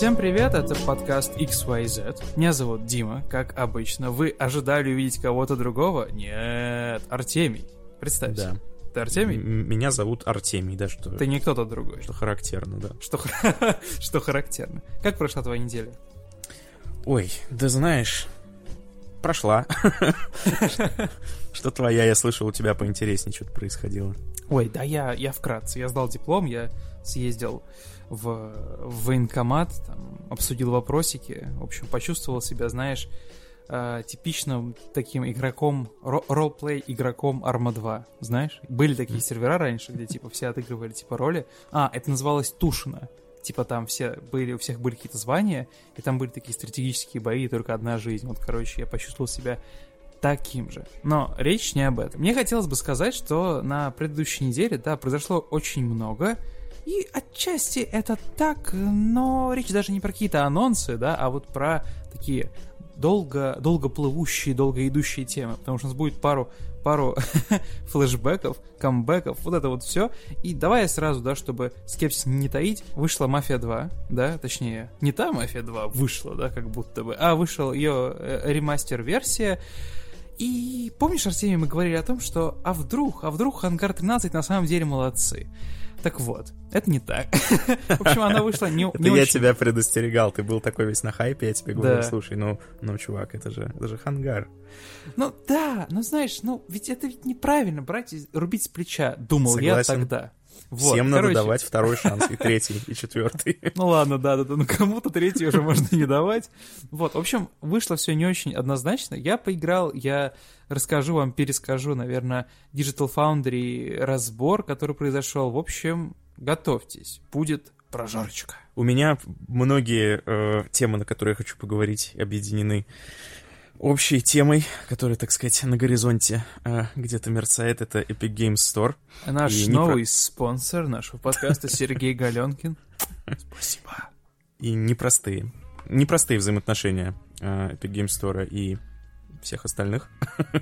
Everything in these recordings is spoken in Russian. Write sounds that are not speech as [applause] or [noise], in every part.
Всем привет, это подкаст XYZ. Меня зовут Дима, как обычно. Вы ожидали увидеть кого-то другого? Нет, Артемий. Представься. Да. Ты Артемий? М- Меня зовут Артемий, да, что, Ты не кто-то другой. что характерно, да. Что, [laughs] что характерно. Как прошла твоя неделя? Ой, да знаешь, прошла. [laughs] Что твоя, я слышал, у тебя поинтереснее что-то происходило. Ой, да я, я вкратце. Я сдал диплом, я съездил в, в военкомат, там, обсудил вопросики. В общем, почувствовал себя, знаешь, э, типичным таким игроком, ро- ролплей игроком Arma 2. Знаешь? Были такие сервера раньше, где типа все отыгрывали типа роли. А, это называлось Тушина. Типа там все были, у всех были какие-то звания, и там были такие стратегические бои, только одна жизнь. Вот, короче, я почувствовал себя таким же. Но речь не об этом. Мне хотелось бы сказать, что на предыдущей неделе, да, произошло очень много, и отчасти это так, но речь даже не про какие-то анонсы, да, а вот про такие долго, долго плывущие, долго идущие темы, потому что у нас будет пару, пару [laughs] флешбеков, камбэков, вот это вот все. И давай я сразу, да, чтобы скепсис не таить, вышла Мафия 2, да, точнее, не та Мафия 2 вышла, да, как будто бы, а вышел ее э, ремастер-версия, и помнишь, Артемий, мы говорили о том, что а вдруг, а вдруг Хангар 13 на самом деле молодцы. Так вот, это не так. [laughs] В общем, она вышла не, Это не я очень... тебя предостерегал, ты был такой весь на хайпе, я тебе говорю, Да. слушай, ну, ну, чувак, это же, это же хангар. Ну да, ну знаешь, ну ведь это ведь неправильно брать и рубить с плеча, думал я тогда. Вот, Всем надо короче, давать второй шанс, и третий, и четвертый. [laughs] Ну ладно, да, да, да, ну кому-то третий уже можно не давать. Вот, в общем, вышло все не очень однозначно. Я поиграл, я расскажу вам, перескажу, наверное, Digital Foundry разбор, который произошел. В общем, готовьтесь, будет прожарочка. У меня многие э, темы, на которые я хочу поговорить, объединены общей темой, которая, так сказать, на горизонте э, где-то мерцает. Это Epic Games Store. Наш И новый спонсор нашего подкаста Сергей Галенкин. Спасибо. И непростые. Непростые взаимоотношения э, Epic Games Store и всех остальных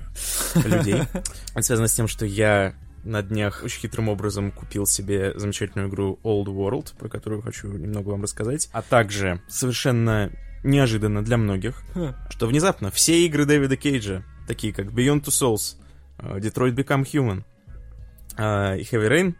[laughs] людей. Это связано с тем, что я на днях очень хитрым образом купил себе замечательную игру Old World, про которую хочу немного вам рассказать. А также совершенно неожиданно для многих, что внезапно все игры Дэвида Кейджа, такие как Beyond Two Souls, э, Detroit Become Human э, и Heavy Rain,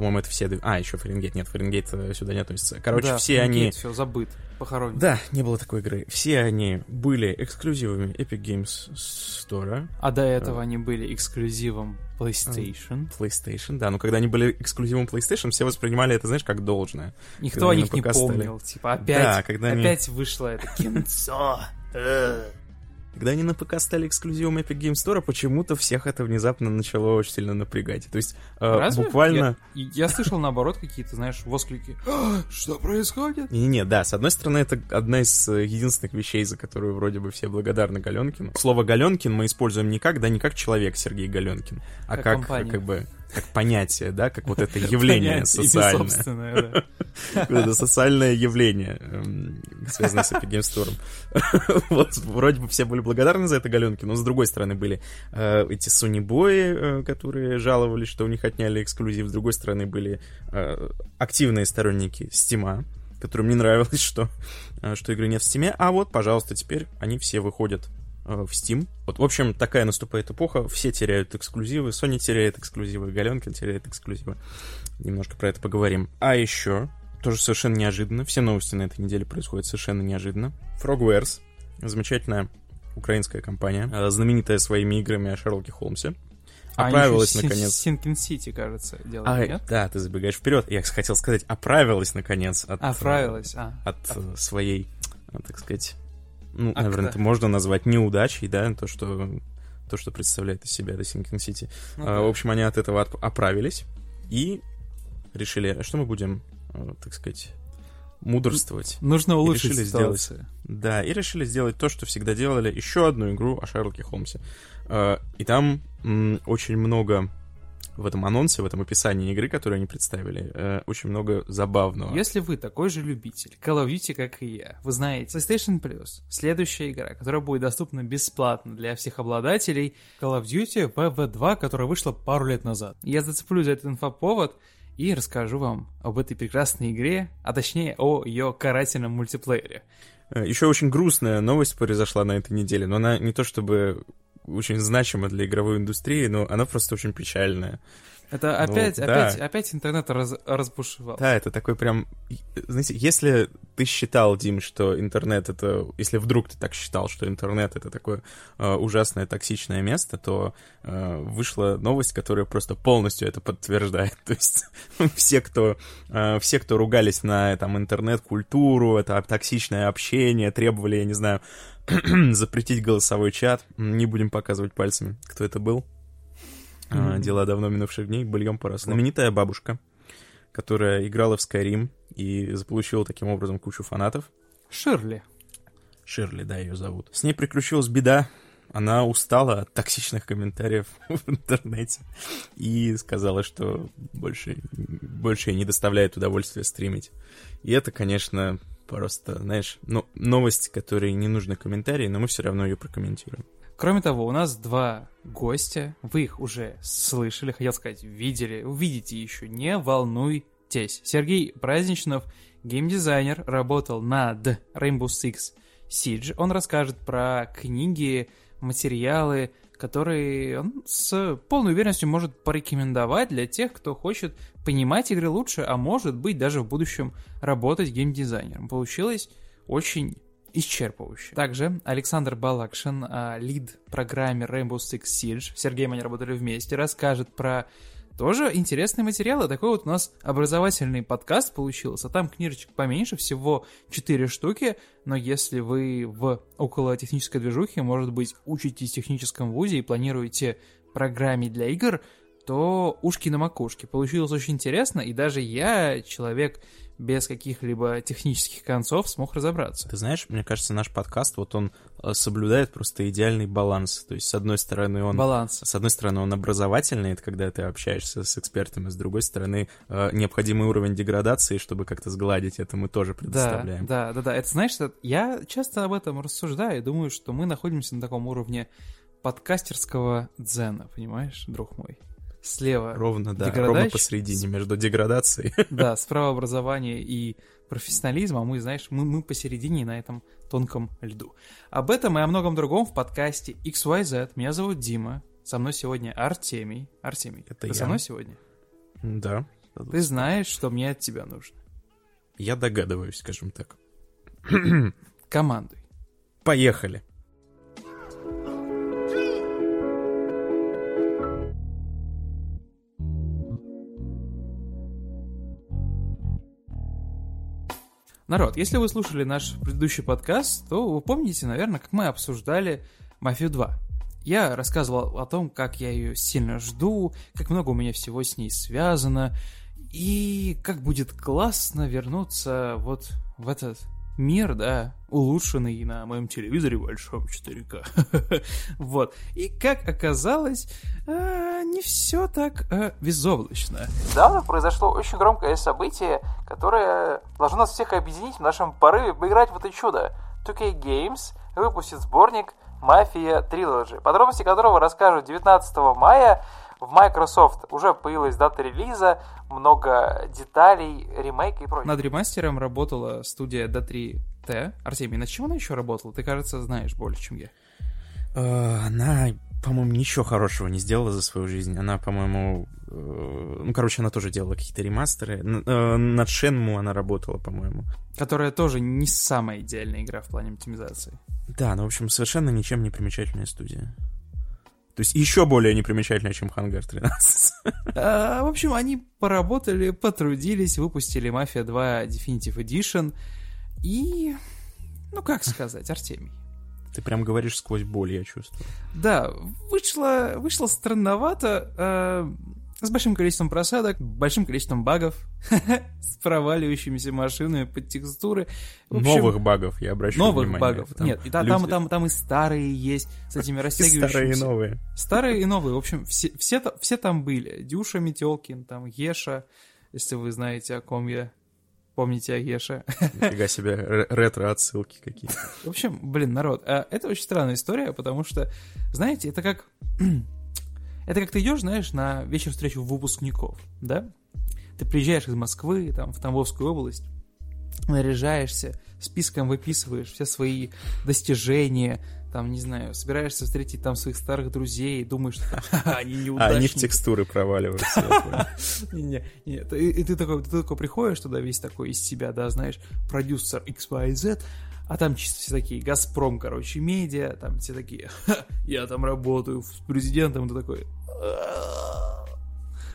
по-моему, это все... А, еще Фаренгейт. Нет, Фаренгейт э, сюда не относится. Короче, все они... Все забыт, похоронен. Да, не было такой игры. Все они были эксклюзивами Epic Games Store, А до этого они были эксклюзивом PlayStation. PlayStation, да. Но когда они были эксклюзивом PlayStation, все воспринимали это, знаешь, как должное. Никто когда о они них не стали. помнил. Типа опять, Да, когда они- опять вышло это кинцо. [laughs] Э. Когда они на ПК стали эксклюзивом Epic Games Store, почему-то всех это внезапно начало очень сильно напрягать. То есть э, Разве? буквально... Я, я слышал, наоборот, какие-то, знаешь, восклики. «А, Что происходит? Не-не-не, да, с одной стороны, это одна из э, единственных вещей, за которую вроде бы все благодарны Галенкину. Слово Галенкин мы используем не как, да, не как человек Сергей Галенкин, а Как как, компания. как бы, как понятие, да, как вот это явление социальное. [laughs] Это социальное явление, эм, связанное с Store. [laughs] Вот, вроде бы все были благодарны за это Галенкину, но с другой стороны были э, эти Sony-бои, э, которые жаловались, что у них отняли эксклюзив, с другой стороны были э, активные сторонники Стима, которым не нравилось, что, что игры нет в Стиме, а вот, пожалуйста, теперь они все выходят в Steam. Вот, в общем, такая наступает эпоха, все теряют эксклюзивы, Sony теряет эксклюзивы, Галенкин теряет эксклюзивы. Немножко про это поговорим. А еще, тоже совершенно неожиданно, все новости на этой неделе происходят совершенно неожиданно. Frogwares, замечательная украинская компания, э, знаменитая своими играми о Шерлоке Холмсе, А оправилась еще наконец. Синкин Сити, кажется, делают, А, нет? да, ты забегаешь вперед. Я хотел сказать, оправилась наконец от, А, правилась, а. от э, своей, э, так сказать, ну, Акта. наверное, это можно назвать неудачей, да, то, что то, что представляет из себя The Sinking City. Ну А, да. В общем, они от этого от- оправились и решили, а что мы будем, э, так сказать, мудрствовать. Нужно улучшить решили сделать. ситуацию. Да, и решили сделать то, что всегда делали, еще одну игру о Шерлоке Холмсе. Э, И там очень много в этом анонсе, в этом описании игры, которую они представили, э, очень много забавного. Если вы такой же любитель Call of Duty, как и я, вы знаете, PlayStation Plus, следующая игра, которая будет доступна бесплатно для всех обладателей Call of Duty WW2, которая вышла пару лет назад. Я зацеплю за этот инфоповод и расскажу вам об этой прекрасной игре, а точнее о ее карательном мультиплеере. Э, Еще очень грустная новость произошла на этой неделе, но она не то чтобы очень значима для игровой индустрии, но она просто очень печальная. Это Ну, опять, да. опять, опять интернет раз, разбушевал. Да, это такой прям... Знаете, если ты считал, Дим, что интернет это... Если вдруг ты так считал, что интернет это такое э, ужасное токсичное место, то э, вышла новость, которая просто полностью это подтверждает. [laughs] То есть все, кто, э, все, кто ругались на там, интернет-культуру, это токсичное общение, требовали, я не знаю, [clears throat] запретить голосовой чат, не будем показывать пальцами, кто это был. А. Дела давно минувших дней, быльем поросло. Знаменитая бабушка, которая играла в Skyrim и заполучила таким образом кучу фанатов. Ширли. Ширли, да, ее зовут. С ней приключилась беда. Она устала от токсичных комментариев [laughs] в интернете и сказала, что больше, больше ей не доставляет удовольствия стримить. И это, конечно, просто, знаешь, ну, новость, которой не нужны комментарии, но мы все равно ее прокомментируем. Кроме того, у нас два гостя. Вы их уже слышали, хотел сказать, видели. Увидите еще, не волнуйтесь. Сергей Праздничнов, геймдизайнер, работал над Rainbow Six Siege. Он расскажет про книги, материалы, которые он с полной уверенностью может порекомендовать для тех, кто хочет понимать игры лучше, а может быть даже в будущем работать геймдизайнером. Получилось очень исчерпывающе. Также Александр Балакшин, а, лид-программер Rainbow Six Siege, Сергей и они работали вместе, расскажет про тоже интересные материалы. Такой вот у нас образовательный подкаст получился. Там книжечек поменьше, всего 4 штуки. Но если вы в около технической движухе, может быть, учитесь в техническом вузе и планируете программе для игр, то ушки на макушке. Получилось очень интересно, и даже я, человек без каких-либо технических концов, смог разобраться. Ты знаешь, мне кажется, наш подкаст, вот он э, соблюдает просто идеальный баланс. То есть, с одной стороны, он... Баланс. С одной стороны, он образовательный, это когда ты общаешься с экспертами, с другой стороны, э, необходимый уровень деградации, чтобы как-то сгладить это, мы тоже Да, предоставляем. да, да, да. Это знаешь, я часто об этом рассуждаю и думаю, что мы находимся на таком уровне подкастерского дзена, понимаешь, друг мой? Слева, Ровно, да, ровно посередине между деградацией. [laughs] да, справа образование и профессионализм, а мы, знаешь, мы, мы посередине на этом тонком льду. Об этом и о многом другом в подкасте XYZ. Меня зовут Дима. Со мной сегодня Артемий. Артемий, Это ты я. со мной сегодня? Да. Ты знаешь, что мне от тебя нужно. Я догадываюсь, скажем так. Командуй. Поехали. Народ, если вы слушали наш предыдущий подкаст, то вы помните, наверное, как мы обсуждали «Мафию 2». Я рассказывал о том, как я ее сильно жду, как много у меня всего с ней связано, и как будет классно вернуться вот в этот мир, да, улучшенный на моем телевизоре большом 4К. [laughs] Вот. И как оказалось, а, не все так а, безоблачно. Недавно произошло очень громкое событие, которое должно нас всех объединить в нашем порыве поиграть в это чудо. 2K Games выпустит сборник Mafia Trilogy, подробности которого расскажут 19 мая. В Microsoft уже появилась дата релиза, много деталей, ремейк и прочее. Над ремастером работала студия D3T. Артемий, над чем она еще работала? Ты, кажется, знаешь больше, чем я. Э, Она, по-моему, ничего хорошего не сделала за свою жизнь. Она, по-моему... э, Ну, короче, она тоже делала какие-то ремастеры. Э, Над Шенму она работала, по-моему. Которая тоже не самая идеальная игра в плане оптимизации. Да, ну, в общем, совершенно ничем не примечательная студия. То есть еще более непримечательная, чем Хангар 13. А, в общем, они поработали, потрудились, выпустили Mafia 2 Definitive Edition. И... Ну, как сказать, Артемий. Ты прям говоришь сквозь боль, я чувствую. Да, вышло, вышло странновато, э, с большим количеством просадок, большим количеством багов, [laughs] с проваливающимися машинами под текстуры. Общем, Новых багов, я обращу новых внимание. багов. Там Нет, и та- люди- там, там, там и старые есть, с [laughs] этими растягивающимися. старые, и новые. Старые и новые. В общем, все, все, все там были. Дюша Метелкин, там Еша, если вы знаете, о ком я. Помните о Еше. Нифига себе, ре- ретро-отсылки какие. В общем, блин, народ, а, это очень странная история, потому что, знаете, это как... [clears throat] Это как ты идешь, знаешь, на вечер встречу выпускников, да? Ты приезжаешь из Москвы, там, в Тамбовскую область, наряжаешься, списком выписываешь все свои достижения, там, не знаю, собираешься встретить там своих старых друзей, думаешь, что [laughs] [laughs] они А неудачники. они в текстуры проваливаются. [laughs] Не, не, и, ты такой, ты такой приходишь туда весь такой из себя, да, знаешь, продюсер XYZ, а там чисто все такие, Газпром, короче, медиа, там все такие, «Ха, я там работаю с президентом, и ты такой, «А,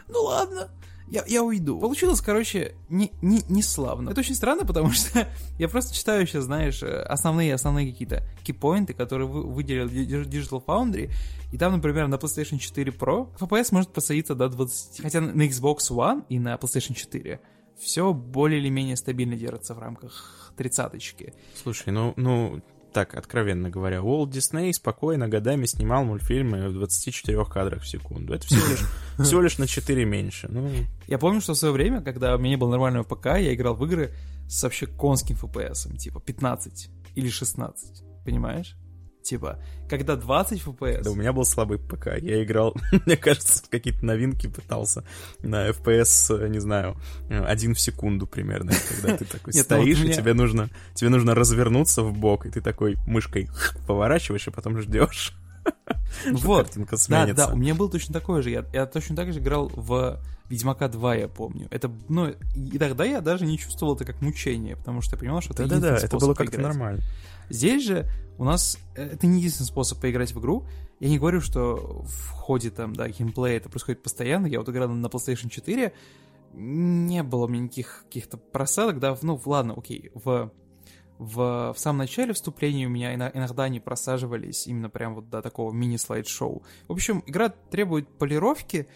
ну ладно, я, я уйду. Получилось, короче, не, не, не славно. Это очень странно, потому [laughs] что я просто читаю сейчас, знаешь, основные, основные какие-то кипоинты, которые вы, выделил Dig- Digital Foundry, и там, например, на PlayStation 4 Pro FPS может посадиться до 20. Хотя на Xbox One и на PlayStation 4 все более или менее стабильно держится в рамках тридцаточки. Слушай, ну, ну, так, откровенно говоря, Уолт Дисней спокойно годами снимал мультфильмы в 24 кадрах в секунду. Это всего лишь, [laughs] всего лишь на 4 меньше. Ну, Я помню, что в свое время, когда у меня не было нормального ПК, я играл в игры с вообще конским FPS, типа 15 или 16, понимаешь? Типа, когда 20 FPS... да у меня был слабый ПК. Я играл, [laughs] мне кажется, какие-то новинки пытался на FPS, э, не знаю, э, один в секунду примерно. [laughs] Когда ты такой вот стоишь, и тебе нужно, тебе нужно развернуться в бок, и ты такой мышкой [laughs] поворачиваешь, и потом ждешь. Вот, да, да, у меня был точно такой же. Я, я точно так же играл в Ведьмака 2, я помню. Это, ну, и тогда я даже не чувствовал это как мучение, потому что я понимал, что это Да-да-да, единственный это способ было как-то нормально. Здесь же у нас э, это не единственный способ поиграть в игру. Я не говорю, что в ходе там, да, геймплея это происходит постоянно. Я вот играл на PlayStation 4, не было у меня никаких каких-то просадок, да, ну, ладно, окей, в, в, в самом начале вступления у меня ино- иногда они просаживались именно прям вот до такого мини-слайд-шоу. В общем, игра требует полировки,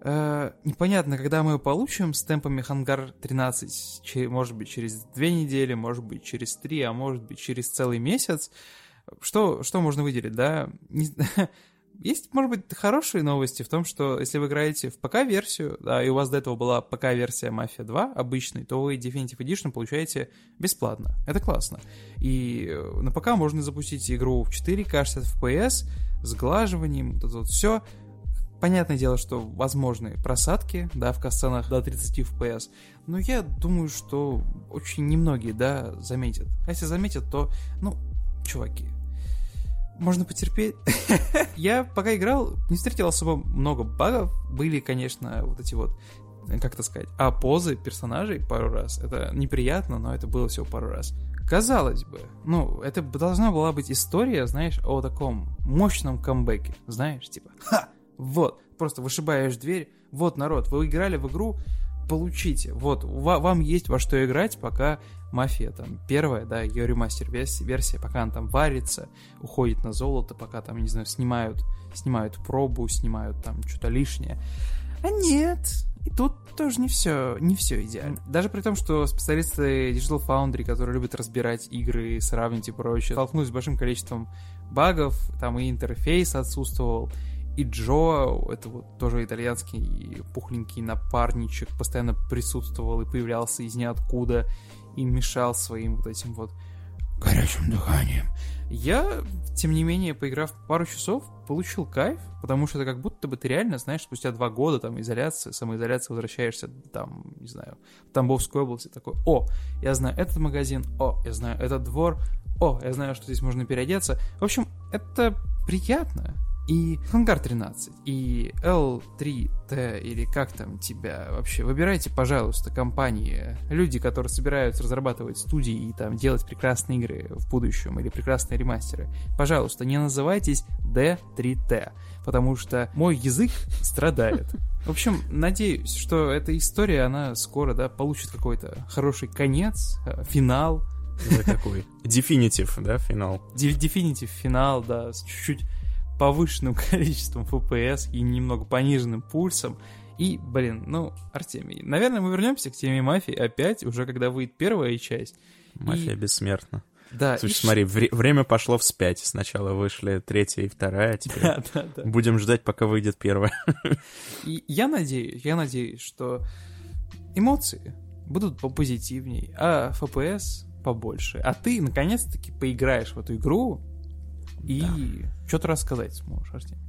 Э, непонятно, когда мы ее получим с темпами Хангар 13, че- может быть, через две недели, может быть, через три, а может быть, через целый месяц. Что, что можно выделить, да? Не- [laughs] Есть, может быть, хорошие новости в том, что если вы играете в ПК-версию, да, и у вас до этого была ПК-версия Mafia 2 обычной, то вы Definitive Edition получаете бесплатно. Это классно. И э, на ПК можно запустить игру в 4К 60 FPS, сглаживанием, вот это вот все. Понятное дело, что возможны просадки, да, в касценах до 30 FPS, но я думаю, что очень немногие, да, заметят. А если заметят, то, ну, чуваки, можно потерпеть. [laughs] я пока играл, не встретил особо много багов. Были, конечно, вот эти вот, как это сказать, а позы персонажей пару раз. Это неприятно, но это было всего пару раз. Казалось бы, ну, это должна была быть история, знаешь, о таком мощном камбэке, знаешь, типа, ха, вот, просто вышибаешь дверь, вот, народ, вы играли в игру, получите, вот, ва- вам есть во что играть, пока мафия там первая, да, ее ремастер версия, пока она там варится, уходит на золото, пока там, не знаю, снимают, снимают пробу, снимают там что-то лишнее. А нет, и тут тоже не все, не все идеально. Даже при том, что специалисты Digital Foundry, которые любят разбирать игры, сравнивать и прочее, столкнулись с большим количеством багов, там и интерфейс отсутствовал, и Джо, это вот тоже итальянский пухленький напарничек, постоянно присутствовал и появлялся из ниоткуда и мешал своим вот этим вот горячим дыханием. Я, тем не менее, поиграв пару часов, получил кайф, потому что это как будто бы ты реально, знаешь, спустя два года там изоляции, самоизоляции, возвращаешься там, не знаю, в Тамбовскую область и такой, о, я знаю этот магазин, о, я знаю этот двор, о, я знаю, что здесь можно переодеться. В общем, это приятно. И Хангар 13, и L3T, или как там тебя вообще, выбирайте, пожалуйста, компании, люди, которые собираются разрабатывать студии и там делать прекрасные игры в будущем, или прекрасные ремастеры. Пожалуйста, не называйтесь D3T, потому что мой язык страдает. В общем, надеюсь, что эта история, она скоро, да, получит какой-то хороший конец, э, финал, За какой? Definitive, да, финал? Definitive финал, да, с чуть-чуть повышенным [laughs] количеством FPS и немного пониженным пульсом. И, блин, ну, Артемий, наверное, мы вернемся к теме мафии опять, уже когда выйдет первая часть. Мафия И- бессмертна. Да, Слушай, и смотри, вре- время пошло вспять. Сначала вышли третья и вторая, а [laughs] теперь Да, да, да. будем ждать, пока выйдет первая. [laughs] И я надеюсь, я надеюсь, что эмоции будут попозитивней, а FPS побольше. А ты, наконец-таки, поиграешь в эту игру и что-то рассказать сможешь, Артемий.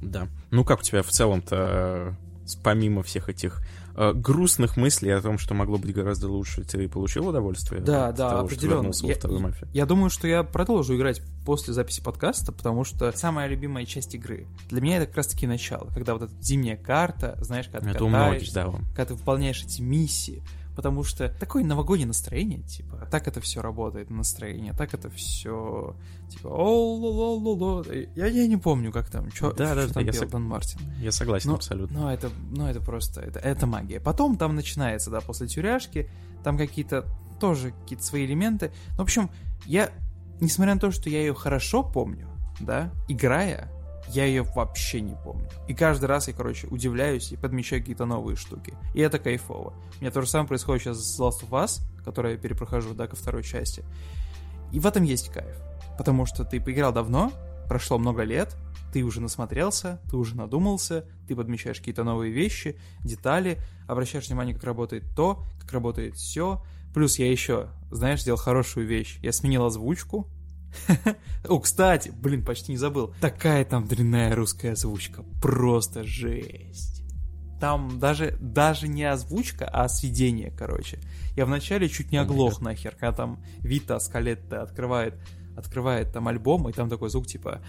Да. Ну как у тебя в целом-то помимо всех этих э, грустных мыслей о том, что могло быть гораздо лучше, ты получил удовольствие? Да, от да, того, определенно. Что я, во мафию? я думаю, что я продолжу играть после записи подкаста, потому что самая любимая часть игры. Для меня это как раз-таки начало, когда вот эта зимняя карта, знаешь, когда ты это катаешься, да, когда ты выполняешь эти миссии, потому что такое новогоднее настроение, типа, так это все работает, настроение, так это все, типа, о ло ло ло я, я не помню, как там, что да, да, там я пел сог... Дон Мартин. Я согласен но, абсолютно. Но это, но это просто, это, это магия. Потом там начинается, да, после тюряшки, там какие-то тоже какие-то свои элементы. Ну, в общем, я, несмотря на то, что я ее хорошо помню, да, играя, я ее вообще не помню. И каждый раз я, короче, удивляюсь и подмечаю какие-то новые штуки. И это кайфово. У меня то же самое происходит сейчас с Last of Us, который я перепрохожу, да, ко второй части. И в этом есть кайф. Потому что ты поиграл давно, прошло много лет, ты уже насмотрелся, ты уже надумался, ты подмечаешь какие-то новые вещи, детали, обращаешь внимание, как работает то, как работает все. Плюс я еще, знаешь, сделал хорошую вещь. Я сменил озвучку, [laughs] о, кстати, блин, почти не забыл. Такая там дрянная русская озвучка. Просто жесть. Там даже, даже не озвучка, а сведение, короче. Я вначале чуть не оглох нахер, когда там Вита Скалетта открывает, открывает там альбом, и там такой звук типа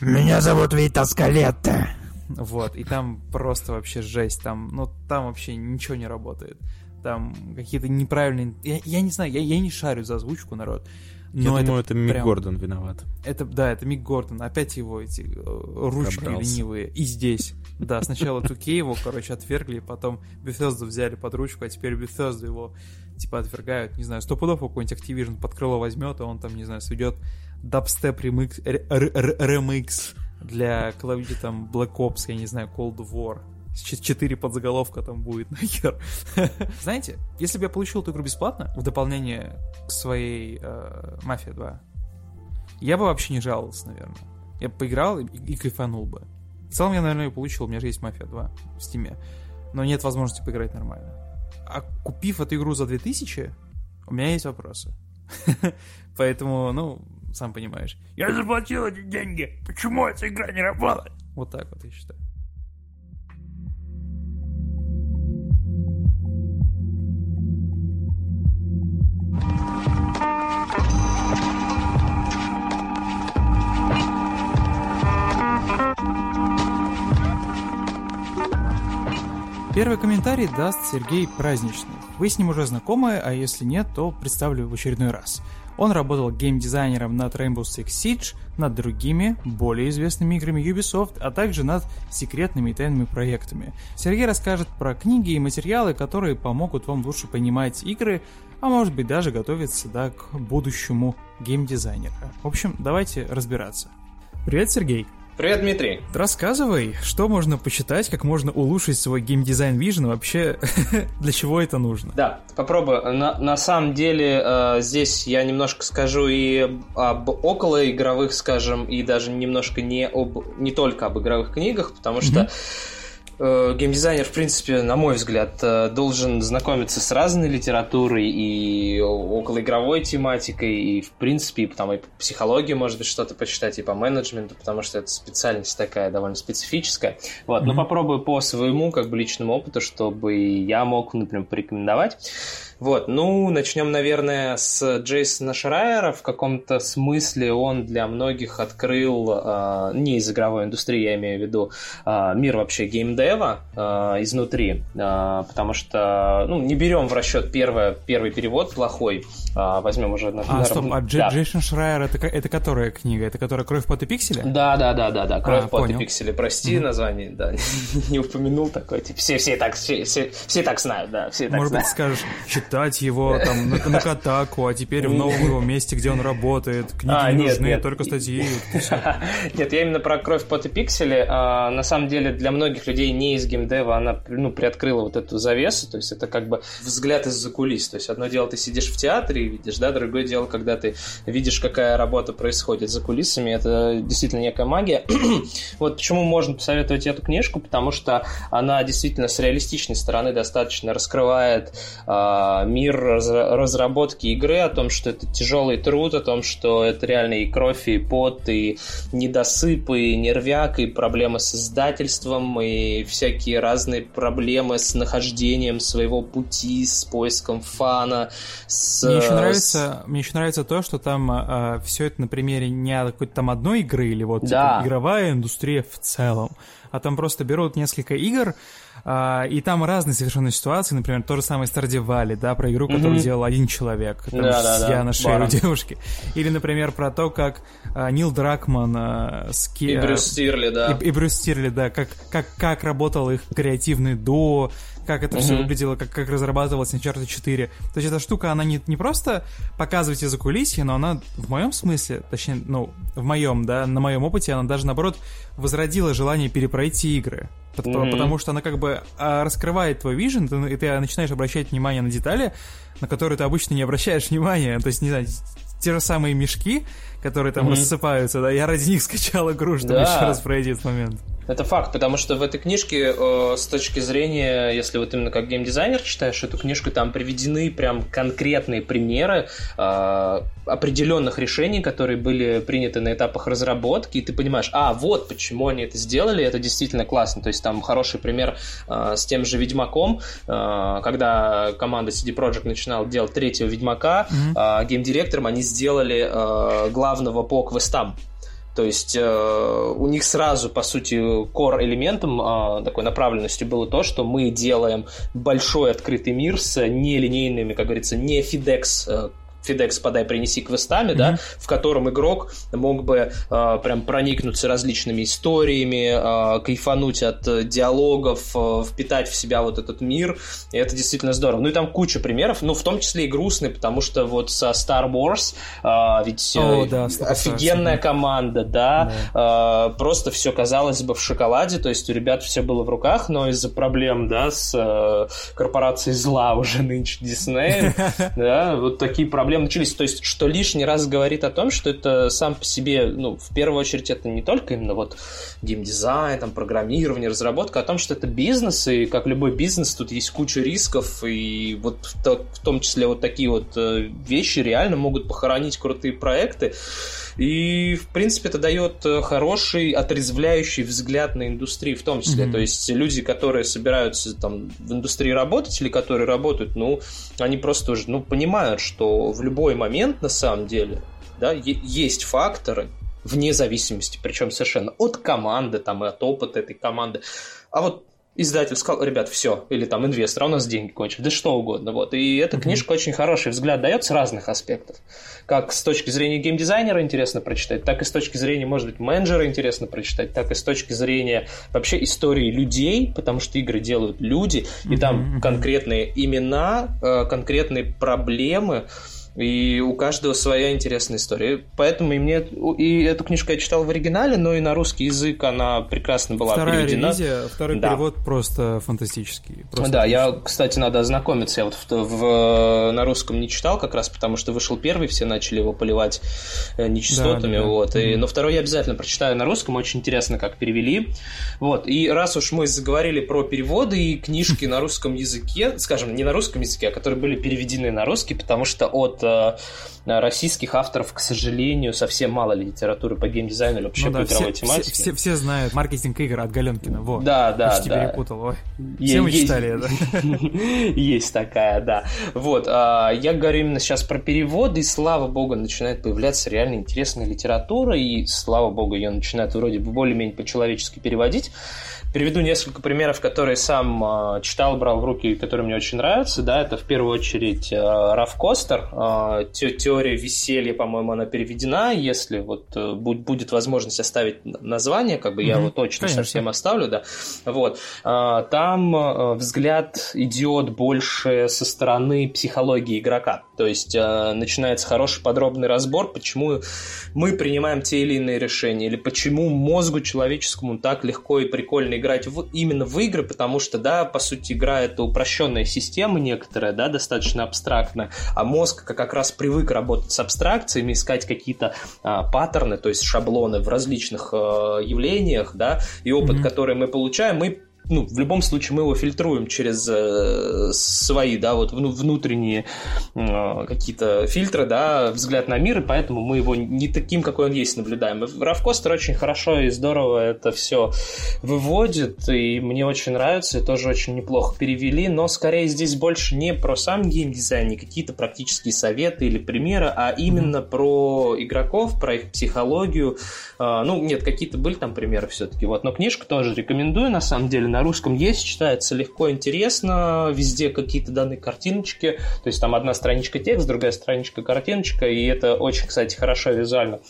«Меня зовут Вита Скалетта». Вот, и там просто вообще жесть, там, ну, там вообще ничего не работает. Там какие-то неправильные... Я, я не знаю, я, я не шарю за озвучку, народ. Но Я думаю, это Мик прям... Гордон виноват. Это, да, это Мик Гордон. Опять его эти э, ручки Пробрался. ленивые. И здесь. Да, сначала Туке его, короче, отвергли, потом Bethesda взяли под ручку, а теперь Bethesda его, типа, отвергают. Не знаю, сто пудов какой-нибудь Activision под крыло возьмет, а он там, не знаю, сведет дабстеп ремикс, ремикс для Duty, там, Black Ops, я не знаю, Cold War четыре подзаголовка там будет [laughs] нахер. Знаете, если бы я получил эту игру бесплатно, в дополнение к своей э, Мафия 2, я бы вообще не жаловался, наверное. Я бы поиграл и, и кайфанул бы. В целом я, наверное, ее получил, у меня же есть Мафия 2 в стиме, но нет возможности поиграть нормально. А купив эту игру за 2000, у меня есть вопросы. [laughs] Поэтому, ну, сам понимаешь. Я заплатил эти деньги, почему эта игра не работает? Вот так вот я считаю. Первый комментарий даст Сергей Праздничный. Вы с ним уже знакомы, а если нет, то представлю в очередной раз. Он работал геймдизайнером над Rainbow Six Siege, над другими, более известными играми Ubisoft, а также над секретными и тайными проектами. Сергей расскажет про книги и материалы, которые помогут вам лучше понимать игры, а может быть даже готовиться да, к будущему геймдизайнера. В общем, давайте разбираться. Привет, Сергей! Привет, Дмитрий. Рассказывай, что можно почитать, как можно улучшить свой геймдизайн Vision, вообще [laughs] для чего это нужно? Да, попробую. На, на самом деле э, здесь я немножко скажу и об околоигровых, скажем, и даже немножко не, об, не только об игровых книгах, потому что mm-hmm Э, геймдизайнер, в принципе, на мой взгляд, э, должен знакомиться с разной литературой и околоигровой тематикой, и, в принципе, там и по психологии, может быть, что-то почитать, и по менеджменту, потому что это специальность такая довольно специфическая. Вот, mm-hmm. но попробую по своему, как бы, личному опыту, чтобы я мог, например, порекомендовать. Вот, ну, начнем, наверное, с Джейсона Шрайера. В каком-то смысле он для многих открыл, э, не из игровой индустрии, я имею в виду, э, мир вообще геймдева э, изнутри, э, потому что, ну, не берем в расчет первое, первый перевод плохой, э, возьмем уже... На, а, стоп, а да. Джейсон Шрайер, это, это которая книга? Это которая «Кровь, пот и пиксели»? Да, да, да, да, да, «Кровь, а, пот понял. и пиксели». Прости, mm-hmm. название, да, [laughs] не упомянул такое. Типа, все, все, так, все, все, все так знают, да, все так Может знают. быть, скажешь, читать его там на, на Катаку, а теперь в новом его месте, где он работает. Книги а, не нет, нужны, нет. только статьи. [laughs] Нет, я именно про кровь, пот и пиксели. А, на самом деле для многих людей не из геймдева она ну, приоткрыла вот эту завесу. То есть это как бы взгляд из-за кулис. То есть одно дело ты сидишь в театре и видишь, да, другое дело, когда ты видишь, какая работа происходит за кулисами. Это действительно некая магия. [clears throat] вот почему можно посоветовать эту книжку, потому что она действительно с реалистичной стороны достаточно раскрывает а, мир разработки игры, о том, что это тяжелый труд, о том, что это реально и кровь, и пот, и недосып, и нервяк, и проблемы с издательством, и всякие разные проблемы с нахождением своего пути, с поиском фана. С, мне, еще нравится, с... мне еще нравится то, что там а, все это на примере не какой-то там одной игры, или вот да. типа, игровая индустрия в целом, а там просто берут несколько игр, и там разные совершенно ситуации, например, то же самое Valley, да, про игру, которую mm-hmm. делал один человек, там, да, да, я да. на шее у девушки. Или, например, про то, как а, Нил Дракман а, с Ки... И Брюс Стирли, да. И, и Брюс Стирли, да, как, как, как работал их креативный дуо, как это mm-hmm. все выглядело, как, как разрабатывалось Uncharted 4. То есть эта штука, она не, не просто показывает за кулисье, но она в моем смысле, точнее, ну, в моем, да, на моем опыте, она даже, наоборот, возродила желание перепройти игры. Потому, mm-hmm. потому что она как бы а, раскрывает твой вижен, и ты начинаешь обращать внимание на детали, на которые ты обычно не обращаешь внимания. То есть, не знаю, те же самые мешки, которые там mm-hmm. рассыпаются, да, я ради них скачал игру, чтобы да. еще раз пройти этот момент. Это факт, потому что в этой книжке э, с точки зрения, если вот именно как геймдизайнер читаешь эту книжку, там приведены прям конкретные примеры э, определенных решений, которые были приняты на этапах разработки, и ты понимаешь, а, вот почему они это сделали, это действительно классно. То есть там хороший пример э, с тем же Ведьмаком, э, когда команда CD Projekt начинала делать третьего Ведьмака, mm-hmm. э, геймдиректором они сделали э, главного по квестам. То есть э, у них сразу, по сути, core элементом э, такой направленностью было то, что мы делаем большой открытый мир с нелинейными, как говорится, не FedEx э, FedEx подай, принеси квестами, mm-hmm. да, в котором игрок мог бы э, прям проникнуться различными историями, э, кайфануть от э, диалогов, э, впитать в себя вот этот мир, и это действительно здорово. Ну и там куча примеров, ну в том числе и грустные, потому что вот со Star Wars э, ведь э, oh, да, офигенная команда, да, yeah. э, просто все казалось бы в шоколаде, то есть у ребят все было в руках, но из-за проблем, да, с э, корпорацией зла уже нынче Disney, [laughs] да, вот такие проблемы проблемы начались. То есть, что лишний раз говорит о том, что это сам по себе, ну, в первую очередь, это не только именно вот геймдизайн, там, программирование, разработка, а о том, что это бизнес, и как любой бизнес, тут есть куча рисков, и вот в том числе вот такие вот э, вещи реально могут похоронить крутые проекты. И, в принципе, это дает э, хороший, отрезвляющий взгляд на индустрию в том числе. Mm-hmm. То есть люди, которые собираются там в индустрии работать или которые работают, ну, они просто уже, ну, понимают, что в любой момент, на самом деле, да, есть факторы, вне зависимости, причем совершенно от команды там и от опыта этой команды. А вот издатель сказал, ребят, все, или там инвестор, а у нас деньги кончились, да что угодно, вот. И эта mm-hmm. книжка очень хороший взгляд дает с разных аспектов. Как с точки зрения геймдизайнера интересно прочитать, так и с точки зрения, может быть, менеджера интересно прочитать, так и с точки зрения вообще истории людей, потому что игры делают люди, и mm-hmm. там конкретные имена, э, конкретные проблемы, и у каждого своя интересная история. Поэтому и мне и эту книжку я читал в оригинале, но и на русский язык она прекрасно была Вторая переведена. Ревизия, второй да. перевод просто фантастический. Просто да, отлично. я, кстати, надо ознакомиться. Я вот в, в, на русском не читал как раз, потому что вышел первый, все начали его поливать э, нечистотами. Да, да, вот. И, Но второй я обязательно прочитаю на русском. Очень интересно, как перевели. Вот. И раз уж мы заговорили про переводы и книжки на русском языке, скажем, не на русском языке, а которые были переведены на русский, потому что от Э, российских авторов, к сожалению, совсем мало литературы по геймдизайну или вообще ну, да, по игровой все, тематике. Все, все, все знают маркетинг игр от Галенкина. Во. Да, да, Почти да. перепутал. Ой. Все мы читали это. [laughs] Есть такая, да. Вот. А, я говорю именно сейчас про переводы, и слава богу, начинает появляться реально интересная литература, и слава богу, ее начинают вроде бы более-менее по-человечески переводить. Приведу несколько примеров, которые сам э, читал, брал в руки, которые мне очень нравятся. Да, это в первую очередь э, Раф Костер. Э, те, теория веселья, по-моему, она переведена. Если вот э, будет возможность оставить название, как бы mm-hmm. я его точно Конечно. совсем оставлю, да. Вот. Э, там э, взгляд идет больше со стороны психологии игрока. То есть э, начинается хороший подробный разбор, почему мы принимаем те или иные решения, или почему мозгу человеческому так легко и прикольно играть в, именно в игры, потому что, да, по сути, игра это упрощенная система некоторая, да, достаточно абстрактная, а мозг как раз привык работать с абстракциями, искать какие-то а, паттерны, то есть шаблоны в различных а, явлениях, да, и опыт, mm-hmm. который мы получаем, мы ну, в любом случае мы его фильтруем через э, свои, да, вот внутренние э, какие-то фильтры, да, взгляд на мир, и поэтому мы его не таким, какой он есть, наблюдаем. Равкостер очень хорошо и здорово это все выводит, и мне очень нравится, и тоже очень неплохо перевели, но скорее здесь больше не про сам геймдизайн, не какие-то практические советы или примеры, а именно mm-hmm. про игроков, про их психологию. Э, ну, нет, какие-то были там примеры все-таки, вот, но книжку тоже рекомендую, на самом деле, на русском есть, читается легко, интересно, везде какие-то данные картиночки, то есть там одна страничка текст, другая страничка картиночка, и это очень, кстати, хорошо визуально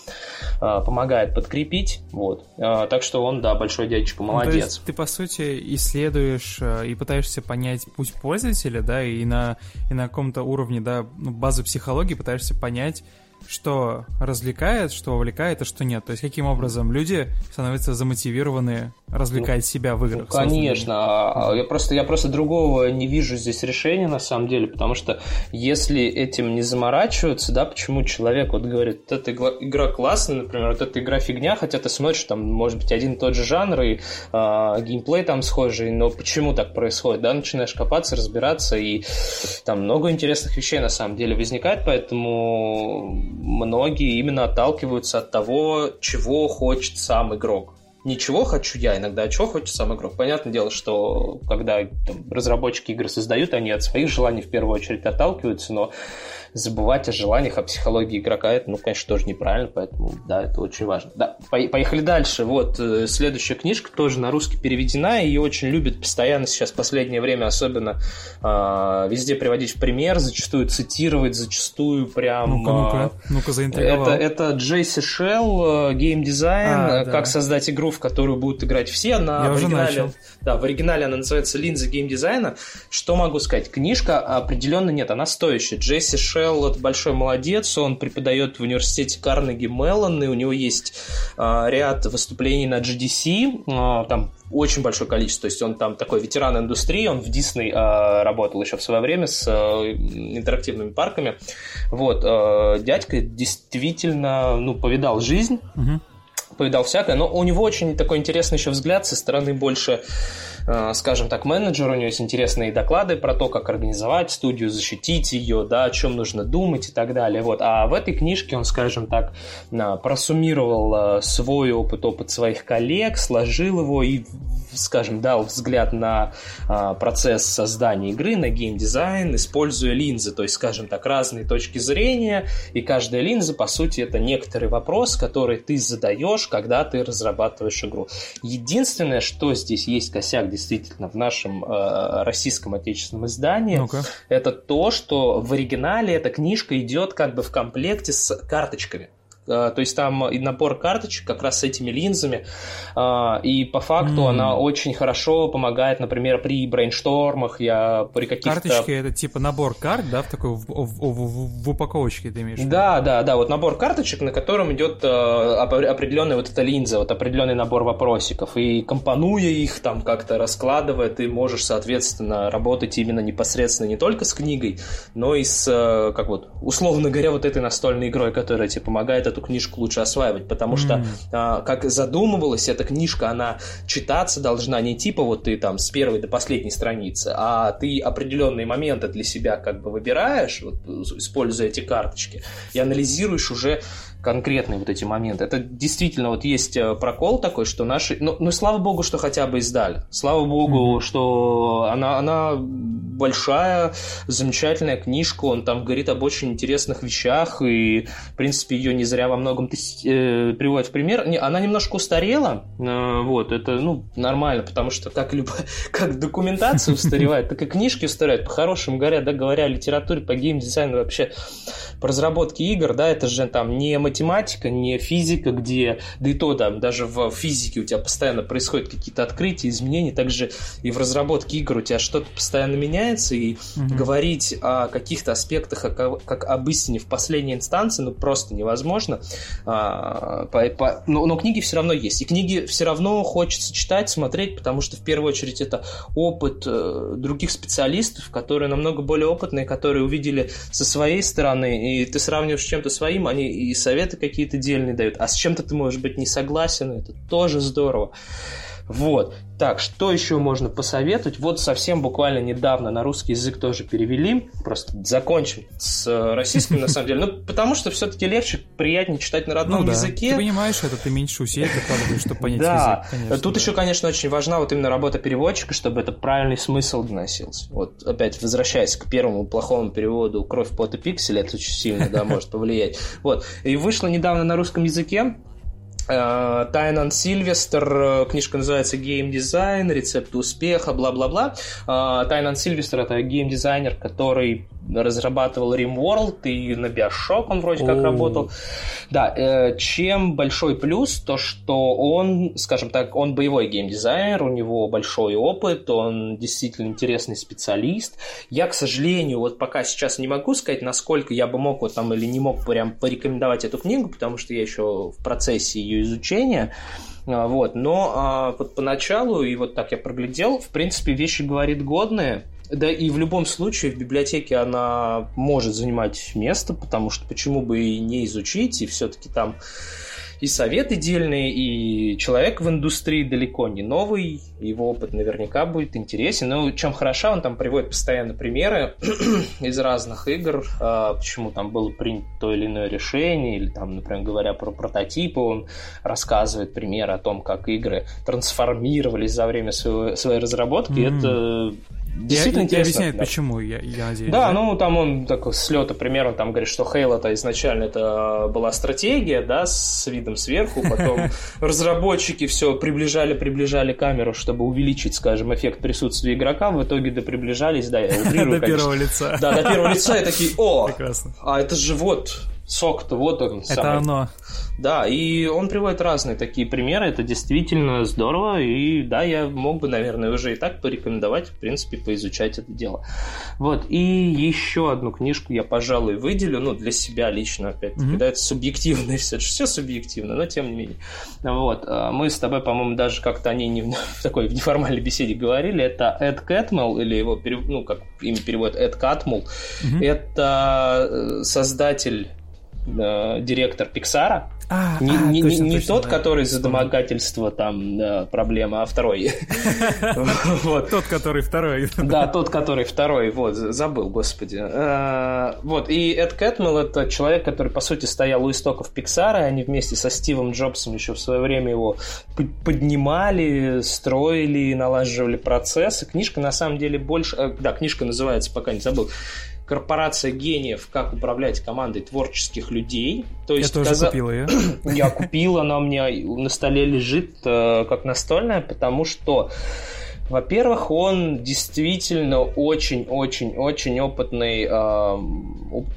э, помогает подкрепить, вот. Э, так что он, да, большой дядечка, молодец. Ну, то есть ты, по сути, исследуешь э, и пытаешься понять путь пользователя, да, и на, и на каком-то уровне, да, ну, базы психологии пытаешься понять, что развлекает, что увлекает, а что нет. То есть каким образом люди становятся замотивированы развлекать ну, себя в играх. Ну, конечно. А, а, я просто, я просто другого не вижу здесь решения на самом деле, потому что если этим не заморачиваться, да, почему человек вот говорит, вот эта игра классная, например, вот эта игра фигня, хотя ты смотришь, там, может быть, один и тот же жанр, и э, геймплей там схожий, но почему так происходит, да, начинаешь копаться, разбираться, и там много интересных вещей на самом деле возникает, поэтому многие именно отталкиваются от того, чего хочет сам игрок ничего хочу я иногда, а чего хочет сам игрок. Понятное дело, что когда там, разработчики игры создают, они от своих желаний в первую очередь отталкиваются, но забывать о желаниях, о психологии игрока, это, ну, конечно, тоже неправильно, поэтому, да, это очень важно. Да, поехали дальше. Вот, э, следующая книжка тоже на русский переведена, ее очень любят постоянно сейчас, в последнее время особенно э, везде приводить в пример, зачастую цитировать, зачастую прям... Ну-ка, ну-ка, ну-ка заинтриговал. Это, это Джейси Шелл, геймдизайн, а, да. как создать игру, в которую будут играть все. На Я начал. Да, в оригинале она называется «Линза геймдизайна». Что могу сказать? Книжка определенно нет, она стоящая. Джесси Шелл – это большой молодец, он преподает в университете Карнеги Меллон, и у него есть а, ряд выступлений на GDC, а, там очень большое количество, то есть он там такой ветеран индустрии, он в Дисней а, работал еще в свое время с а, интерактивными парками. Вот, а, дядька действительно, ну, повидал жизнь, угу повидал всякое, но у него очень такой интересный еще взгляд со стороны больше Э, скажем так, менеджер, у него есть интересные доклады про то, как организовать студию, защитить ее, да, о чем нужно думать и так далее. Вот. А в этой книжке он, скажем так, э, просуммировал э, свой опыт, опыт своих коллег, сложил его и, скажем, дал взгляд на процесс создания игры, на геймдизайн, используя линзы, то есть, скажем так, разные точки зрения, и каждая линза, по сути, это некоторый вопрос, который ты задаешь, когда ты разрабатываешь игру. Единственное, что здесь есть косяк действительно в нашем э, российском отечественном издании, ну это то, что в оригинале эта книжка идет как бы в комплекте с карточками. Э, то есть там и набор карточек как раз с этими линзами, э, и по факту mm. она очень хорошо помогает, например, при брейнштормах, я при каких-то... Карточки — это типа набор карт, да, в такой в, в, в, в упаковочке ты имеешь? Да, да, да, вот набор карточек, на котором идет э, определенная вот эта линза, вот определенный набор вопросиков, и компонуя их там как-то раскладывая, ты можешь, соответственно, работать именно непосредственно не только с книгой, но и с, как вот, условно говоря, вот этой настольной игрой, которая тебе помогает эту эту книжку лучше осваивать, потому что, mm. а, как задумывалась эта книжка, она читаться должна не типа вот ты там с первой до последней страницы, а ты определенные моменты для себя как бы выбираешь, вот, используя эти карточки, и анализируешь уже конкретные вот эти моменты. Это действительно вот есть э, прокол такой, что наши... Ну, ну слава богу, что хотя бы издали. Слава богу, mm-hmm. что она, она большая, замечательная книжка, он там говорит об очень интересных вещах, и, в принципе, ее не зря во многом э, приводит в пример. Не, она немножко устарела, э, вот, это, ну, нормально, потому что как, любо, [laughs] как документация устаревает, так и книжки устаревают. По-хорошему говоря, да, говоря о литературе, по геймдизайну вообще, по разработке игр, да, это же там не математика, не физика, где, да и то там, даже в физике у тебя постоянно происходят какие-то открытия, изменения, также и в разработке игр у тебя что-то постоянно меняется, и угу. говорить о каких-то аспектах, как об истине в последней инстанции, ну, просто невозможно. А, по, по, но, но книги все равно есть, и книги все равно хочется читать, смотреть, потому что в первую очередь это опыт э, других специалистов, которые намного более опытные, которые увидели со своей стороны, и ты сравниваешь с чем-то своим, они и советы советы какие-то дельные дают, а с чем-то ты можешь быть не согласен, это тоже здорово. Вот. Так, что еще можно посоветовать? Вот совсем буквально недавно на русский язык тоже перевели. Просто закончим с э, российским, на самом деле. Ну, потому что все-таки легче, приятнее читать на родном ну, да. языке. Ты понимаешь это, ты меньше усилий прикладываешь, чтобы понять да. язык. Конечно, Тут да. еще, конечно, очень важна вот именно работа переводчика, чтобы это правильный смысл доносился. Вот опять возвращаясь к первому плохому переводу «Кровь, пот и пиксель», это очень сильно, да, может повлиять. Вот. И вышло недавно на русском языке Тайнан Сильвестр, э, книжка называется «Геймдизайн», «Рецепты успеха», бла-бла-бла. Э, Тайнан Сильвестр — это геймдизайнер, который разрабатывал RimWorld, и на Bioshock он вроде как О. работал. Да, чем большой плюс, то что он, скажем так, он боевой геймдизайнер, у него большой опыт, он действительно интересный специалист. Я, к сожалению, вот пока сейчас не могу сказать, насколько я бы мог вот там или не мог прям порекомендовать эту книгу, потому что я еще в процессе ее изучения. А, Вот, но а, вот поначалу, и вот так я проглядел, в принципе, вещи говорит годные. Да и в любом случае в библиотеке она может занимать место, потому что почему бы и не изучить, и все-таки там и советы дельные, и человек в индустрии далеко не новый, его опыт наверняка будет интересен. Но чем хороша, он там приводит постоянно примеры [clears throat] из разных игр, а, почему там было принято то или иное решение, или там, например, говоря про прототипы, он рассказывает примеры о том, как игры трансформировались за время своего, своей разработки. Мгм. Это действительно я, интересно. Я объясняет, Да. почему, я, я надеюсь. Да, ну там он такой с лета пример, он там говорит, что Хейла-то изначально это была стратегия, да, с видом сверху, потом [laughs] разработчики все приближали, приближали камеру, чтобы увеличить, скажем, эффект присутствия игрока, в итоге до приближались, да, я [laughs] утрирую, До первого лица. Да, до первого лица и такие, о, [laughs] Прекрасно. а это же вот сок-то, вот он Это самый. оно. Да, и он приводит разные такие примеры, это действительно здорово, и да, я мог бы, наверное, уже и так порекомендовать, в принципе, поизучать это дело. Вот, и еще одну книжку я, пожалуй, выделю, ну, для себя лично, опять-таки, Мгм. да, это субъективно, [laughs] все, все субъективно, но тем не менее. Вот, а, мы с тобой, по-моему, даже как-то о ней не, в [laughs] такой в неформальной беседе говорили, это Эд Кэтмелл, или его, ну, как имя переводит, Эд Катмул, Мгм. это э, создатель э, директор Пиксара, А, не, а, не- точно, не точно, тот, да. который за домогательство там да, проблема, а второй. [laughs] Тот, который второй. Да, тот, который второй, вот, забыл, господи. Э, Вот, и Эд Кэтмелл это человек, который, по сути, стоял у истоков Пиксара, они вместе со Стивом Джобсом еще в свое время его поднимали, строили, налаживали процессы. Книжка, на самом деле, больше... э, Да, книжка называется, пока не забыл, «Корпорация гениев. Как управлять командой творческих людей». То Я есть, тоже каза- купил ее. [coughs] я купил, она у меня на столе лежит э, как настольная, потому что, во-первых, он действительно очень-очень-очень опытный э,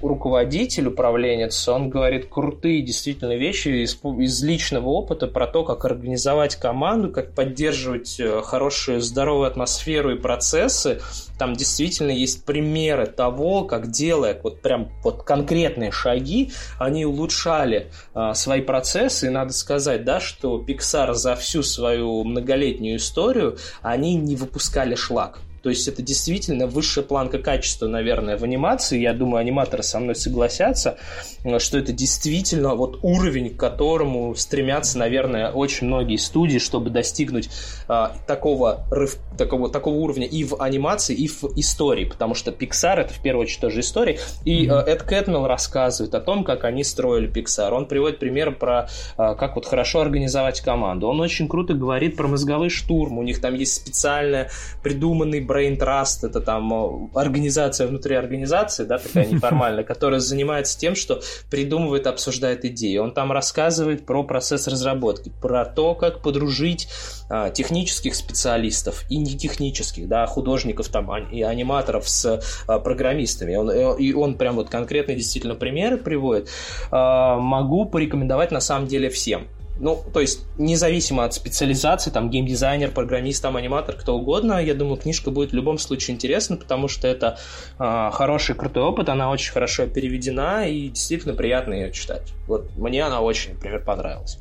руководитель, управленец. Он говорит крутые действительно вещи из, из личного опыта про то, как организовать команду, как поддерживать э, хорошую, здоровую атмосферу и процессы. Там действительно есть примеры того, как делая вот прям вот конкретные шаги, они улучшали а, свои процессы. И надо сказать, да, что Pixar за всю свою многолетнюю историю они не выпускали шлак. То есть это действительно высшая планка качества, наверное, в анимации. Я думаю, аниматоры со мной согласятся, э, что это действительно вот уровень, к которому стремятся, наверное, очень многие студии, чтобы достигнуть а, такого, рыв- такого, такого уровня и в анимации, и в истории. Потому что Pixar это в первую очередь тоже история. И э, Эд Кэтмелл рассказывает о том, как они строили Pixar. Он приводит пример про а, как вот хорошо организовать команду. Он очень круто говорит про мозговой штурм. У них там есть специально придуманный Brain Trust, это там э, организация внутри организации, да, такая неформальная, которая занимается тем, что придумывает, обсуждает идеи. Он там рассказывает про процесс разработки, про то, как подружить а, технических специалистов и не технических, да, художников там а- и аниматоров с а, программистами. Он, э, и он прям вот конкретные действительно примеры приводит. А, могу порекомендовать на самом деле всем. Ну, то есть, независимо от специализации, там, геймдизайнер, программист, там, аниматор, кто угодно, я думаю, книжка будет в любом случае интересна, потому что это а, хороший, крутой опыт, она очень хорошо переведена, и действительно приятно ее читать. Вот мне она очень, например, понравилась.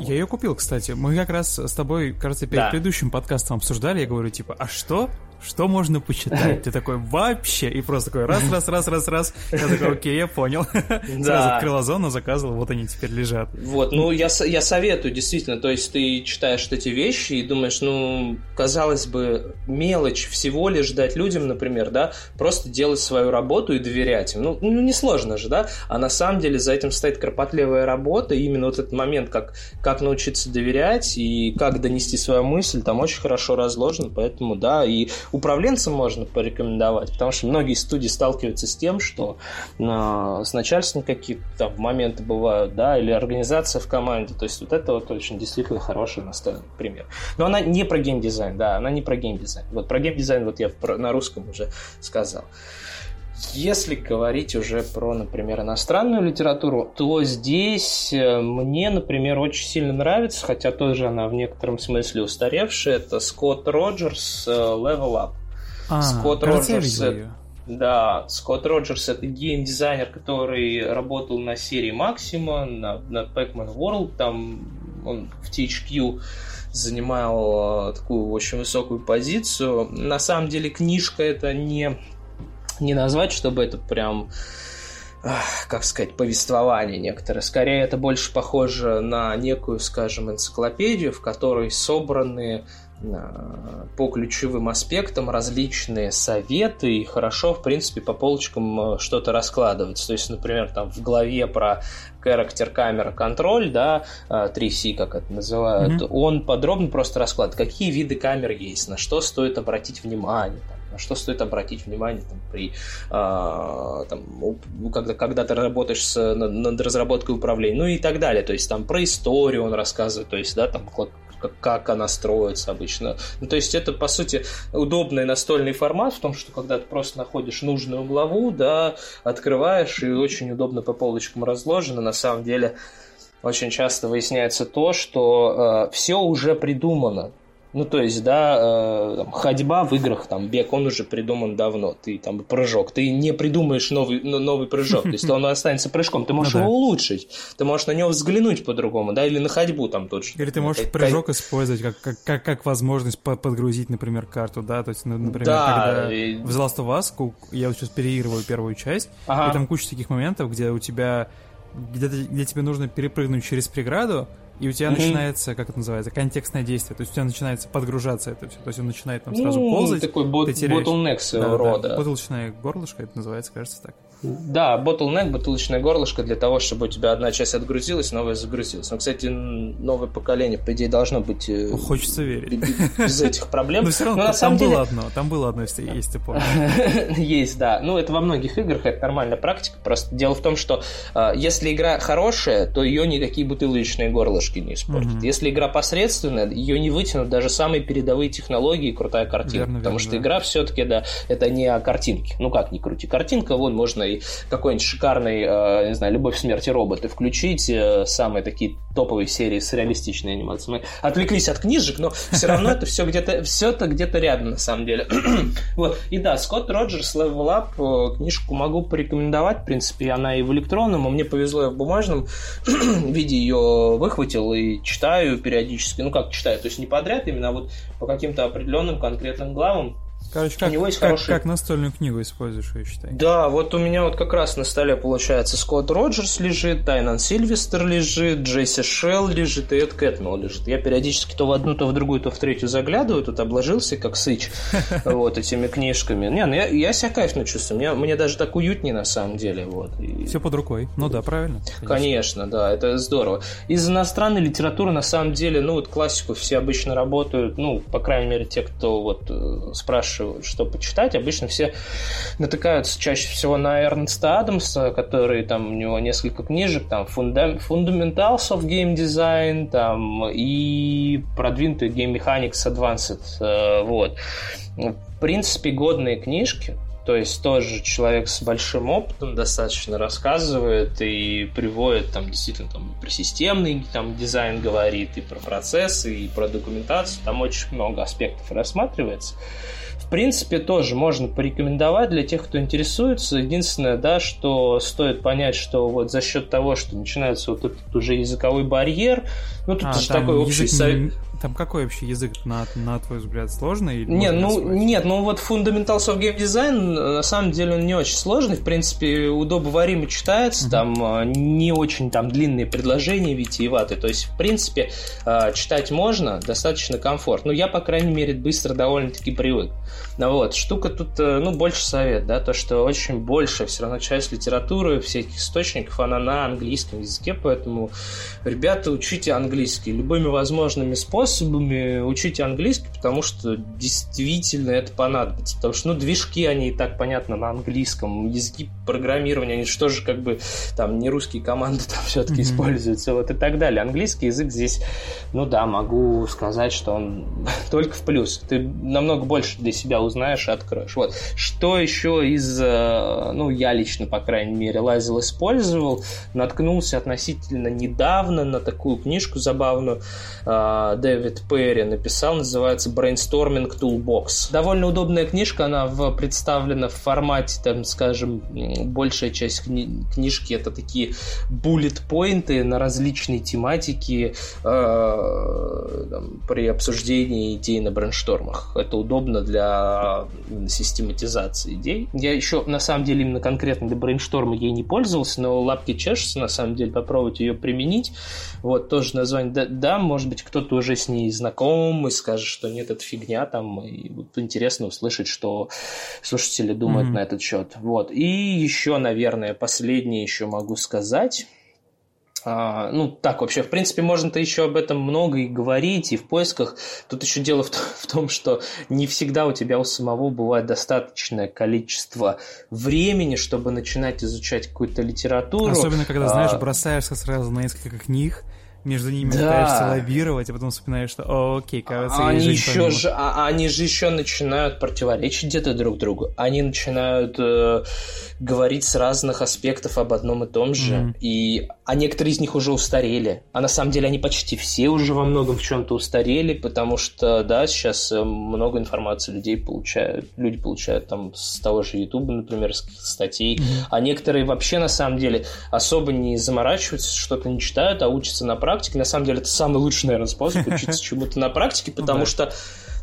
Я ее купил, кстати. Мы как раз с тобой, кажется, перед Да. предыдущим подкастом обсуждали. Я говорю, типа, а что? Что можно почитать? Ты такой, вообще, и просто такой раз, раз, раз, раз, раз. Я такой, окей, я понял. Сразу открыл Озон, заказывал, вот они теперь лежат. Вот, ну, я, я советую, действительно, то есть ты читаешь эти вещи и думаешь, ну, казалось бы, мелочь всего лишь дать людям, например, да, просто делать свою работу и доверять им. Ну, ну несложно же, да, а на самом деле за этим стоит кропотливая работа, и именно вот этот момент, как, как научиться доверять и как донести свою мысль, там очень хорошо разложено, поэтому, да, и управленцам можно порекомендовать, потому что многие студии сталкиваются с тем, что э, с начальством какие-то моменты бывают, да, или организация в команде, то есть вот это вот очень действительно хороший настольный пример. Но она не про геймдизайн, да, она не про геймдизайн. Вот про геймдизайн вот я на русском уже сказал. Если говорить уже про, например, иностранную литературу, то здесь э, мне, например, очень сильно нравится, хотя тоже она в некотором смысле устаревшая, это Скотт Роджерс э, Level Up. А, Скотт Роджерс да, Скотт Роджерс это геймдизайнер, который работал на серии Максима, на, на Pac-Man World, там он в THQ занимал э, такую очень высокую позицию. На самом деле книжка это не не назвать, чтобы это прям как сказать, повествование некоторое. Скорее, это больше похоже на некую, скажем, энциклопедию, в которой собраны по ключевым аспектам различные советы и хорошо, в принципе, по полочкам э, что-то раскладывается. То есть, например, там в главе про character камера контроль, да, 3C, а, как это называют, mm-hmm. он подробно просто раскладывает, какие виды камер есть, на что стоит обратить внимание, там, на что стоит обратить внимание там, при, а, там, когда, когда ты работаешь с, над, над разработкой управления, ну и так далее. То есть там про историю он рассказывает, то есть, да, там как, как она строится обычно. Ну, то есть это, по сути, удобный настольный формат в том, что когда ты просто находишь нужную главу, да, открываешь, и очень удобно по полочкам разложено, на самом деле очень часто выясняется то, что э, все уже придумано. Ну, то есть, да, э, там, ходьба в играх, там, бег, он уже придуман давно. Ты там прыжок, ты не придумаешь новый, новый прыжок, то есть он останется прыжком. Ты можешь ну, его да. улучшить, ты можешь на него взглянуть по-другому, да, или на ходьбу там тот же. Или ты можешь как, прыжок как... использовать как, как, как, как возможность подгрузить, например, карту, да, то есть, например, да, когда и... в The Last of Us, я вот сейчас переигрываю первую часть, ага. и там куча таких моментов, где у тебя где, где тебе нужно перепрыгнуть через преграду, и у тебя mm-hmm. начинается, как это называется, контекстное действие. То есть у тебя начинается подгружаться это все. То есть он начинает там сразу ну, ползать. Такой бот, ты теряешь... bottleneck своего да, рода. Да, бутылочное горлышко, это называется, кажется так. Да, bottleneck, бутылочное горлышко для того, чтобы у тебя одна часть отгрузилась, новая загрузилась. Но, кстати, новое поколение, по идее, должно быть... Э, ну, хочется верить. Без этих проблем. [laughs] Но все равно, Но, там было одно, там было одно, если есть, ты помнишь. [laughs] Есть, да. Ну, это во многих играх, это нормальная практика. Просто дело в том, что э, если игра хорошая, то ее никакие бутылочные горлышки не испортят. Если игра посредственная, ее не вытянут даже самые передовые технологии и крутая картинка. Потому что игра все-таки, да, это не о картинке. Ну как, не крути. Картинка, вон, можно и какой-нибудь шикарный, э, не знаю, «Любовь, смерти роботы» включить, э, самые такие топовые серии с реалистичной анимацией. Мы отвлеклись от книжек, но все равно это все где-то все это где-то рядом на самом деле. [clears throat] вот. И да, Скотт Роджерс Level Up, э, книжку могу порекомендовать, в принципе, она и в электронном, а мне повезло, я в бумажном [clears throat] виде ее выхватил и читаю периодически, ну как читаю, то есть не подряд, именно а вот по каким-то определенным конкретным главам, Короче, как, у него есть как, хороший... как настольную книгу используешь, я считаю. Да, вот у меня вот как раз на столе получается Скотт Роджерс лежит, Тайнан Сильвестер лежит, Джесси Шелл лежит и Эд Кэтмелл лежит. Я периодически то в одну, то в другую, то в третью заглядываю, тут обложился как сыч [laughs] вот этими книжками. Не, ну я, я себя кайфно чувствую, мне, мне даже так уютнее на самом деле. Вот. И... Все под рукой, ну да, правильно. Конечно. конечно, да, это здорово. Из иностранной литературы на самом деле, ну вот классику все обычно работают, ну, по крайней мере, те, кто вот э, спрашивает спрашивают, что почитать, обычно все натыкаются чаще всего на Эрнста Адамса, который там у него несколько книжек, там Fundamentals of Game Design, там и продвинутый Game Mechanics Advanced, вот. В принципе, годные книжки, То есть тоже человек с большим опытом достаточно рассказывает и приводит там действительно там про системный там дизайн говорит и про процессы и про документацию. Там очень много аспектов рассматривается в принципе, тоже можно порекомендовать для тех, кто интересуется. Единственное, да, что стоит понять, что вот за счет того, что начинается вот этот уже языковой барьер, ну тут А, же такой общий язык совет. Там какой вообще язык, на, на твой взгляд, сложный? или Не, ну освоить? нет, ну вот Fundamentals of Game Design э, на самом деле он не очень сложный, в принципе удобоваримо читается, там э, не очень там длинные предложения витиеватые, то есть в принципе э, читать можно, достаточно комфортно. Ну я по крайней мере быстро довольно-таки привык. Ну вот штука тут ну больше совет, да, то что очень больше все равно часть литературы всяких источников она на английском языке, поэтому ребята учите английский любыми возможными способами учите английский, потому что действительно это понадобится. Потому что, ну, движки, они и так понятно на английском, языки программирования, они что же как бы там не русские команды [laughs] там все-таки Мгм. используются, вот и так далее. Английский язык здесь, ну да, могу сказать, что он [laughs] только в плюс. Ты намного больше для себя узнаешь и откроешь. Вот. Что еще из, э, ну, я лично, по крайней мере, лазил, использовал, наткнулся относительно недавно на такую книжку забавную, э, Дэвид Перри написал, называется Brainstorming Toolbox. Довольно удобная книжка, она в, представлена в формате, там, скажем, большая часть кни- книжки это такие буллет-поинты на различные тематики э, там, при обсуждении идей на брейнштормах. Это удобно для систематизации идей. Я еще, на самом деле, именно конкретно для брейншторма ей не пользовался, но лапки чешутся, на самом деле, попробовать ее применить. Вот, тоже название да, да, может быть, кто-то уже с ней знаком и скажет, что нет, это фигня, там, и вот интересно услышать, что слушатели думают Мгм. на этот счет. Вот. И еще, наверное, последнее еще могу сказать. А, ну, так вообще, в принципе, можно-то еще об этом много и говорить, и в поисках. Тут еще дело в, в том, что не всегда у тебя у самого бывает достаточное количество времени, чтобы начинать изучать какую-то литературу. Особенно, когда, знаешь, А, бросаешься сразу на несколько книг, между ними Да. пытаешься лавировать, а потом вспоминаешь, что, «О, окей, кажется, они еще помимо». же, а- они же еще начинают противоречить где-то друг другу. Они начинают э, говорить с разных аспектов об одном и том же. Мгм. И а некоторые из них уже устарели. А на самом деле они почти все уже во многом в чем-то устарели, потому что да, сейчас э, много информации людей получают, люди получают там с того же Ютуба, например, с статей. А некоторые вообще на самом деле особо не заморачиваются, что-то не читают, а учатся на практике. На самом деле это самый лучший, наверное, способ [laughs] учиться чему-то на практике, потому что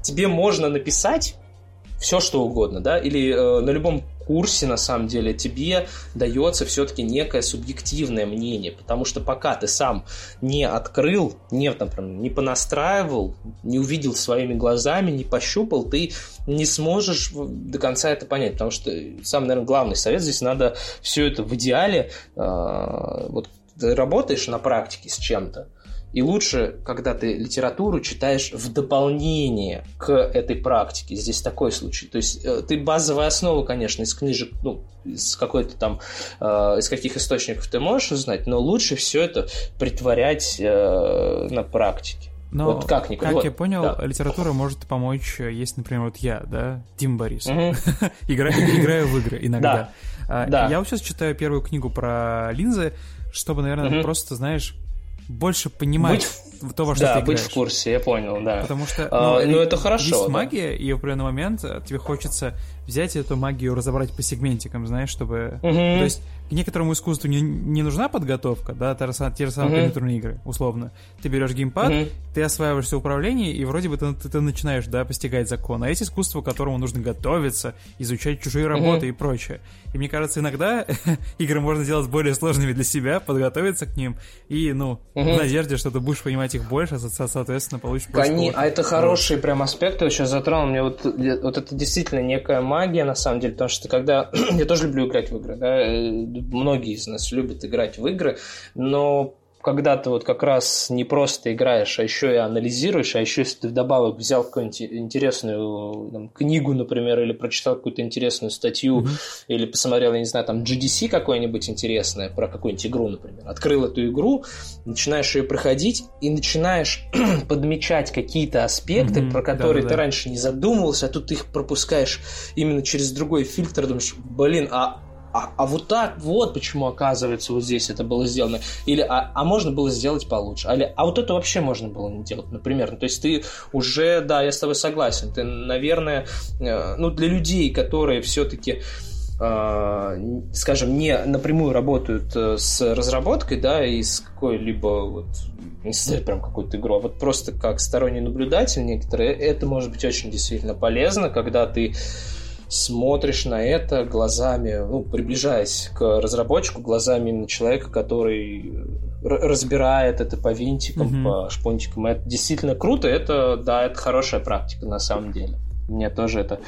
тебе можно написать все что угодно, да, или э, на любом курсе, на самом деле, тебе дается все-таки некое субъективное мнение, потому что пока ты сам не открыл, не, например, не понастраивал, не увидел своими глазами, не пощупал, ты не сможешь до конца это понять, потому что самый, наверное, главный совет здесь надо все это в идеале, э, вот ты работаешь на практике с чем-то, и лучше, когда ты литературу читаешь в дополнение к этой практике. Здесь такой случай. То есть э, ты базовая основа, конечно, из книжек, ну, из какой-то там, э, из каких источников ты можешь узнать, но лучше все это притворять э, на практике. Но, Вот как, Николай? как Вот, я понял, да. литература может помочь, э, если, например, вот я, да, Тим Борис, Мгм. [laughs] Игра- играю в игры иногда. А, Да. Я вот сейчас читаю первую книгу про линзы, чтобы, наверное, просто, знаешь, больше понимать то, во что да, ты быть играешь. в курсе, я понял, да. Потому что А, ну, это хорошо, Есть да. магия, и в определенный момент э, тебе хочется взять эту магию, разобрать по сегментикам, знаешь, чтобы... Мгм. То есть к некоторому искусству не, не нужна подготовка, да, те же, са- те же самые Мгм. компьютерные игры, условно. Ты берешь геймпад, Мгм. ты осваиваешься управление, и вроде бы ты, ты- ты начинаешь, да, постигать закон. А есть искусство, к которому нужно готовиться, изучать чужие работы и прочее. И мне кажется, иногда [laughs] игры можно сделать более сложными для себя, подготовиться к ним, и, ну, Мгм. в надежде, что ты будешь понимать их больше, со- со- соответственно, получишь больше Кони... А это хороший прям аспект, ты сейчас затронул. Мне вот, вот это действительно некая магия, на самом деле, потому что когда... [clears throat] я тоже люблю играть в игры, да, э, многие из нас любят играть в игры, но когда ты вот как раз не просто играешь, а еще и анализируешь, а еще если ты вдобавок взял какую-нибудь интересную там, книгу, например, или прочитал какую-то интересную статью, mm-hmm. или посмотрел, я не знаю, там GDC какое-нибудь интересное про какую-нибудь игру, например, открыл эту игру, начинаешь ее проходить и начинаешь [clears throat] подмечать какие-то аспекты, mm-hmm. про которые Да-да-да. ты раньше не задумывался, а тут ты их пропускаешь именно через другой фильтр, думаешь, блин, а а, а вот так, вот почему, оказывается, вот здесь это было сделано. Или, а, а можно было сделать получше. Или, а вот это вообще можно было не делать, например. Ну, то есть ты уже, да, я с тобой согласен. Ты, наверное, э, ну, для людей, которые все-таки э, скажем, не напрямую работают э, с разработкой, да, и с какой-либо вот не создать прям какую-то игру, а вот просто как сторонний наблюдатель некоторые, это может быть очень действительно полезно, когда ты смотришь на это глазами, ну, приближаясь к разработчику, глазами именно человека, который разбирает это по винтикам, mm-hmm. по шпунтикам. Это действительно круто, это, да, это хорошая практика на самом деле. Мне тоже это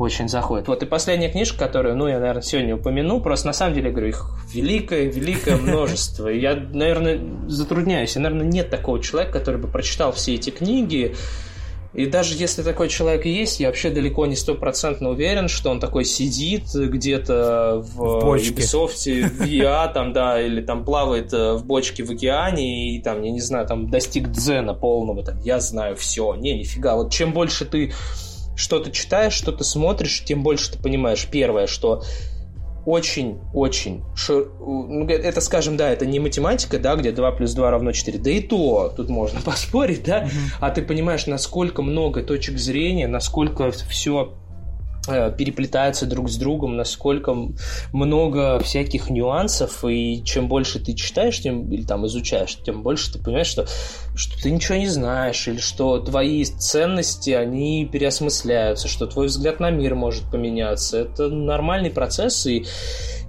очень заходит. Вот и последняя книжка, которую, ну, я, наверное, сегодня упомяну, просто на самом деле, говорю, их великое-великое [laughs] множество. Я, наверное, затрудняюсь. И, наверное, нет такого человека, который бы прочитал все эти книги, и даже если такой человек есть, я вообще далеко не стопроцентно уверен, что он такой сидит где-то в, в Ubisoft, в EA, [laughs] там, да, или там плавает э, в бочке в океане и там, я не знаю, там достиг дзена полного, там, я знаю все. Не, нифига. Вот чем больше ты что-то читаешь, что-то смотришь, тем больше ты понимаешь, первое, что очень-очень... Шир... Ну, это, скажем, да, это не математика, да, где 2 плюс 2 равно 4, да и то тут можно [laughs] поспорить, да, mm-hmm. а ты понимаешь, насколько много точек зрения, насколько все переплетаются друг с другом, насколько много всяких нюансов, и чем больше ты читаешь, тем, или там изучаешь, тем больше ты понимаешь, что, что ты ничего не знаешь, или что твои ценности, они переосмысляются, что твой взгляд на мир может поменяться. Это нормальный процесс, и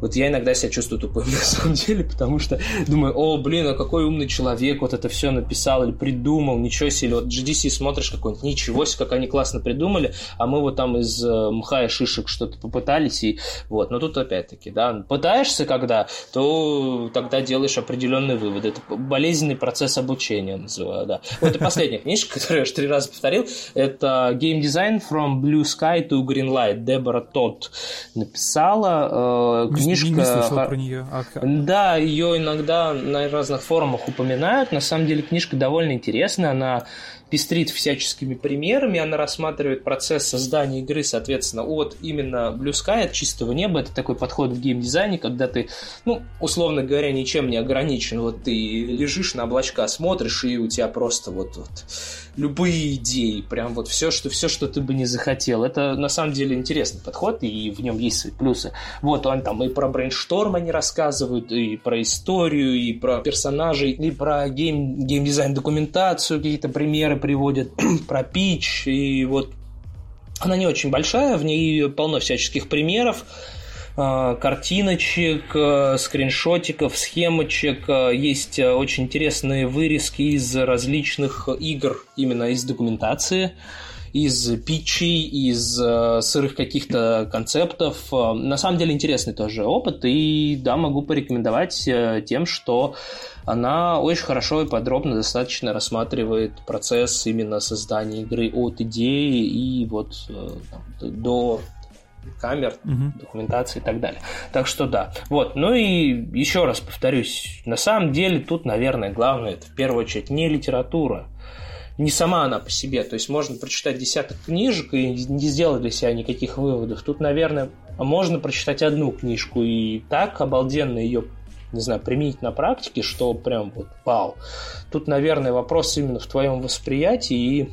вот я иногда себя чувствую тупым [laughs] на самом деле, потому что думаю, о, блин, а какой умный человек вот это все написал или придумал, ничего себе. Вот GDC смотришь какой-нибудь, ничего себе, как они классно придумали, а мы вот там из э, мха и шишек что-то попытались, и вот. Но тут опять-таки, да, пытаешься когда, то тогда делаешь определенные выводы. Это болезненный процесс обучения, называю, да. Вот и последняя книжка, [laughs] которую я уже три раза повторил, это Game Design from Blue Sky to Green Light. Дебора Тодд написала. Э, книжка... Не, не слышал про нее. А... Да, ее иногда на разных форумах упоминают. На самом деле книжка довольно интересная. Она пестрит всяческими примерами, она рассматривает процесс создания игры, соответственно, от именно Blue Sky, от чистого неба. Это такой подход в геймдизайне, когда ты, ну, условно говоря, ничем не ограничен. Вот ты лежишь на облачка, смотришь, и у тебя просто вот, вот любые идеи, прям вот все, что, все, что ты бы не захотел. Это на самом деле интересный подход, и в нем есть свои плюсы. Вот он там и про brainstorm они рассказывают, и про историю, и про персонажей, и про гейм, геймдизайн документацию, какие-то примеры приводят, [clears throat] про pitch, и вот она не очень большая, в ней полно всяческих примеров, картиночек, а, скриншотиков, схемочек. А, есть очень интересные вырезки из различных игр, именно из документации из питчей, из сырых каких-то концептов. На самом деле интересный тоже опыт, и да, могу порекомендовать тем, что она очень хорошо и подробно достаточно рассматривает процесс именно создания игры от идеи и вот до камер, угу. документации и так далее. Так что да. Вот. Ну и еще раз повторюсь, на самом деле тут, наверное, главное это в первую очередь не литература, не сама она по себе. То есть можно прочитать десяток книжек и не сделать для себя никаких выводов. Тут, наверное, можно прочитать одну книжку и так обалденно ее не знаю, применить на практике, что прям вот вау. Тут, наверное, вопрос именно в твоем восприятии и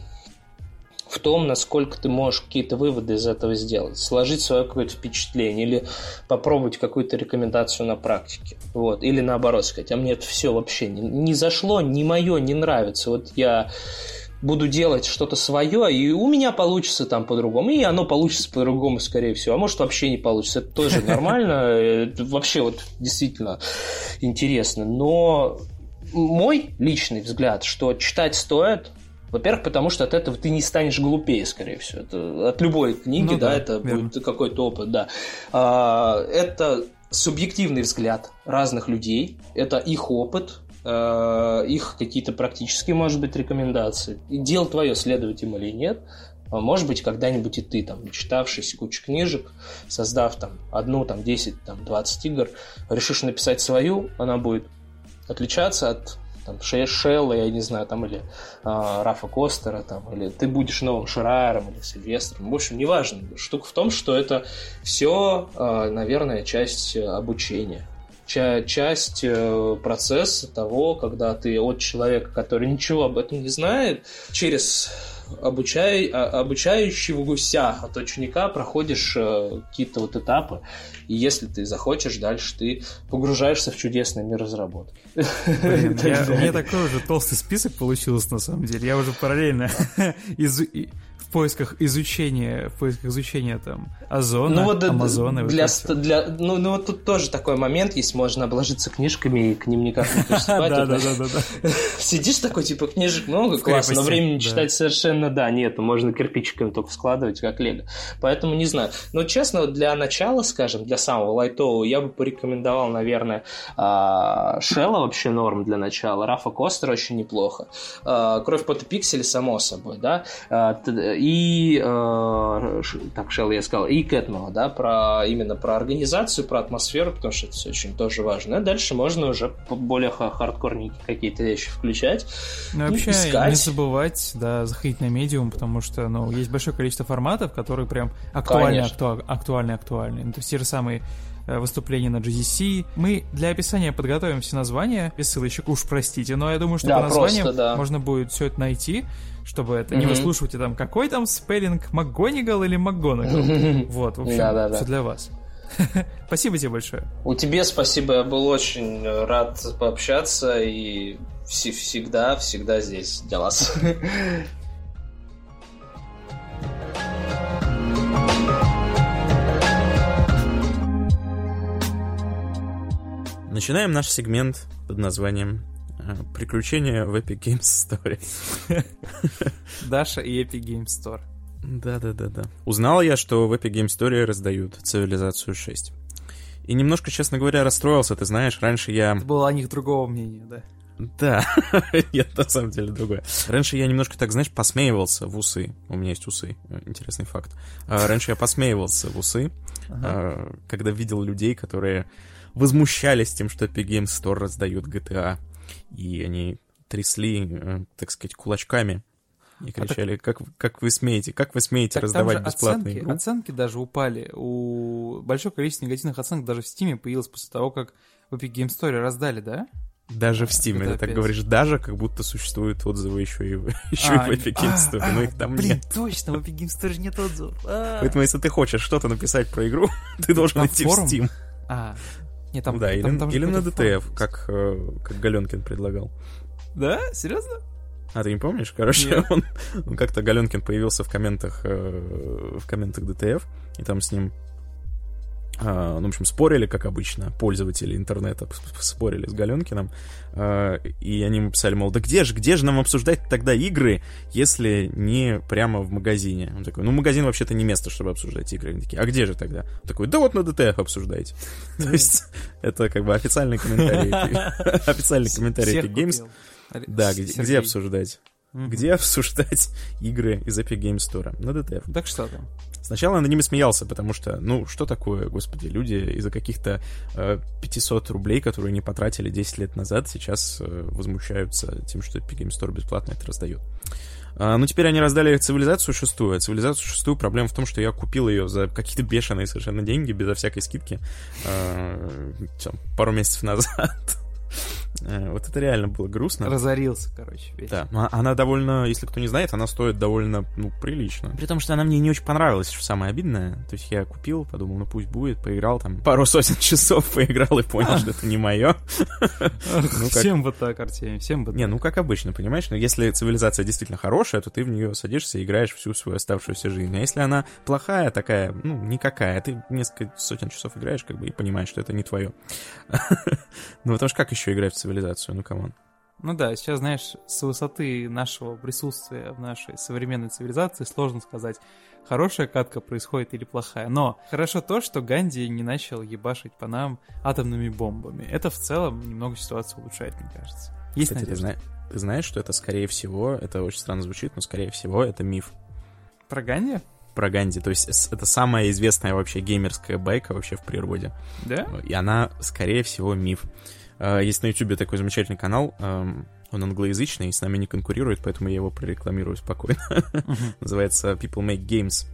в том, насколько ты можешь какие-то выводы из этого сделать, сложить свое какое-то впечатление или попробовать какую-то рекомендацию на практике. Вот. Или наоборот сказать, а мне это все вообще не, не зашло, не мое, не нравится. Вот я буду делать что-то свое, и у меня получится там по-другому, и оно получится по-другому, скорее всего. А может, вообще не получится. Это тоже [laughs] нормально. Вообще вот действительно интересно. Но мой личный взгляд, что читать стоит, во-первых, потому что от этого ты не станешь глупее, скорее всего. Это от любой книги, ну, да, да, это верно. будет какой-то опыт, да. А, это субъективный взгляд разных людей, это их опыт, э, их какие-то практические, может быть, рекомендации. И дело твое, следовать им или нет. А может быть, когда-нибудь и ты, там, читавшись кучу книжек, создав там одну, там, 10, там, 20 игр, решишь написать свою, она будет отличаться от там, Шелла, я не знаю, там, или э, Рафа Костера, там, или ты будешь новым Шрайером или Сильвестром. В общем, неважно. Штука в том, что это все, э, наверное, часть обучения часть э, процесса того, когда ты от человека, который ничего об этом не знает, через обучай, а, обучающего гуся от ученика проходишь э, какие-то вот этапы, и если ты захочешь, дальше ты погружаешься в чудесный мир разработки. Блин, [laughs] я, у меня такой уже толстый список получился, на самом деле. Я уже параллельно [laughs] из, в поисках изучения, в поисках изучения там Озона, ну, вот Амазона. Для, для, ну, ну вот тут тоже такой момент есть, можно обложиться книжками и к ним никак не [laughs] приступать. Да, да, да, да. [laughs] Сидишь такой, типа, книжек много, классно, но времени читать совершенно, да, нет, можно кирпичиками только складывать, как лего. Поэтому не знаю. Но честно, для начала, скажем, для самого лайтового, я бы порекомендовал, наверное, а, Шелла вообще норм для начала, Рафа Костер очень неплохо. А, Кровь, пот и пиксели, само собой, да. И, так, Шелла я сказал, и Кэтмела, да, про, именно про организацию, про атмосферу, потому что это все очень тоже важно. А дальше можно уже более хардкорненькие какие-то вещи включать. Ну, вообще, искать. не забывать, да, заходить на медиум, потому что, ну, есть большое количество форматов, которые прям актуальны, актуальны, актуальны, актуальны. Ну, то есть те же самые э, выступления на GDC. Мы для описания подготовим все названия, без ссылочек, уж простите, но я думаю, что да, по названиям просто, да. можно будет все это найти чтобы это mm-hmm. не выслушивайте там, какой там спеллинг, МакГонигал или МакГонагал. Mm-hmm. [laughs] Вот, в общем, да, да, все для вас. [laughs] спасибо тебе большое. У тебя спасибо, я был очень рад пообщаться и всегда, всегда здесь для вас. [laughs] Начинаем наш сегмент под названием Приключения в Epic Games Store. [laughs] Даша и Epic Games Store. Да-да-да-да. Узнал я, что в Epic Games Store раздают цивилизацию 6. И немножко, честно говоря, расстроился. Ты знаешь, раньше я... Это было о них другого мнения, да? Да, [laughs] нет, на самом деле другое. Раньше я немножко так, знаешь, посмеивался в усы. У меня есть усы, интересный факт. А, раньше я посмеивался в усы, ага. когда видел людей, которые возмущались тем, что Epic Games Store раздают GTA и они трясли, э, так сказать, кулачками и кричали, а так... как, как вы смеете, как вы смеете так раздавать бесплатные оценки, игру? Оценки даже упали. У большое количество негативных оценок даже в Steam появилось после того, как в Epic Game Story раздали, да? Даже в Steam, ты так говоришь, даже как будто существуют отзывы еще и, еще а, и в [laughs] Epic Game Store, а, но их там блин, нет. точно, в Epic Game Store нет отзывов. А. Поэтому если ты хочешь что-то написать про игру, [laughs] ты должен идти в Steam. А, не, там, да, там, или, там или на ДТФ, как, э, как Галенкин предлагал. Да? Серьезно? А ты не помнишь? Короче, он, он как-то Галенкин появился в комментах, э, в комментах ДТФ, и там с ним ну, в общем, спорили, как обычно, пользователи интернета спорили с Галенкиным, э, и они ему писали, мол, да где же, где же нам обсуждать тогда игры, если не прямо в магазине? Он такой, ну, магазин вообще-то не место, чтобы обсуждать игры. Они такие, а где же тогда? Он такой, да вот на ДТФ обсуждайте. То есть, это как бы официальный комментарий, [laughs] официальный комментарий Epic Games. Да, где обсуждать? Где обсуждать [laughs] игры из Epic Games Store? На ДТФ. Так что там? Сначала я над ними смеялся, потому что, ну, что такое, господи, люди из-за каких-то э, 500 рублей, которые не потратили 10 лет назад, сейчас э, возмущаются тем, что Epic Game Store бесплатно это раздает. А, ну, теперь они раздали цивилизацию шестую. А цивилизацию шестую проблема в том, что я купил ее за какие-то бешеные совершенно деньги, безо всякой скидки, э, пару месяцев [laughs] назад. Э, вот это реально было грустно. Разорился, короче. Весь. Да, она довольно, если кто не знает, она стоит довольно, ну, прилично. При том, что она мне не очень понравилась, что самое обидное. То есть я купил, подумал, ну пусть будет, поиграл там пару сотен часов [laughs] поиграл и понял, что это не мое. Ну, всем бы так, Артемий, всем бы Не, ну как обычно, понимаешь? Но если цивилизация действительно хорошая, то ты в нее садишься и играешь всю свою оставшуюся жизнь. А если она плохая, такая, ну, никакая, ты несколько сотен часов играешь, как бы, и понимаешь, что это не твое. [laughs] Ну, потому что как еще играть в цивилизацию, ну come on. Ну да, сейчас, знаешь, с высоты нашего присутствия в нашей современной цивилизации сложно сказать, хорошая катка происходит или плохая. Но хорошо то, что Ганди не начал ебашить по нам атомными бомбами. Это в целом немного ситуацию улучшает, мне кажется. Есть Кстати, ты, зна- ты знаешь, что это, скорее всего, это очень странно звучит, но, скорее всего, это миф Про Ганди? про Ганди. То есть это самая известная вообще геймерская байка вообще в природе. Да? И она, скорее всего, миф. Э, Есть на Ютубе такой замечательный канал, он англоязычный, с нами не конкурирует, поэтому я его прорекламирую спокойно. [laughs] Называется People Make Games.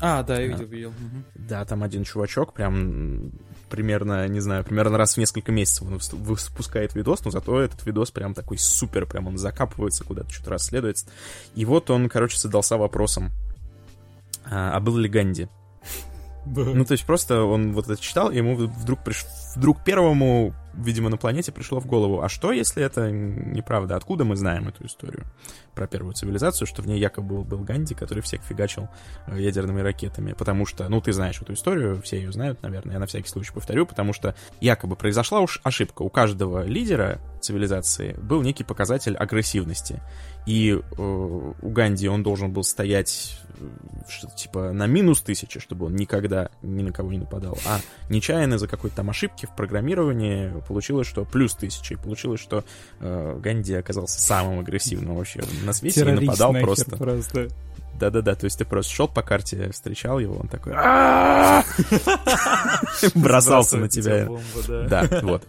А, да, я видел, видел. Да, там один чувачок прям примерно, не знаю, примерно раз в несколько месяцев он выпускает видос, но зато этот видос прям такой супер, прям он закапывается куда-то, что-то расследуется. И вот он, короче, задался вопросом, а, а был ли Ганди? [laughs] Ну, то есть просто он вот это читал, и ему вдруг, приш... вдруг первому, видимо, на планете пришло в голову, а что, если это неправда? Откуда мы знаем эту историю про первую цивилизацию, что в ней якобы был, был Ганди, который всех фигачил э, ядерными ракетами? Потому что, ну, ты знаешь эту историю, все ее знают, наверное, я на всякий случай повторю, потому что якобы произошла уж ошибка. У каждого лидера цивилизации был некий показатель агрессивности. И э, у Ганди он должен был стоять э, типа на минус тысячи, чтобы он никогда ни на кого не нападал. А нечаянно за какой-то там ошибки в программировании получилось, что плюс тысяча. И получилось, что э, Ганди оказался самым агрессивным вообще на свете и нападал просто. просто. Да-да-да, то есть ты просто шел по карте, встречал его, он такой [laughs] бросался на тебя. да. Вот.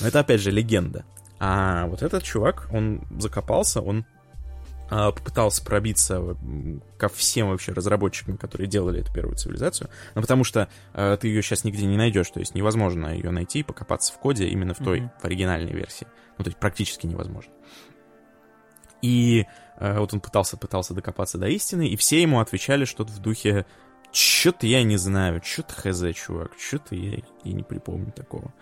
Но это опять же легенда. А вот этот чувак, он закопался, он а, попытался пробиться ко всем вообще разработчикам, которые делали эту первую цивилизацию. Ну, потому что а, ты ее сейчас нигде не найдешь, то есть невозможно ее найти и покопаться в коде именно в той, в оригинальной версии. Ну, то есть практически невозможно. И а, вот он пытался, пытался докопаться до истины, и все ему отвечали что-то в духе Чё-то я не знаю, чё-то хз, чувак, чё-то я, я не припомню такого.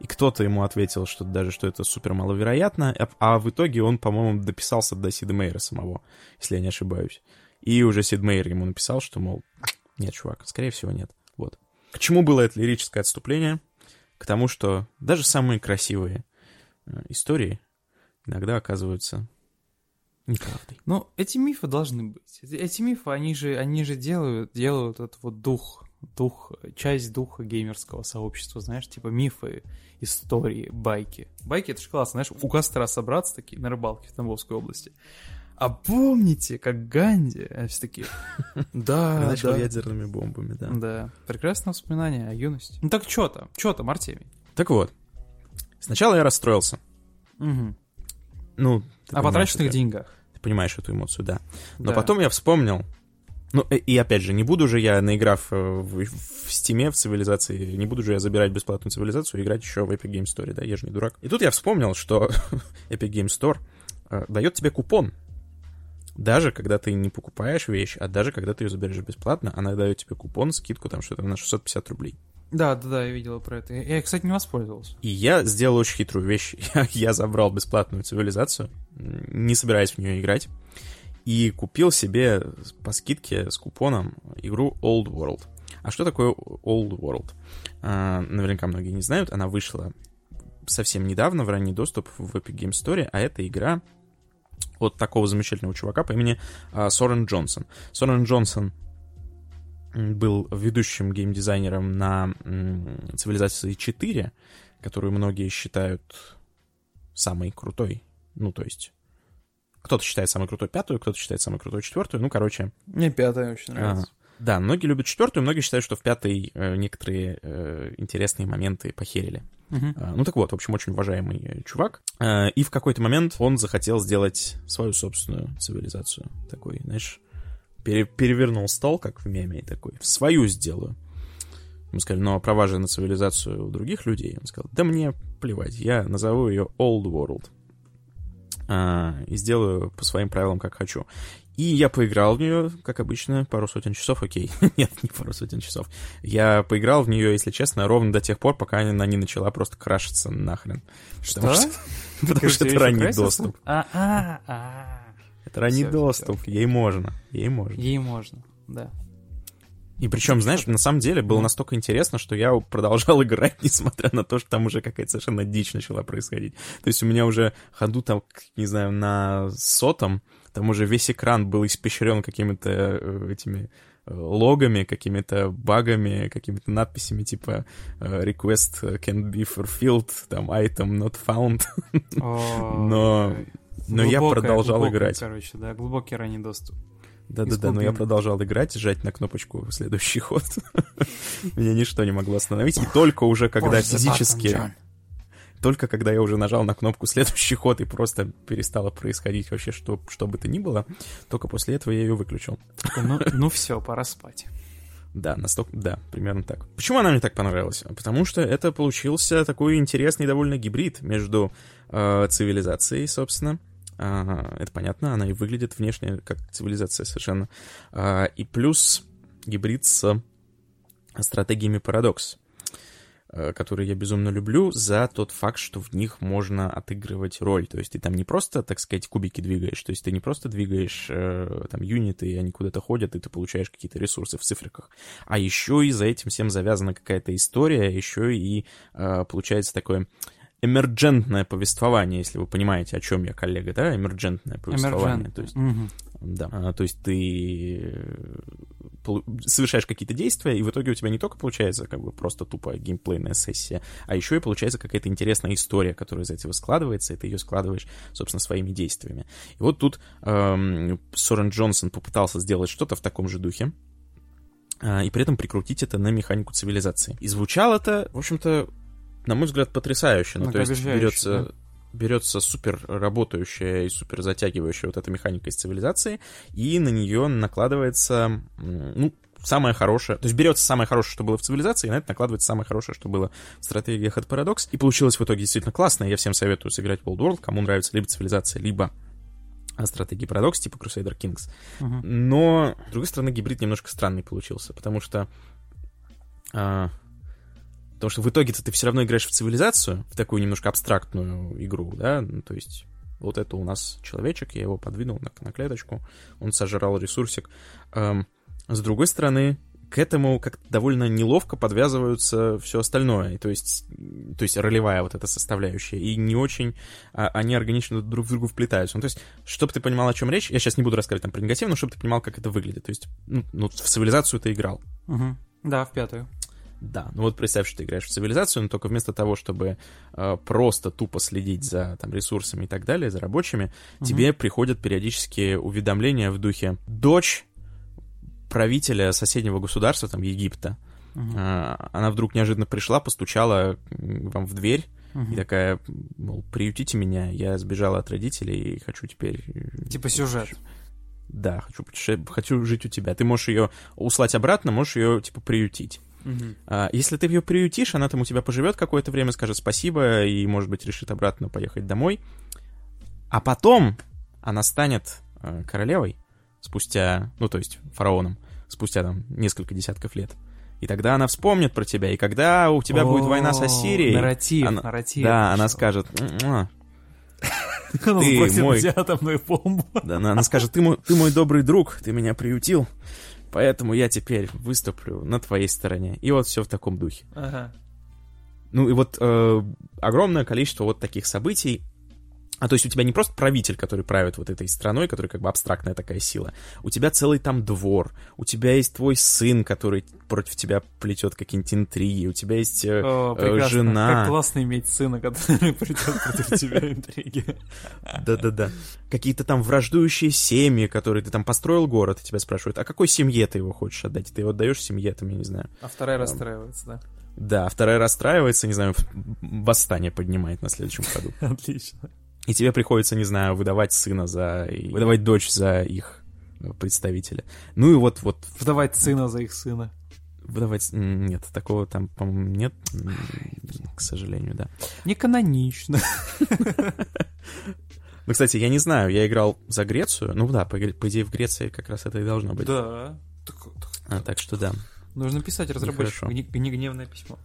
И кто-то ему ответил, что даже что это супер маловероятно, а, а в итоге он, по-моему, дописался до Сид Мейера самого, если я не ошибаюсь. И уже Сид Мейер ему написал, что, мол, нет, чувак, скорее всего, нет. Вот. К чему было это лирическое отступление? К тому, что даже самые красивые э, истории иногда оказываются неправдой. Ну, эти мифы должны быть. Эти, мифы, они же, они же делают, делают этот вот дух, дух, часть духа геймерского сообщества, знаешь, типа мифы, истории, байки. Байки — это же классно, знаешь, у костра собраться такие на рыбалке в Тамбовской области. А помните, как Ганди? А все такие, [laughs] да, Начал да, ядерными бомбами, да. да. Прекрасное воспоминание о юности. Ну так что там? Что там, Артемий? Так вот, сначала я расстроился. Мгм. Ну, О потраченных деньгах. Ты понимаешь эту эмоцию, да. Но Да. потом я вспомнил. Ну, э, и опять же, не буду же я, наиграв э, в, в Стиме, в цивилизации, не буду же я забирать бесплатную цивилизацию и играть еще в Epic Game Store, да, я же не дурак. И тут я вспомнил, что [laughs] Epic Game Store э, дает тебе купон. Даже когда ты не покупаешь вещь, а даже когда ты ее заберешь бесплатно, она дает тебе купон, скидку там что-то на 650 рублей. Да, да, да, я видела про это. Я, кстати, не воспользовался. И я сделал очень хитрую вещь. [laughs] Я, я забрал бесплатную цивилизацию, не собираясь в нее играть, и купил себе по скидке с купоном игру Old World. А что такое Old World? А, наверняка многие не знают, она вышла совсем недавно в ранний доступ в Epic Game Store, а это игра от такого замечательного чувака по имени а, Сорен Джонсон. Сорен Джонсон был ведущим геймдизайнером на цивилизации 4, которую многие считают самой крутой. Ну, то есть, кто-то считает самой крутой пятую, кто-то считает самой крутой четвертую. Ну, короче, Мне пятая очень нравится. а, да, многие любят четвертую, многие считают, что в пятой э, некоторые э, интересные моменты похерили. Мгм. А, Ну так вот, в общем, очень уважаемый э, чувак. А, И в какой-то момент он захотел сделать свою собственную цивилизацию. Такой, знаешь, пере- перевернул стол, как в меме, и такой, свою сделаю. Мы сказали, ну а права же на цивилизацию у других людей. Он сказал, да мне плевать, я назову ее Old World. А, и сделаю по своим правилам, как хочу. И я поиграл в нее, как обычно, пару сотен часов, окей. [laughs] Нет, не пару сотен часов. Я поиграл в нее, если честно, ровно до тех пор, пока она не начала просто крашиться нахрен. Потому что, [laughs] потому что это ранний доступ. А, а, а. Это ранний Всё, доступ. Ей можно. Ей можно. Ей можно, да. И причем, знаешь, на самом деле было настолько интересно, что я продолжал [laughs] играть, несмотря на то, что там уже какая-то совершенно дичь начала происходить. То есть у меня уже ходу там, не знаю, на сотом, там уже весь экран был испещрен какими-то э, этими э, логами, какими-то багами, какими-то надписями типа э, request can be fulfilled, там item not found. [laughs] Но, но я продолжал играть. Короче, да, глубокий ранний доступ. Да-да-да, но я продолжал играть, жать на кнопочку следующий [laughs] ход. Меня ничто не могло остановить. И только уже когда физически... Только когда я уже нажал на кнопку следующий ход и просто перестало происходить вообще что, что бы то ни было, только после этого я ее выключил. Ну, ну все, пора спать. Да, настолько, да, примерно так. Почему она мне так понравилась? Потому что это получился такой интересный довольно гибрид между э, цивилизацией, собственно, это понятно, она и выглядит внешне как цивилизация совершенно. А, и плюс гибрид с стратегиями парадокс, а, которые я безумно люблю за тот факт, что в них можно отыгрывать роль. То есть ты там не просто, так сказать, кубики двигаешь, то есть ты не просто двигаешь э, там юниты, и они куда-то ходят, и ты получаешь какие-то ресурсы в цифриках, а еще и за этим всем завязана какая-то история, еще и получается такое эмерджентное повествование, если вы понимаете, о чем я, коллега, да, эмерджентное повествование. То есть, угу. да, а, то есть ты э, совершаешь какие-то действия, и в итоге у тебя не только получается как бы просто тупая геймплейная сессия, а еще и получается какая-то интересная история, которая из этого складывается, и ты ее складываешь, собственно, своими действиями. И вот тут эм, Сорен Джонсон попытался сделать что-то в таком же духе, э, и при этом прикрутить это на механику цивилизации. И звучало это, в общем-то, на мой взгляд, потрясающая. Ну, то есть берется, да? берется супер работающая и супер затягивающая вот эта механика из цивилизации, и на нее накладывается, ну, самое хорошее, то есть берется самое хорошее, что было в цивилизации, и на это накладывается самое хорошее, что было в стратегиях от Paradox, и получилось в итоге действительно классно, я всем советую сыграть World World, кому нравится либо цивилизация, либо стратегии Paradox, типа Crusader Kings. Uh-huh. Но, с другой стороны, гибрид немножко странный получился, потому что а, Потому что в итоге-то ты все равно играешь в цивилизацию, в такую немножко абстрактную игру, да, ну, то есть вот это у нас человечек, я его подвинул на, на клеточку, он сожрал ресурсик. Эм, с другой стороны, к этому как довольно неловко подвязываются все остальное, то есть, то есть ролевая вот эта составляющая, и не очень а, они органично друг в другу вплетаются. Ну, то есть, чтобы ты понимал, о чем речь, я сейчас не буду рассказывать там про негатив, но чтобы ты понимал, как это выглядит. То есть, ну, ну в цивилизацию ты играл. Угу. Да, в пятую. Да, ну вот представь, что ты играешь в цивилизацию, но только вместо того, чтобы э, просто тупо следить за там, ресурсами и так далее, за рабочими, угу. тебе приходят периодически уведомления в духе «Дочь правителя соседнего государства, там, Египта, угу. э, она вдруг неожиданно пришла, постучала вам в дверь, угу. и такая, мол, приютите меня, я сбежала от родителей и хочу теперь... Типа сюжет. Да, хочу, хочу жить у тебя. Ты можешь ее услать обратно, можешь ее, типа, приютить. Угу. Если ты ее приютишь, она там у тебя поживет какое-то время, скажет спасибо и, может быть, решит обратно поехать домой. А потом она станет э, королевой спустя, ну, то есть фараоном, спустя там несколько десятков лет. И тогда она вспомнит про тебя. И когда у тебя будет война с Ассирией... Нарратив, она, нарратив. Да, она скажет... [laughs] Ты мой... атомную бомбу. Да, она скажет, ты мой, ты мой добрый друг, ты меня приютил. Поэтому я теперь выступлю на твоей стороне. И вот все в таком духе. Ага. Ну и вот э, огромное количество вот таких событий. А то есть у тебя не просто правитель, который правит вот этой страной, который как бы абстрактная такая сила. У тебя целый там двор. У тебя есть твой сын, который против тебя плетет какие-нибудь интриги. У тебя есть э, О, э, жена. Как классно иметь сына, который [laughs] плетет против тебя интриги. Да-да-да. Какие-то там враждующие семьи, которые ты там построил город, и тебя спрашивают, а какой семье ты его хочешь отдать? Ты его отдаешь семье, там, я не знаю. А вторая расстраивается, да? Да, вторая расстраивается, не знаю, восстание поднимает на следующем ходу. [laughs] Отлично и тебе приходится, не знаю, выдавать сына за... выдавать дочь за их представителя. Ну и вот... вот выдавать сына за их сына. Выдавать... Нет, такого там, по-моему, нет, к сожалению, да. Не канонично. [laughs] Ну, кстати, я не знаю, я играл за Грецию. Ну да, по, по идее, в Греции как раз это и должно быть. Да. Так, а, так что да. Нужно писать разработчику не, не гневное письмо.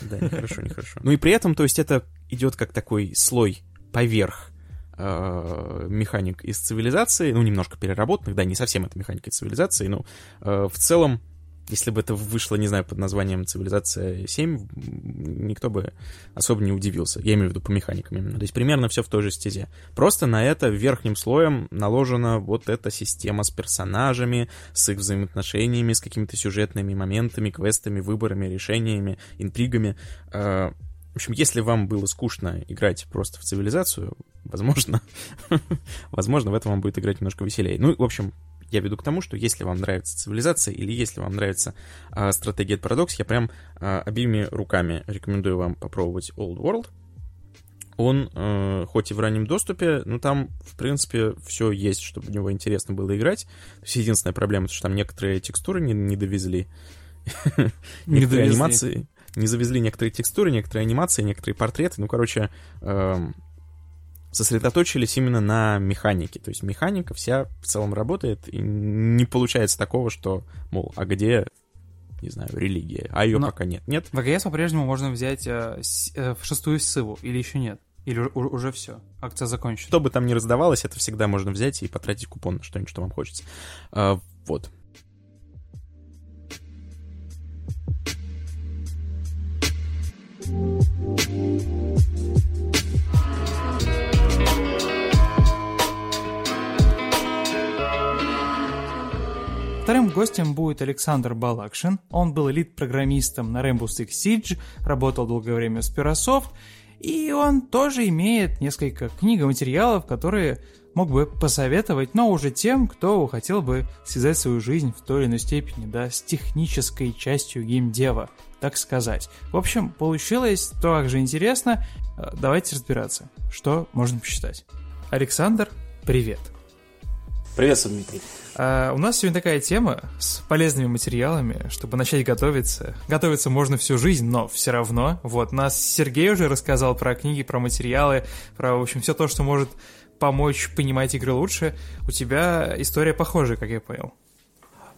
Да, нехорошо, нехорошо. Ну и при этом, то есть это идет как такой слой поверх э, механик из цивилизации, ну, немножко переработанных, да, не совсем это механика из цивилизации, но э, в целом если бы это вышло, не знаю, под названием «Цивилизация 7», никто бы особо не удивился. Я имею в виду по механикам именно. То есть примерно все в той же стезе. Просто на это верхним слоем наложена вот эта система с персонажами, с их взаимоотношениями, с какими-то сюжетными моментами, квестами, выборами, решениями, интригами. В общем, если вам было скучно играть просто в цивилизацию, возможно, [laughs] возможно, в этом вам будет играть немножко веселее. Ну, в общем, я веду к тому, что если вам нравится цивилизация или если вам нравится э, стратегия от Paradox, я прям э, обеими руками рекомендую вам попробовать Old World. Он, э, хоть и в раннем доступе, но там, в принципе, все есть, чтобы в него интересно было играть. То есть единственная проблема, что там некоторые текстуры не, не довезли. [laughs] Некоторые анимации не завезли некоторые текстуры, некоторые анимации, некоторые портреты. Ну, короче, эм, сосредоточились именно на механике. То есть механика вся в целом работает, и не получается такого, что, мол, а где, не знаю, религия? А ее Но пока нет. Нет? В АГС по-прежнему можно взять э, э, шестую ссылу, или еще нет? Или уже все? Акция закончена? Что бы там ни раздавалось, это всегда можно взять и потратить купон на что-нибудь, что вам хочется. А, вот. Вторым гостем будет Александр Балакшин. Он был элит-программистом на Rainbow Six Siege, работал долгое время с Pirasoft, и он тоже имеет несколько книг и материалов, которые мог бы посоветовать, но уже тем, кто хотел бы связать свою жизнь в той или иной степени, да, с технической частью геймдева, так сказать. В общем, получилось также интересно. Э, давайте разбираться, что можно посчитать. Александр, привет. Приветствую, Дмитрий. А, у нас сегодня такая тема с полезными материалами, чтобы начать готовиться. Готовиться можно всю жизнь, но все равно. Вот, нас Сергей уже рассказал про книги, про материалы, про, в общем, все то, что может помочь понимать игры лучше. У тебя история похожая, как я понял.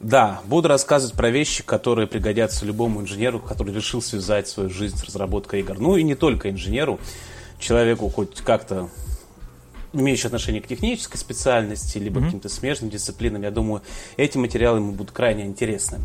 Да, буду рассказывать про вещи, которые пригодятся любому инженеру, который решил связать свою жизнь с разработкой игр. Ну и не только инженеру, человеку хоть как-то имеющий отношение к технической специальности, либо mm-hmm. каким-то смежным дисциплинам, я думаю, эти материалы ему будут крайне интересны.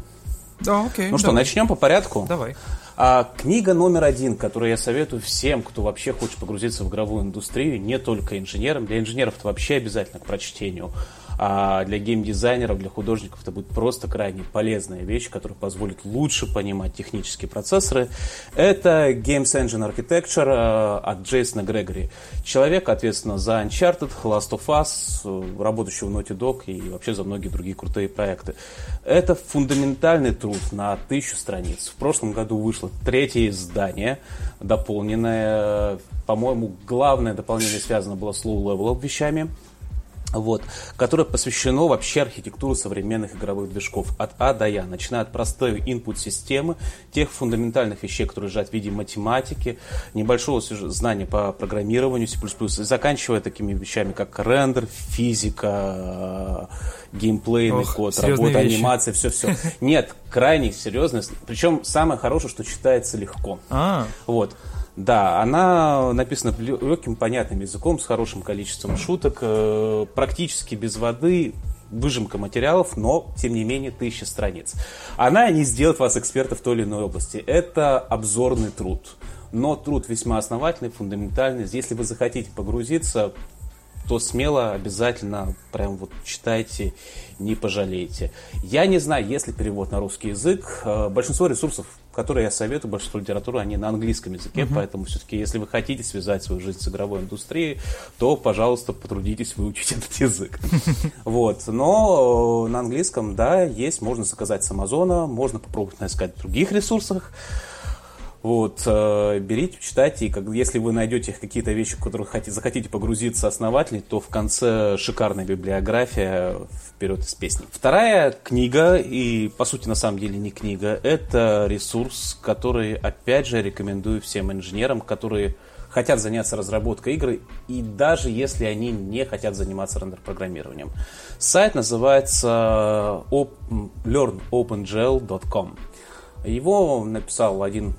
Да, окей. Ну что, давай. начнем по порядку? Давай. А, книга номер один, которую я советую всем, кто вообще хочет погрузиться в игровую индустрию, не только инженерам, для инженеров это вообще обязательно к прочтению а для геймдизайнеров, для художников это будет просто крайне полезная вещь, которая позволит лучше понимать технические процессоры. Это Games Engine Architecture э, от Джейсона Грегори. Человек, ответственно, за Uncharted, Last of Us, э, работающий в Naughty Dog и вообще за многие другие крутые проекты. Это фундаментальный труд на тысячу страниц. В прошлом году вышло третье издание, дополненное, по-моему, главное дополнение связано было с low-level вещами вот, которое посвящено вообще архитектуре современных игровых движков от А до Я, начиная от простой input-системы, тех фундаментальных вещей, которые лежат в виде математики, небольшого знания по программированию C++, и заканчивая такими вещами, как рендер, физика, геймплейный Ох, код, работа, вещи. анимация, все-все. Нет, крайне серьезно. Причем самое хорошее, что читается легко. А. Вот. Да, она написана легким, понятным языком, с хорошим количеством шуток, э, практически без воды, выжимка материалов, но, тем не менее, тысяча страниц. Она не сделает вас эксперта в той или иной области. Это обзорный труд. Но труд весьма основательный, фундаментальный. Если вы захотите погрузиться, то смело обязательно прям вот читайте, не пожалеете. Я не знаю, есть ли перевод на русский язык. Э, большинство ресурсов которые я советую, большинство литературы, они на английском языке, uh-huh. поэтому все-таки, если вы хотите связать свою жизнь с игровой индустрией, то, пожалуйста, потрудитесь выучить [laughs] этот язык. [laughs] Вот, но на английском, да, есть, можно заказать с Амазона, можно попробовать искать в других ресурсах. Вот, э, берите, читайте, и как, если вы найдете какие-то вещи, в которых хотите, захотите погрузиться основательно, то в конце шикарная библиография вперед из песни. Вторая книга, и по сути на самом деле не книга, это ресурс, который, опять же, рекомендую всем инженерам, которые хотят заняться разработкой игры, и даже если они не хотят заниматься рендер-программированием. Сайт называется learnopengl.com. Его написал один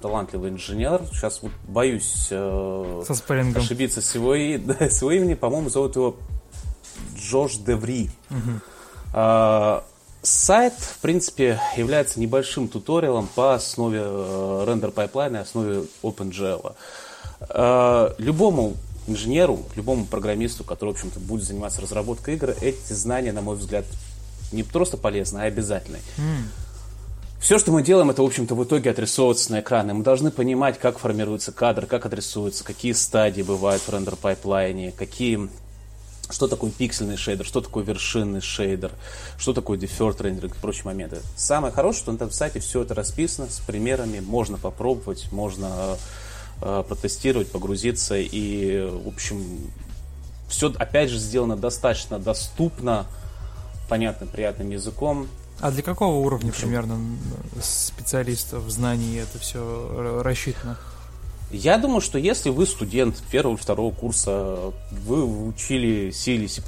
талантливый инженер. Сейчас вот боюсь э, Со ошибиться с его, да, [laughs] с его имени. По-моему, зовут его Джои де Врис. Угу. А, Сайт, в принципе, является небольшим туториалом по основе э, render pipeline а, основе OpenGL. Э, любому инженеру, любому программисту, который, в общем-то, будет заниматься разработкой игр, эти знания, на мой взгляд, не просто полезны, а обязательны. Мм. Все, что мы делаем, это, в общем-то, в итоге отрисовывается на экране. Мы должны понимать, как формируется кадр, как отрисуется, какие стадии бывают в render pipeline е, какие что такое пиксельный шейдер, что такое вершинный шейдер, что такое deferred рендеринг и прочие моменты. Самое хорошее, что на этом сайте все это расписано с примерами, можно попробовать, можно э, протестировать, погрузиться и, в общем, все опять же сделано достаточно доступно, понятным, приятным языком. А для какого уровня примерно специалистов, знаний это все рассчитано? Я думаю, что если вы студент первого или второго курса, вы учили C или C++,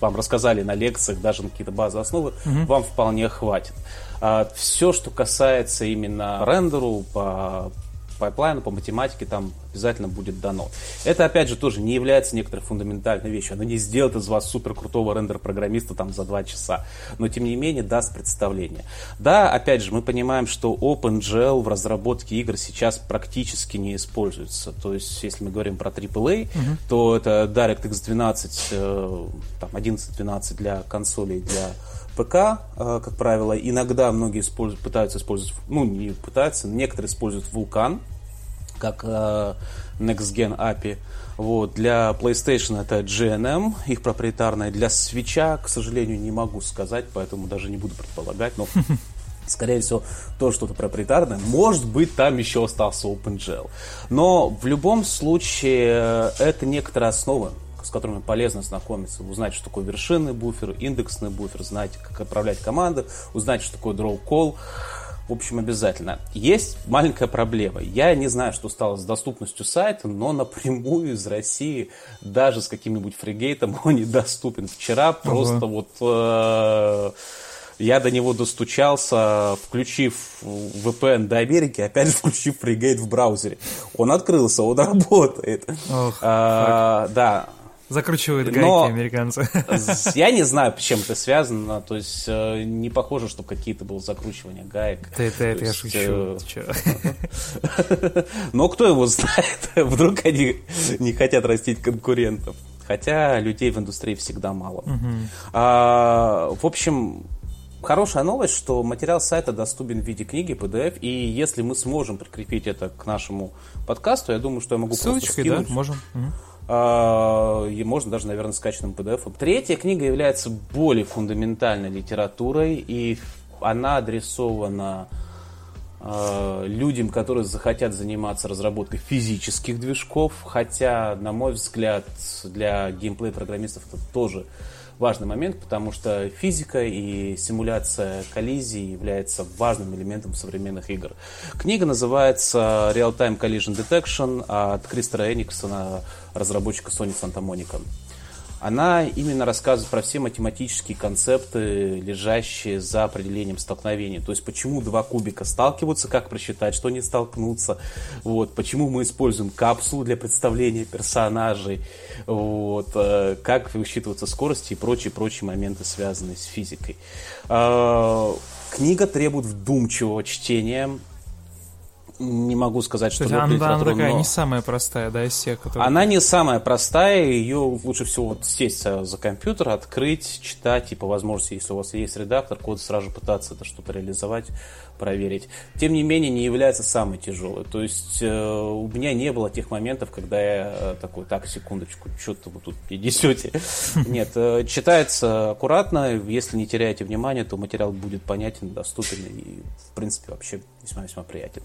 вам рассказали на лекциях, даже на какие-то базовые основы, угу. вам вполне хватит. А все, что касается именно рендеру по пайплайну, по математике там обязательно будет дано. Это, опять же, тоже не является некоторой фундаментальной вещью. Оно не сделает из вас супер крутого рендер-программиста там за два часа. Но, тем не менее, даст представление. Да, опять же, мы понимаем, что OpenGL в разработке игр сейчас практически не используется. То есть, если мы говорим про AAA, uh-huh. то это DirectX 12, э, там, 11-12 для консолей, для ПК, э, как правило, иногда многие используют, пытаются использовать, ну, не пытаются, некоторые используют Vulkan, как э, Next Gen API. Вот. Для PlayStation это GNM, их проприетарная. Для Switch, к сожалению, не могу сказать, поэтому даже не буду предполагать, но [laughs] скорее всего, то что-то проприетарное. Может быть, там еще остался OpenGL. Но в любом случае, э, это некоторые основы, с которыми полезно знакомиться, узнать, что такое вершинный буфер, индексный буфер, знать, как отправлять команды, узнать, что такое draw call. В общем, обязательно. Есть маленькая проблема. Я не знаю, что стало с доступностью сайта, но напрямую из России даже с каким-нибудь фригейтом [laughs] он недоступен. Вчера ага. просто вот... Э, я до него достучался, включив VPN до Америки, [laughs] опять же включив фригейт в браузере. Он открылся, он [laughs] работает. Ох, а, да, Закручивают гайки Но американцы. Я не знаю, с чем это связано. То есть э, не похоже, что какие-то было закручивания гаек. Ты, ты, это я шучу. Э, [laughs] Но кто его знает? [laughs] Вдруг они не хотят растить конкурентов. Хотя людей в индустрии всегда мало. А, в общем, Хорошая новость, что материал сайта доступен в виде книги, PDF, и если мы сможем прикрепить это к нашему подкасту, я думаю, что я могу Ссылочкой, просто скинуть. да, можем. А, и можно даже, наверное, скачанным PDF. Третья книга является более фундаментальной литературой, и она адресована а, людям, которые захотят заниматься разработкой физических движков, хотя, на мой взгляд, для геймплей-программистов это тоже важный момент, потому что физика и симуляция коллизии является важным элементом современных игр. Книга называется Real-Time Collision Detection от Кристера Эниксона, разработчика Sony Santa Monica. Она именно рассказывает про все математические концепты, лежащие за определением столкновения. То есть, почему два кубика сталкиваются, как просчитать, что они столкнутся, вот, почему мы используем капсулу для представления персонажей, вот, э, как высчитываться скорости и прочие-прочие моменты, связанные с физикой. А, книга требует вдумчивого чтения, не могу сказать, что... Она, она такая но... не самая простая, да, из всех, которые... Она не самая простая, ее лучше всего вот сесть за компьютер, открыть, читать, и по возможности, если у вас есть редактор, код сразу пытаться это что-то реализовать, проверить. Тем не менее, не является самой тяжелой. То есть э, у меня не было тех моментов, когда я э, такой, так, секундочку, что-то вы тут несете. [laughs] Нет, э, читается аккуратно, если не теряете внимания, то материал будет понятен, доступен и, в принципе, вообще весьма-весьма приятен.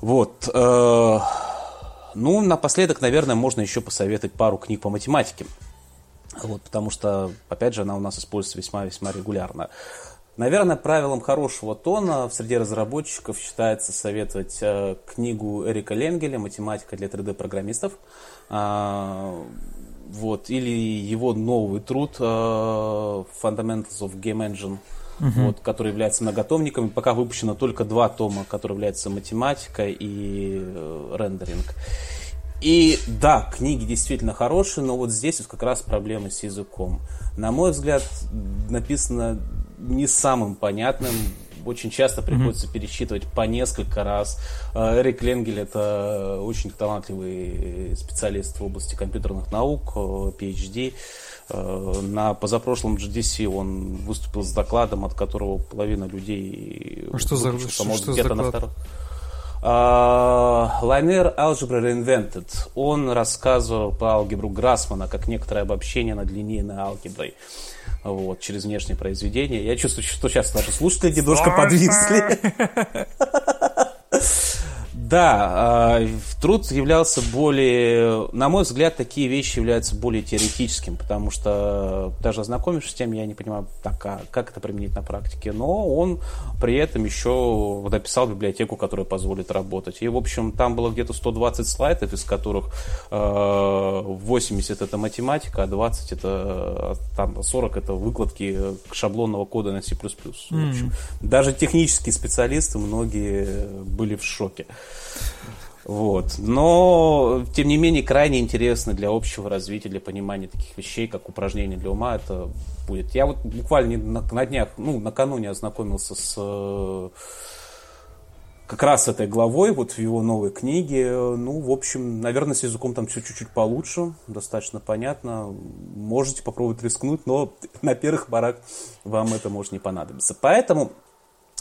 Вот. Э, ну, напоследок, наверное, можно еще посоветовать пару книг по математике. Вот, потому что, опять же, она у нас используется весьма-весьма регулярно. Наверное, правилом хорошего тона в среде разработчиков считается советовать э, книгу Эрика Ленгеля «Математика для 3D-программистов». Э, вот, или его новый труд э, «Fundamentals of Game Engine», угу. вот, который является многотомником. Пока выпущено только два тома, которые являются математика и э, рендеринг. И да, книги действительно хорошие, но вот здесь вот как раз проблемы с языком. На мой взгляд, написано не самым понятным. Очень часто приходится mm-hmm. пересчитывать по несколько раз. Э, Эрик Ленгель это очень талантливый специалист в области компьютерных наук, PhD. Э, на позапрошлом GDC он выступил с докладом, от которого половина людей... А что за, что, что за доклад? На втором. Uh, Linear Algebra Reinvented. Он рассказывал про алгебру Грассмана как некоторое обобщение над линейной алгеброй вот, через внешнее произведение. Я чувствую, что сейчас наши слушатели немножко подвисли. [laughs] Да, а, труд являлся более, на мой взгляд, такие вещи являются более теоретическим, потому что даже ознакомившись с тем, я не понимаю, так, а как это применить на практике. Но он при этом еще написал библиотеку, которая позволит работать. И, в общем, там было где-то 120 слайдов, из которых 80 это математика, а 20 это, там, 40 это выкладки шаблонного кода на C++. В общем, даже технические специалисты, многие были в шоке. Вот. Но, тем не менее, крайне интересно для общего развития, для понимания таких вещей, как упражнение для ума, это будет. Я вот буквально на, на днях, ну, накануне ознакомился с э, как раз этой главой, вот в его новой книге. Ну, в общем, наверное, с языком там все чуть-чуть получше, достаточно понятно. Можете попробовать рискнуть, но на первых порах вам это может не понадобиться. Поэтому,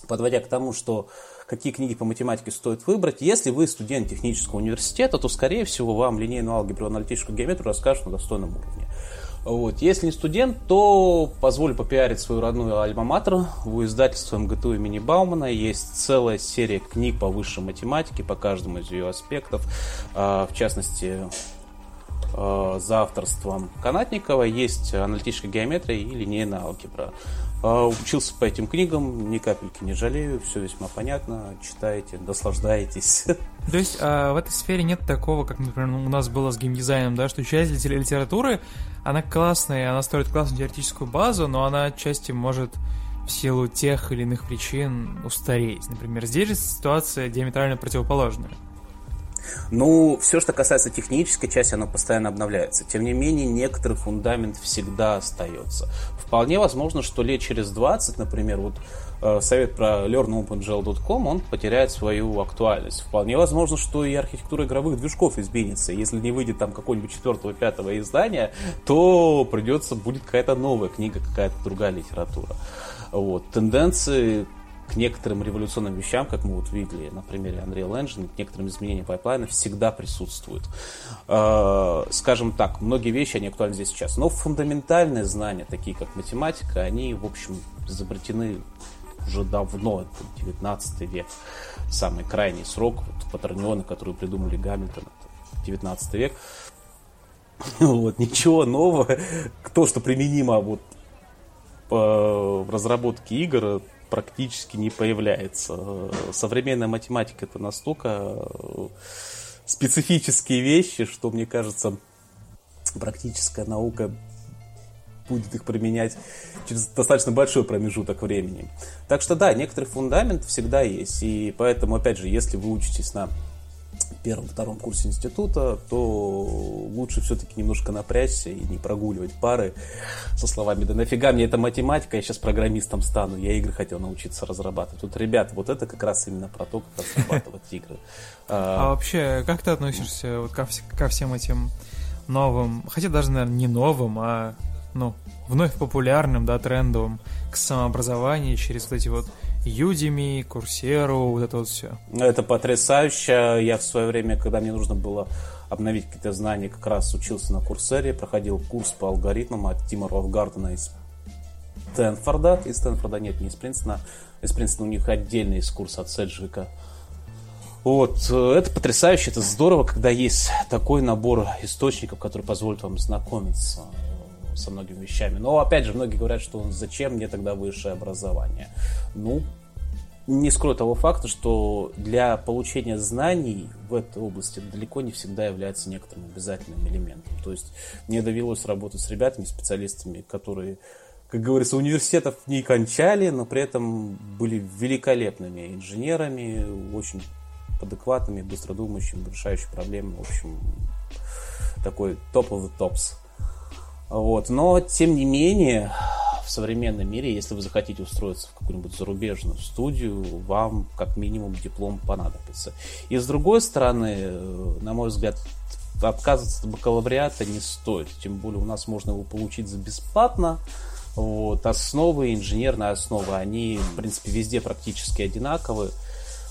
подводя к тому, что какие книги по математике стоит выбрать. Если вы студент технического университета, то, скорее всего, вам линейную алгебру аналитическую геометрию расскажут на достойном уровне. Вот. Если не студент, то позволю попиарить свою родную альма-матер. В издательстве МГТУ имени Баумана есть целая серия книг по высшей математике, по каждому из ее аспектов. А, в частности, а, за авторством Канатникова есть аналитическая геометрия и линейная алгебра. А, учился по этим книгам, ни капельки не жалею, все весьма понятно, читаете, наслаждаетесь. [laughs] То есть а, в этой сфере нет такого, как, например, у нас было с геймдизайном, да, что часть литературы, она классная, она строит классную теоретическую базу, но она отчасти может в силу тех или иных причин устареть. Например, здесь же ситуация диаметрально противоположная. Ну, все, что касается технической части, оно постоянно обновляется. Тем не менее, некоторый фундамент всегда остается. Вполне возможно, что лет через 20, например, вот э, совет про learnopenGL.com, он потеряет свою актуальность. Вполне возможно, что и архитектура игровых движков изменится. Если не выйдет там какое-нибудь четвертого, пятого издания, то придется, будет какая-то новая книга, какая-то другая литература. Вот. Тенденции к некоторым революционным вещам, как мы вот видели на примере Unreal Engine, к некоторым изменениям pipeline а всегда присутствуют. Э, скажем так, многие вещи, они актуальны здесь сейчас. Но фундаментальные знания, такие как математика, они, в общем, изобретены уже давно, это 19 век, самый крайний срок, вот, кватернионы, которые придумали Гамильтон, это 19 век. [laughs] Вот, ничего нового, [laughs] то, что применимо вот в разработке игр, практически не появляется. Современная математика это настолько э, специфические вещи, что, мне кажется, практическая наука будет их применять через достаточно большой промежуток времени. Так что да, некоторый фундамент всегда есть. И поэтому, опять же, если вы учитесь на первом-втором курсе института, то лучше все-таки немножко напрячься и не прогуливать пары со словами «Да нафига мне эта математика, я сейчас программистом стану, я игры хотел научиться разрабатывать». Тут, ребят, вот это как раз именно про то, как разрабатывать игры. А, а вообще, как ты относишься вот ко всем этим новым, хотя даже, наверное, не новым, а ну, вновь популярным, да, трендовым к самообразованию через вот эти вот Udemy, Coursera, вот это вот все. Это потрясающе. Я в свое время, когда мне нужно было обновить какие-то знания, как раз учился на Курсере, проходил курс по алгоритмам от Тима Ровгардена из Стэнфорда. Из Стэнфорда нет, не из Принстона. Из Принстона у них отдельный есть курс от Седжика. Вот, это потрясающе, это здорово, когда есть такой набор источников, который позволит вам знакомиться со многими вещами. Но, опять же, многие говорят, что зачем мне тогда высшее образование? Ну, не скрою того факта, что для получения знаний в этой области далеко не всегда является некоторым обязательным элементом. То есть мне довелось работать с ребятами, специалистами, которые, как говорится, университетов не кончали, но при этом были великолепными инженерами, очень адекватными, быстродумающими, решающими проблемы. В общем, такой топ of the tops. Вот. Но, тем не менее, в современном мире, если вы захотите устроиться в какую-нибудь зарубежную студию, вам как минимум диплом понадобится. И с другой стороны, на мой взгляд, отказываться от бакалавриата не стоит. Тем более у нас можно его получить за бесплатно. Вот, основы, инженерные основы, они, в принципе, везде практически одинаковые.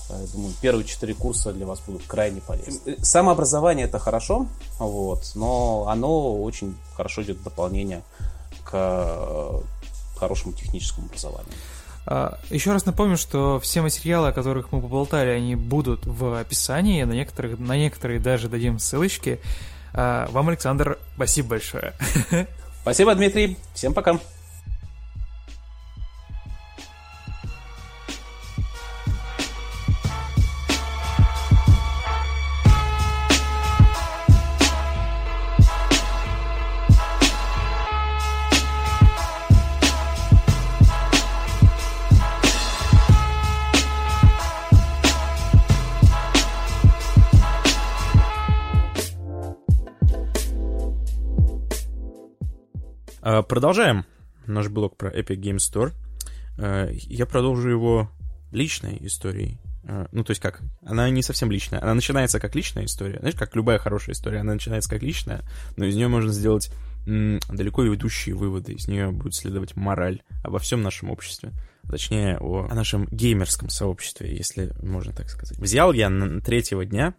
Думаю, первые четыре курса для вас будут крайне полезны. Самообразование это хорошо, вот, но оно очень хорошо идет в дополнение к э, хорошему техническому образованию. А, Еще раз напомню, что все материалы, о которых мы поболтали, они будут в описании, на некоторых, на некоторые даже дадим ссылочки. А, Вам, Александр, спасибо большое. [laughs] Спасибо, Дмитрий. Всем пока. Продолжаем наш блог про Epic Game Store. А, Я продолжу его личной историей. А, Ну, то есть как? Она не совсем личная. Она начинается как личная история. Знаешь, как любая хорошая история, она начинается как личная, но из нее можно сделать далеко идущие выводы. Из нее будет следовать мораль обо всем нашем обществе. Точнее, о, о нашем геймерском сообществе, если можно так сказать. Взял я на третьего дня,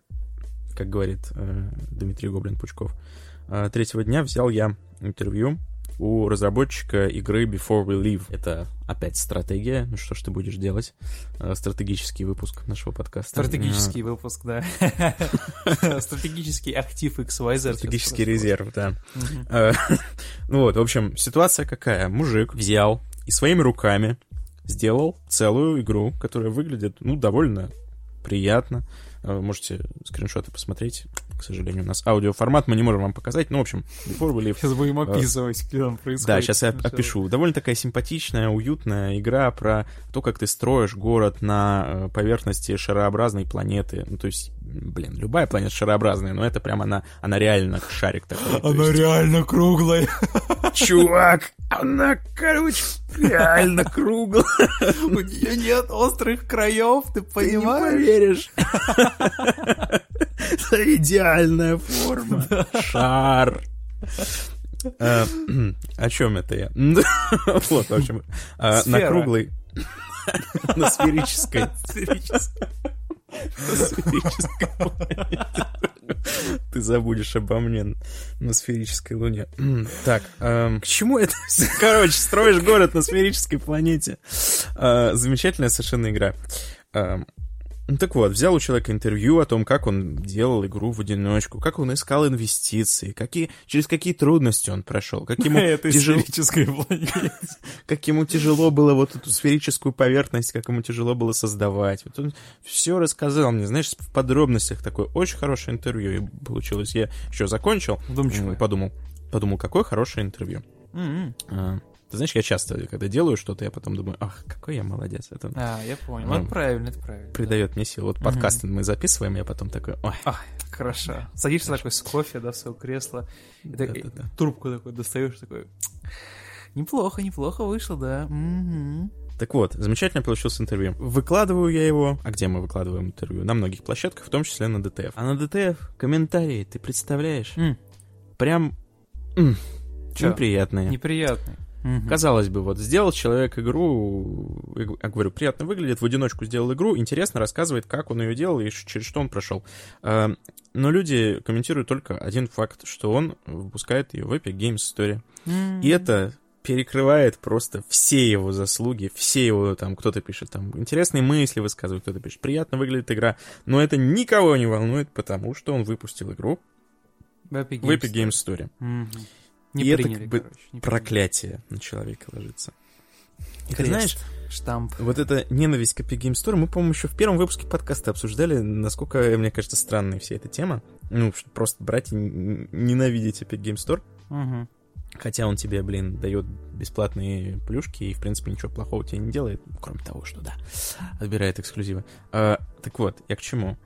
как говорит э, Дмитрий Гоблин-Пучков, э, третьего дня взял я интервью у разработчика игры Before We Leave. Это опять стратегия. Ну что ж ты будешь делать? Э, Стратегический выпуск нашего подкаста. Стратегический выпуск, да. [laughs] Стратегический актив XYZ. Стратегический резерв, да. Э, [laughs] Ну вот, в общем, ситуация какая? Мужик взял и своими руками сделал целую игру, которая выглядит, ну, довольно приятно. Можете скриншоты посмотреть. К сожалению, у нас аудиоформат, мы не можем вам показать. Ну, в общем, Before We Leave Сейчас будем описывать, где там происходит. да, сейчас я опишу. Довольно такая симпатичная, уютная игра про то, как ты строишь город на э, поверхности шарообразной планеты. Ну, то есть, блин, любая планета шарообразная, но это прям она, она реально шарик такой. Она есть, реально круглая. Чувак, она, короче, реально круглая. У нее нет острых краев, ты Ты не понимаешь? поверишь. [laughs] Это идеальная форма. [laughs] Шар. Э, [clears throat] О чем это я? [laughs] Вот, в общем, э, на Сфера. круглой... [laughs] На сферической. Ты забудешь обо мне на сферической луне. [clears throat] Так, эм, к чему это? всё? Короче, строишь город на сферической планете. Э, Замечательная совершенно игра. Ну так вот, взял у человека интервью о том, как он делал игру в одиночку, как он искал инвестиции, какие, через какие трудности он прошел, как [laughs] ему, [laughs] планета. как ему тяжело было вот эту сферическую поверхность, как ему тяжело было создавать. Вот он все рассказал мне, знаешь, в подробностях такое очень хорошее интервью и получилось. Я еще закончил Вдумчивое. и подумал, подумал, какое хорошее интервью. М-м. А, Ты знаешь, я часто, когда делаю что-то, я потом думаю, ах, какой я молодец. Это А, я понял. Ну, это правильно, это правильно. придает мне сил. Вот подкасты мы записываем, я потом такой, ой, Ах, хорошо. Садишься такой с кофе, да, в свое кресло, и так- и Да-да-да. трубку такой достаешь, такой... Неплохо, неплохо вышло, да. Мгм. Так вот, замечательно получился интервью. Выкладываю я его. А где мы выкладываем интервью? На многих площадках, в том числе на ДТФ. А на ДТФ комментарии, ты представляешь? М, Прям м, Чё? неприятные. Неприятный. Мгм. Казалось бы, вот сделал человек игру, я говорю, приятно выглядит, в одиночку сделал игру, интересно рассказывает, как он ее делал и через что он прошел. А, Но люди комментируют только один факт, что он выпускает ее в Epic Games Story. М. И это перекрывает просто все его заслуги, все его, там, кто-то пишет, там, интересные мысли высказывает, кто-то пишет, приятно выглядит игра, но это никого не волнует, потому что он выпустил игру В Epic в Epic Games Store. Мгм. Не И это приняли, как бы короче. не приняли. Проклятие на человека ложится. И ты знаешь, штамп. вот эта ненависть к Epic Games Store, мы, по-моему, еще в первом выпуске подкаста обсуждали, насколько, мне кажется, странной вся эта тема. Ну, просто брать и ненавидеть Epic Games Store. Мгм. Хотя он тебе, блин, дает бесплатные плюшки и, в принципе, ничего плохого тебе не делает, кроме того, что, да, отбирает эксклюзивы. А, так вот, я к чему?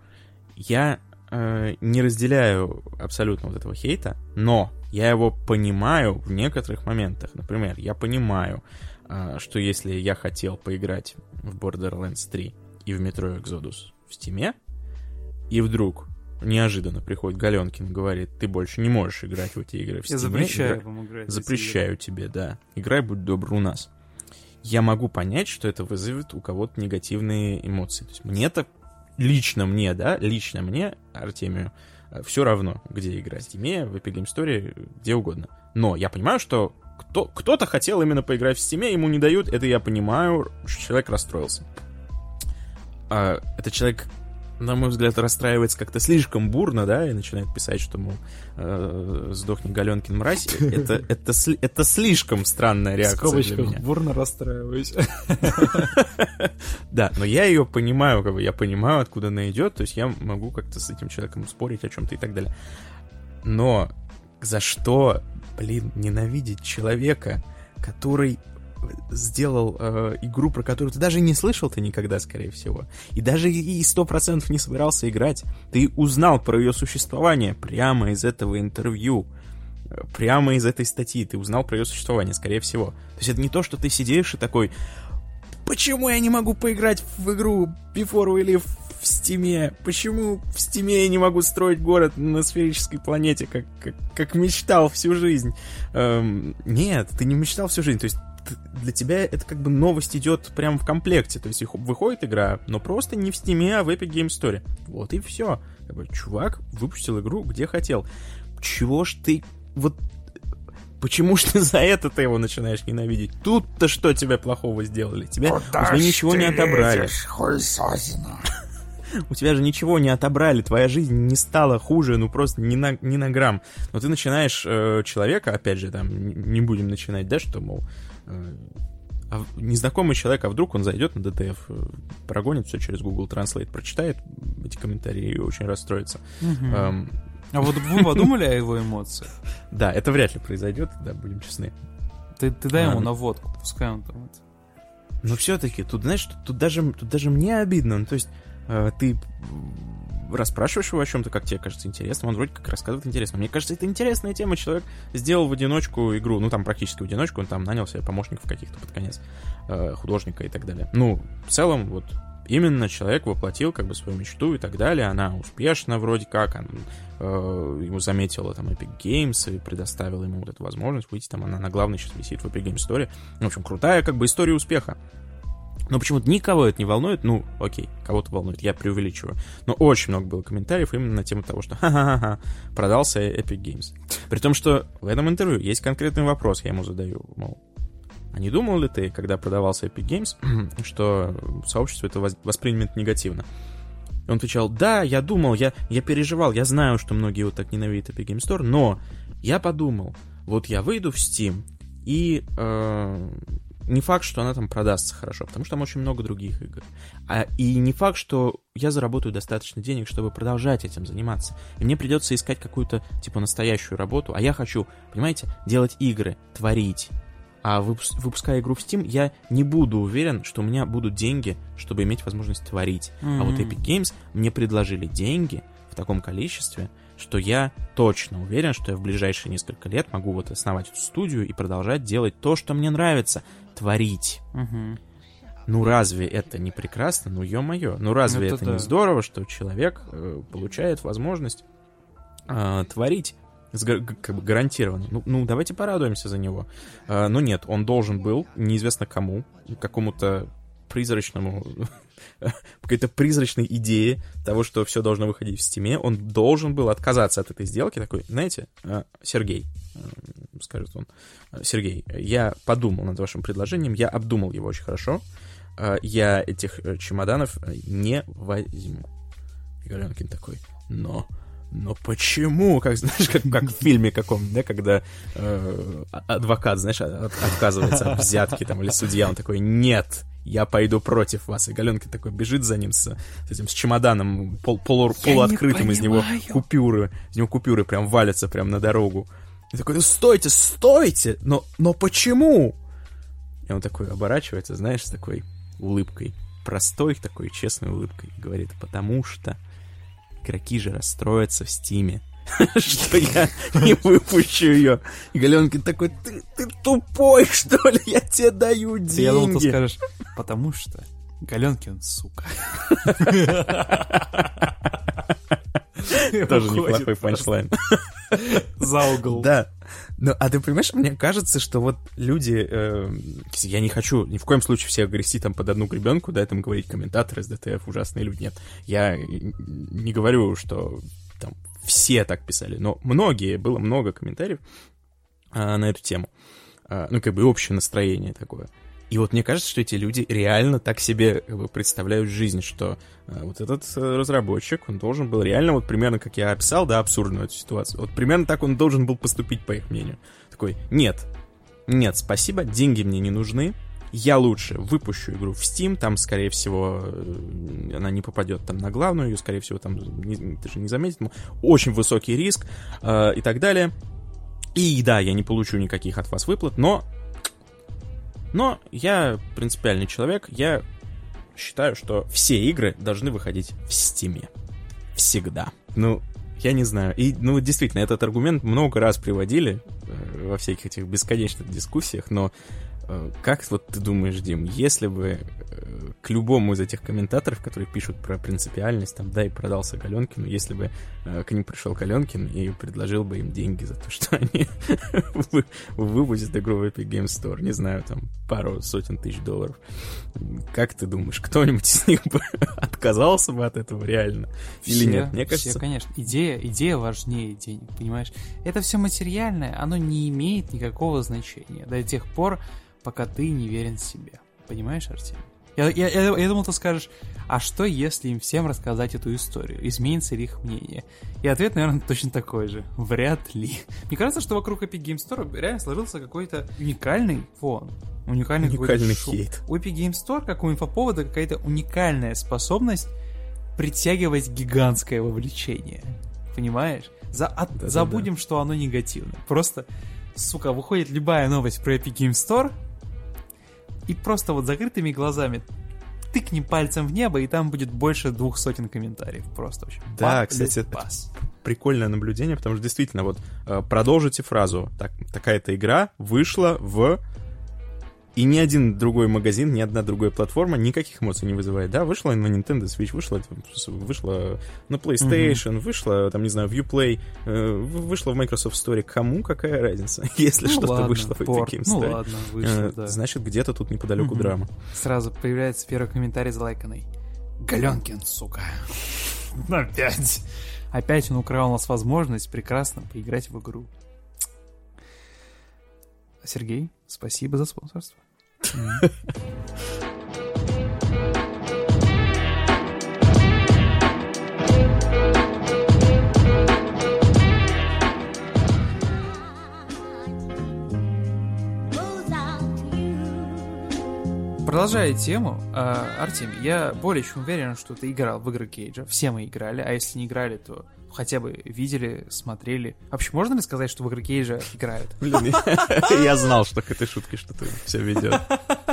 Я э, не разделяю абсолютно вот этого хейта, но Я его понимаю в некоторых моментах. Например, я понимаю, а, что если я хотел поиграть в Borderlands 3 и в Metro Exodus в Стиме, и вдруг неожиданно приходит Галенкин и говорит, ты больше не можешь играть в эти игры в Steam. Я запрещаю вам играть. Запрещаю тебе, да. Играй, будь добр, у нас. Я могу понять, что это вызовет у кого-то негативные эмоции. То есть мне-то, лично мне, да, лично мне, Артемию, все равно, где играть. Steam, в Epic Game Store, где угодно. Но я понимаю, что кто, кто-то хотел именно поиграть в Steam, ему не дают, это я понимаю, человек расстроился. А, этот человек на мой взгляд, расстраивается как-то слишком бурно, да, и начинает писать, что, мол, э, сдохни Галенкин мразь. [laughs] Это, это, это слишком странная реакция В для меня. бурно расстраиваюсь. [laughs] Да, но я ее понимаю, как бы я понимаю, откуда она идет, то есть я могу как-то с этим человеком спорить о чем-то и так далее. Но за что, блин, ненавидеть человека, который сделал э, игру, про которую ты даже не слышал ты никогда, скорее всего. И даже и сто процентов не собирался играть. Ты узнал про ее существование прямо из этого интервью. Э, прямо из этой статьи ты узнал про ее существование, скорее всего. То есть это не то, что ты сидишь и такой, почему я не могу поиграть в игру Before или в Стиме? Почему в Стиме я не могу строить город на сферической планете, как, как, как мечтал всю жизнь? Эм, нет, ты не мечтал всю жизнь. То есть для тебя это как бы новость идет прямо в комплекте. То есть выходит игра, но просто не в Steam, а в Epic Game Store. Вот и все. Как бы, чувак выпустил игру, где хотел. Чего ж ты... Вот Почему ж ты за это ты его начинаешь ненавидеть? Тут-то что тебе плохого сделали? Тебе, Куда у тебя ничего не отобрали. [laughs] У тебя же ничего не отобрали, твоя жизнь не стала хуже, ну просто ни на, ни на грамм. Но ты начинаешь э, человека, опять же, там, не будем начинать, да, что, мол, а незнакомый человек, а вдруг он зайдет на DTF, э, прогонит все через Google Translate, прочитает эти комментарии и очень расстроится. Угу. Um, а вот вы [laughs] подумали о его эмоциях? Да, это вряд ли произойдет, да, будем честны. Ты, ты дай ему наводку, пускай он там Но все-таки, тут, знаешь, тут даже, тут даже мне обидно. Ну, то есть, э, ты расспрашиваешь его о чем-то, как тебе кажется интересным, он вроде как рассказывает интересно. Мне кажется, это интересная тема. Человек сделал в одиночку игру, ну там практически в одиночку, он там нанял себе помощников каких-то под конец, э, художника и так далее. Ну, в целом, вот именно человек воплотил как бы свою мечту и так далее. Она успешна вроде как, он, э, ему заметила там Epic Games и предоставила ему вот эту возможность выйти там, она на главной сейчас висит в Epic Games Story. В общем, крутая как бы история успеха. Но почему-то никого это не волнует. Ну, окей, кого-то волнует, я преувеличиваю. Но очень много было комментариев именно на тему того, что ха-ха-ха, продался Epic Games. При том, что в этом интервью есть конкретный вопрос, я ему задаю, мол, а не думал ли ты, когда продавался Epic Games, [clears throat] что сообщество это воспримет негативно? И он отвечал, да, я думал, я, я переживал, я знаю, что многие вот так ненавидят Epic Games Store, но я подумал, вот я выйду в Steam, и э, не факт, что она там продастся хорошо, потому что там очень много других игр. А, и не факт, что я заработаю достаточно денег, чтобы продолжать этим заниматься. И мне придется искать какую-то, типа, настоящую работу, а я хочу, понимаете, делать игры, творить. А выпуская игру в Steam, я не буду уверен, что у меня будут деньги, чтобы иметь возможность творить. Mm-hmm. А вот Epic Games мне предложили деньги в таком количестве, что я точно уверен, что я в ближайшие несколько лет могу вот основать эту студию и продолжать делать то, что мне нравится, творить. Угу. Ну разве это не прекрасно? Ну ё-моё. Ну разве это, это да. не здорово, что человек э, получает возможность э, творить как бы гарантированно. Ну, ну, давайте порадуемся за него. А, но нет, он должен был, неизвестно кому, какому-то призрачному [laughs] какой-то призрачной идеи того, что все должно выходить в стиме, он должен был отказаться от этой сделки, такой, знаете, а, Сергей, скажет он, Сергей, я подумал над вашим предложением, я обдумал его очень хорошо, а, я этих э, чемоданов не возьму. И Галенкин такой, но но почему? Как знаешь, как, как в фильме каком, да, когда э, адвокат, знаешь, от, отказывается от взятки там или судья, он такой, нет, я пойду против вас. И Галенка такой бежит за ним с, с этим с чемоданом пол, полу, полуоткрытым, из него купюры, из него купюры прям валятся прям на дорогу. И такой, ну стойте, стойте! Но, но почему? И он такой оборачивается, знаешь, с такой улыбкой, простой такой честной улыбкой, и говорит, потому что игроки же расстроятся в стиме. [laughs] что я не выпущу ее. И Галенкин такой, ты, ты тупой, что ли? Я тебе даю деньги. Я думал, ты скажешь, потому что Галенкин, сука. Тоже неплохой punchline. За угол. Да. Ну, а ты понимаешь, мне кажется, что вот люди... э, я не хочу ни в коем случае всех грести там под одну гребенку, да, там говорить комментаторы с ДТФ ужасные люди. Нет, я не говорю, что там все так писали, но многие, было много комментариев а, на эту тему. А, ну, как бы общее настроение такое. И вот мне кажется, что эти люди реально так себе представляют жизнь, что э, вот этот э, разработчик, он должен был реально, вот примерно как я описал, да, абсурдную эту ситуацию, вот примерно так он должен был поступить, по их мнению. Такой, нет, нет, спасибо, деньги мне не нужны, я лучше выпущу игру в Steam, там, скорее всего, э, она не попадет там на главную, ее, скорее всего, там не, даже не заметит, очень высокий риск э, и так далее. И да, я не получу никаких от вас выплат, но но я принципиальный человек, я считаю, что все игры должны выходить в Стиме. Всегда. Ну, я не знаю. И, ну, действительно, этот аргумент много раз приводили э, во всяких этих бесконечных дискуссиях, но как вот ты думаешь, Дим, если бы э, к любому из этих комментаторов, которые пишут про принципиальность, там, да, и продался Галенкину, если бы э, к ним пришел Каленкин и предложил бы им деньги за то, что [laughs] они вы- выпустят игру в Epic Games Store, не знаю, там, пару сотен тысяч долларов, как ты думаешь, кто-нибудь из них бы [laughs] отказался бы от этого реально? Или Все, нет? Мне все, кажется, конечно. Идея, идея важнее денег, понимаешь? Это все материальное, оно не имеет никакого значения до тех пор, пока ты не верен себе. Понимаешь, Артем? Я, я, я, я думал, ты скажешь, а что, если им всем рассказать эту историю? Изменится ли их мнение? И ответ, наверное, точно такой же. Вряд ли. Мне кажется, что вокруг Epic Games Store реально сложился какой-то уникальный фон. Уникальный, Уникальный шум. хейт. У Epic Games Store, как у инфоповода, какая-то уникальная способность притягивать гигантское вовлечение. Понимаешь? За, от- Да-да-да. забудем, что оно негативно. Просто, сука, выходит любая новость про Epic Games Store, и просто вот закрытыми глазами тыкни пальцем в небо, и там будет больше двух сотен комментариев. Просто вообще. Да, Ба- кстати, это- пас. прикольное наблюдение, потому что действительно, вот э, продолжите фразу. Так, такая-то игра вышла в... И ни один другой магазин, ни одна другая платформа никаких эмоций не вызывает. Да, вышла на Nintendo Switch, вышла, вышла на PlayStation, вышла, там, не знаю, в Uplay, э, вышла в Microsoft Store. Кому какая разница, [laughs] если Ну что-то ладно, вышло в Epic порт. Games Ну Store? ладно, вышло, Э, да. Значит, где-то тут неподалеку Мгм. драма. Сразу появляется первый комментарий залайканный. Галенкин, сука. [laughs] Опять. Опять он украл у нас возможность прекрасно поиграть в игру. Сергей, спасибо за спонсорство. Продолжая тему, а, Артемий, я более чем уверен, что ты играл в игры Кейджа. Все мы играли, а если не играли, то хотя бы видели, смотрели. Вообще, можно ли сказать, что в игры Кейджа играют? [laughs] Блин, я знал, что к этой шутке что-то все ведет.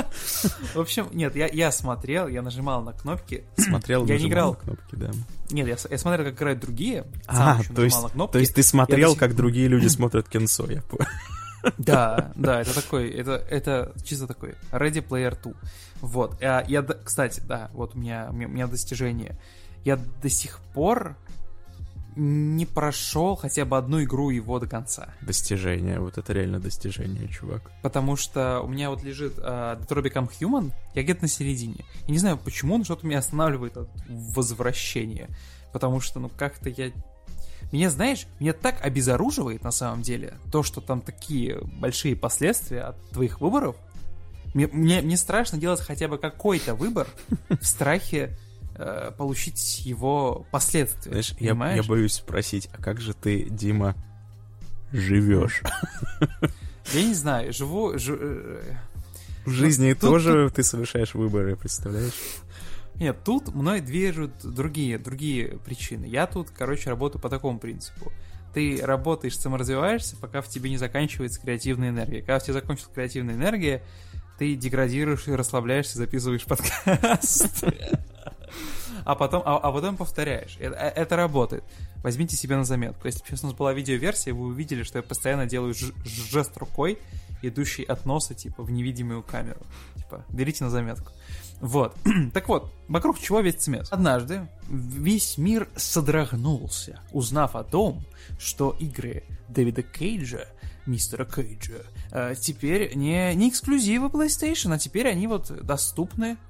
[laughs] В общем, нет, я, я смотрел, я нажимал на кнопки. Смотрел, Я не играл. на кнопки, да. Нет, я, я смотрел, как играют другие. А, то есть, нажимал на кнопки. то есть ты смотрел, как другие люди [clears throat] смотрят кинцо, я понял. [laughs] Да, да, это такой, это, это чисто такой Ready Player 2. Вот, а я, кстати, да, вот у меня- у меня достижение. Я до сих пор не прошел хотя бы одну игру его до конца. Достижение, вот это реально достижение, чувак. Потому что у меня вот лежит uh, Detroit Become Human, я где-то на середине. Я не знаю почему, но что-то меня останавливает от возвращения. Потому что, ну, как-то я... Меня, знаешь, меня так обезоруживает на самом деле то, что там такие большие последствия от твоих выборов. Мне, мне, мне страшно делать хотя бы какой-то выбор в страхе э, получить его последствия. Знаешь, я, понимаешь? я боюсь спросить, а как же ты, Дима, живешь? [laughs] Я не знаю, живу... жи- э, В жизни тут- тоже ты совершаешь выборы, представляешь? Нет, тут мной движут другие, другие причины. Я тут, короче, работаю по такому принципу. Ты работаешь, саморазвиваешься, пока в тебе не заканчивается креативная энергия. Когда в тебе закончится креативная энергия, ты деградируешь и расслабляешься, записываешь [laughs] подкаст. А потом, а, а потом повторяешь. Это, это работает. Возьмите себе на заметку. Если бы сейчас у нас была видеоверсия, вы увидели, что я постоянно делаю жест рукой, идущий от носа, типа, в невидимую камеру. Типа, берите на заметку. Вот. [clears throat] так вот, вокруг чего весь цемент? Однажды весь мир содрогнулся, узнав о том, что игры Дэвида Кейджа, мистера Кейджа, э, теперь не, не эксклюзивы PlayStation, а теперь они вот доступны э,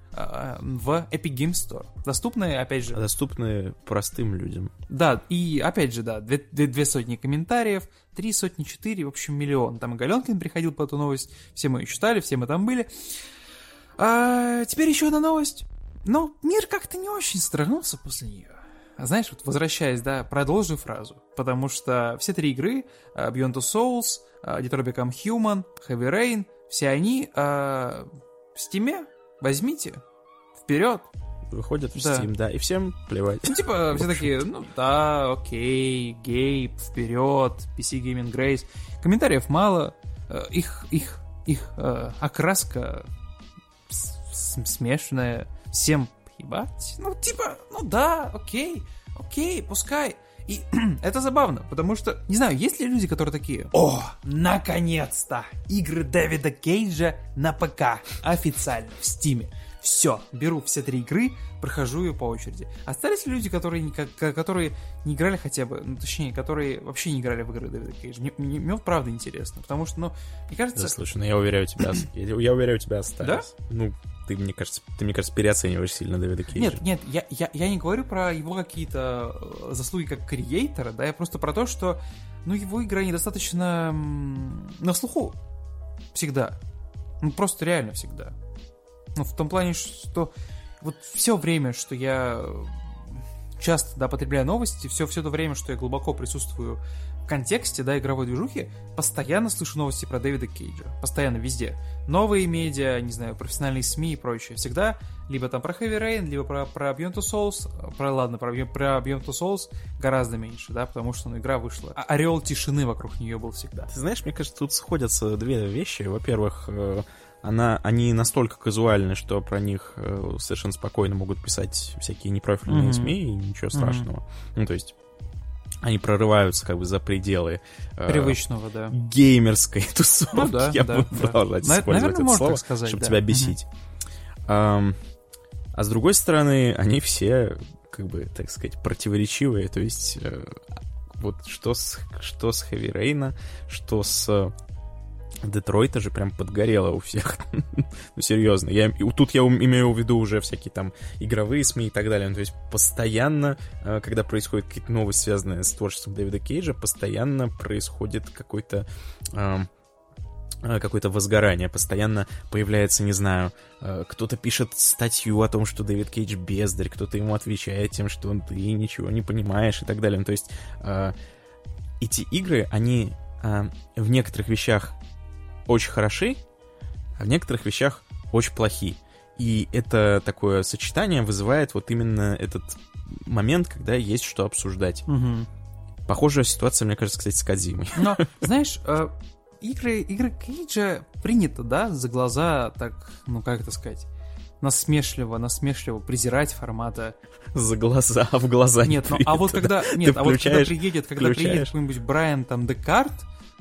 в Epic Game Store. Доступны, опять же... Доступны простым людям. Да, и опять же, да, две, две, две сотни комментариев, три сотни, четыре, в общем, миллион. Там и Галенкин приходил по эту новость, все мы ее читали, все мы там были. А теперь еще одна новость. Но мир как-то не очень строгнулся после нее. А знаешь, вот возвращаясь, да, продолжу фразу. Потому что все три игры, uh, Beyond Two Souls, Detroit Become Human, Heavy Rain, все они uh, в Steam возьмите, вперед. Выходят в Да. Steam, да, и всем плевать. Ну, типа, все такие, ну да, окей, гейп, вперед, PC Gaming Grace. Комментариев мало, э, их, их, их э, окраска смешанная, всем ебать. Ну, типа, ну да, окей, окей, пускай. И [clears throat] это забавно, потому что, не знаю, есть ли люди, которые такие, о, наконец-то, игры Дэвида Кейджа на ПК, официально, в Стиме. Все, беру все три игры, прохожу ее по очереди. Остались ли люди, которые, не- ко- которые не играли хотя бы, ну, точнее, которые вообще не играли в игры Дэвида Кейджа? Мне, мне- мне правда интересно, потому что, ну, мне кажется... Да, слушай, ну я уверяю тебя, [clears throat] я, я уверяю тебя остались. Ну, ты, мне кажется, ты, мне кажется, переоцениваешь сильно Дэвида Кейджа. Нет, нет, я, я, я не говорю про его какие-то э, заслуги как креатора, да, я просто про то, что, ну, его игры недостаточно на слуху всегда. Ну, просто реально всегда. Ну, в том плане, что вот все время, что я э, часто, да, потребляю новости, все, все то время, что я глубоко присутствую контексте, да, игровой движухи, постоянно слышу новости про Дэвида Кейджа. Постоянно, везде. Новые медиа, не знаю, профессиональные СМИ и прочее. Всегда либо там про Heavy Rain, либо про, про Beyond Two Souls. Про, ладно, про, про Beyond Two Souls гораздо меньше, да, потому что, ну, игра вышла. А орел тишины вокруг нее был всегда. Ты знаешь, мне кажется, тут сходятся две вещи. Во-первых, э, она, они настолько казуальны, что про них э, совершенно спокойно могут писать всякие непрофильные Мгм. СМИ, и ничего страшного. Ну, то есть, они прорываются как бы за пределы э, Привычного, да. геймерской [laughs] тусовки. Ну да, Я да, буду да. продолжать На- использовать наверное, это слово, сказать, чтобы да. тебя бесить. Ам, а с другой стороны, они все, как бы, так сказать, противоречивые. То есть, э, вот что с, что с Heavy Rain, что с э, Детройта же прям подгорело у всех. [laughs] ну, серьезно. Я, тут я имею в виду уже всякие там игровые СМИ и так далее. Ну, то есть постоянно, э, когда происходят какие-то новости, связанные с творчеством Дэвида Кейджа, постоянно происходит какой-то... эм, э, какое-то возгорание, постоянно появляется, не знаю, э, кто-то пишет статью о том, что Дэвид Кейдж бездарь, кто-то ему отвечает тем, что ты ничего не понимаешь и так далее. Ну, то есть эти игры, они в некоторых вещах очень хороши, а в некоторых вещах очень плохи. И это такое сочетание вызывает вот именно этот момент, когда есть что обсуждать. Мгм. Похожая ситуация, мне кажется, кстати, с Кадзимой. Но, [laughs] знаешь, э, игры, игры Кейджа принято, да, за глаза так, ну как это сказать, насмешливо, насмешливо презирать формата. За глаза, в глаза не Нет, ну а вот да. когда, нет, а вот когда приедет, когда приедет какой-нибудь Брайан там Декарт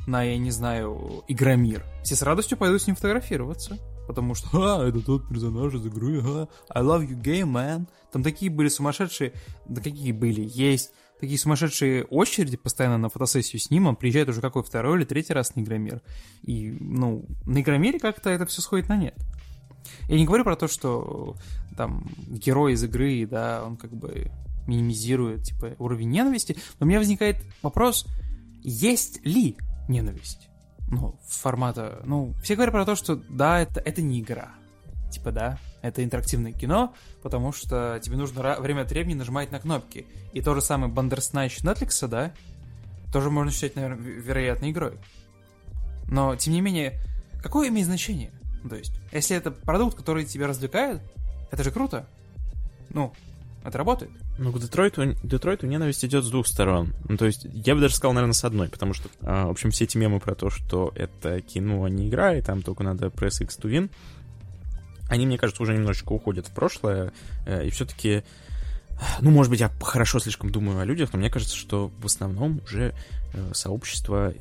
на, я не знаю, Игромир, все с радостью пойдут с ним фотографироваться. Потому что, а, это тот персонаж из игры, а, I love you game, man. Там такие были сумасшедшие, да какие были, есть такие сумасшедшие очереди постоянно на фотосессию с ним, он приезжает уже какой второй или третий раз на Игромир. И, ну, на Игромире как-то это все сходит на нет. Я не говорю про то, что там герой из игры, да, он как бы минимизирует, типа, уровень ненависти, но у меня возникает вопрос, есть ли ненависть? Ну, формата... Ну, все говорят про то, что да, это, это не игра. Типа, да, это интерактивное кино, потому что тебе нужно время от времени нажимать на кнопки. И то же самое Бандерснайч Netflix, да, тоже можно считать, наверное, ве- вероятной игрой. Но, тем не менее, какое имеет значение? То есть, если это продукт, который тебя развлекает, это же круто. Ну, это работает. Ну, к Детройту, Детройту ненависть идет с двух сторон. Ну, то есть, я бы даже сказал, наверное, с одной, потому что, а, в общем, все эти мемы про то, что это кино, а не игра, и там только надо пресс X to win, они, мне кажется, уже немножечко уходят в прошлое, э, и все-таки Ну, может быть, я хорошо слишком думаю о людях, но мне кажется, что в основном уже э, сообщество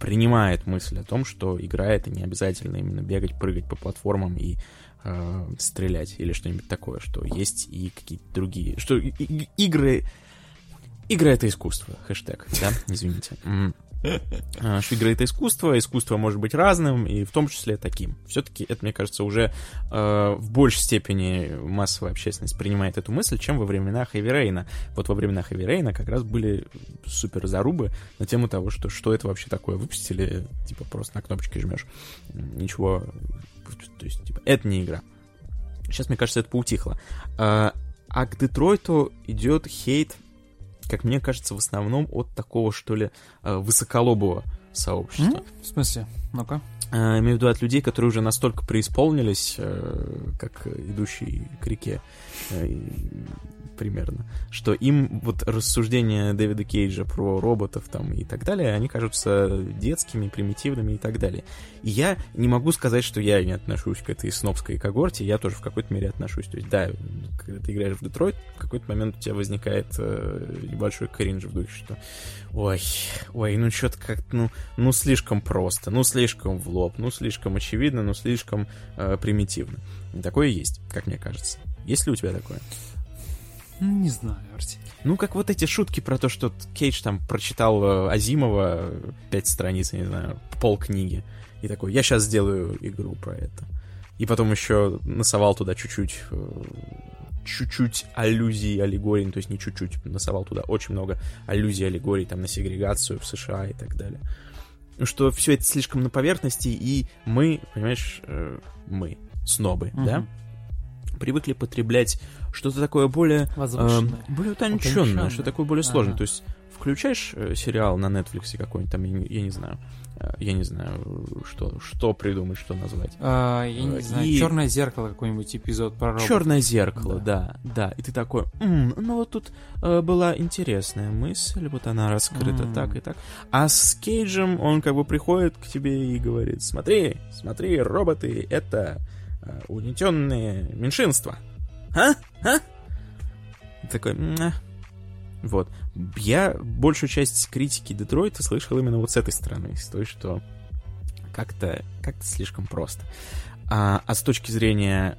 принимает мысль о том, что игра это не обязательно именно бегать, прыгать по платформам и э, стрелять или что-нибудь такое, что есть и какие-то другие, что и- и- игры игры это искусство, хэштег, да, извините. А, Что игры это искусство, искусство может быть разным, и в том числе таким. Все-таки это, мне кажется, уже э, в большей степени массовая общественность принимает эту мысль, чем во времена Хэви Рейна. Вот во времена Хэви Рейна как раз были супер зарубы на тему того, что что это вообще такое. Выпустили, типа, просто на кнопочки жмешь. Ничего, то есть, типа, это не игра. Сейчас, мне кажется, это поутихло. А, а к Детройту идет хейт, как мне кажется, в основном от такого, что ли, э, высоколобого сообщества. В смысле? Ну-ка. А, имею в виду от людей, которые уже настолько преисполнились, э, как идущий к реке, э, примерно, что им вот рассуждения Дэвида Кейджа про роботов там и так далее, они кажутся детскими, примитивными и так далее. И я не могу сказать, что я не отношусь к этой снобской когорте, я тоже в какой-то мере отношусь. То есть, да, когда ты играешь в Детройт, в какой-то момент у тебя возникает э, небольшой кринж в духе, что ой, ой, ну что-то как-то, ну, ну слишком просто, ну слишком в лоб, ну слишком очевидно, ну слишком э, примитивно. Такое есть, как мне кажется. Есть ли у тебя такое? Ну, Не знаю, Арти. Ну, как вот эти шутки про то, что Кейдж там прочитал э, Азимова э, пять страниц, я не знаю, пол книги, и такой, я сейчас сделаю игру про это. И потом еще насовал туда чуть-чуть э, чуть-чуть аллюзий, аллегорий, ну, то есть не чуть-чуть, насовал туда очень много аллюзий, аллегорий там на сегрегацию в США и так далее. Ну, Что все это слишком на поверхности, и мы, понимаешь, мы, снобы, Мгм. да, привыкли потреблять что-то такое более Возвышенное. Эм, более утонченное, Утонченное. что такое более сложное. Ага. То есть включаешь э, сериал на Netflix какой-нибудь там, я не, я не знаю, э, я не знаю, что, что придумать, что назвать. А, я не э, знаю, и- черное зеркало какой-нибудь эпизод про роботов. Черное зеркало, да. да, И ты такой, «М, ну вот тут э, была интересная мысль, вот она раскрыта М. так и так. А с Кейджем он как бы приходит к тебе и говорит, смотри, смотри, роботы — это э, угнетенные меньшинства. А? А? Такой, «Мя». Вот. Я большую часть критики Детройта слышал именно вот с этой стороны, с той, что как-то как слишком просто. А, а с точки зрения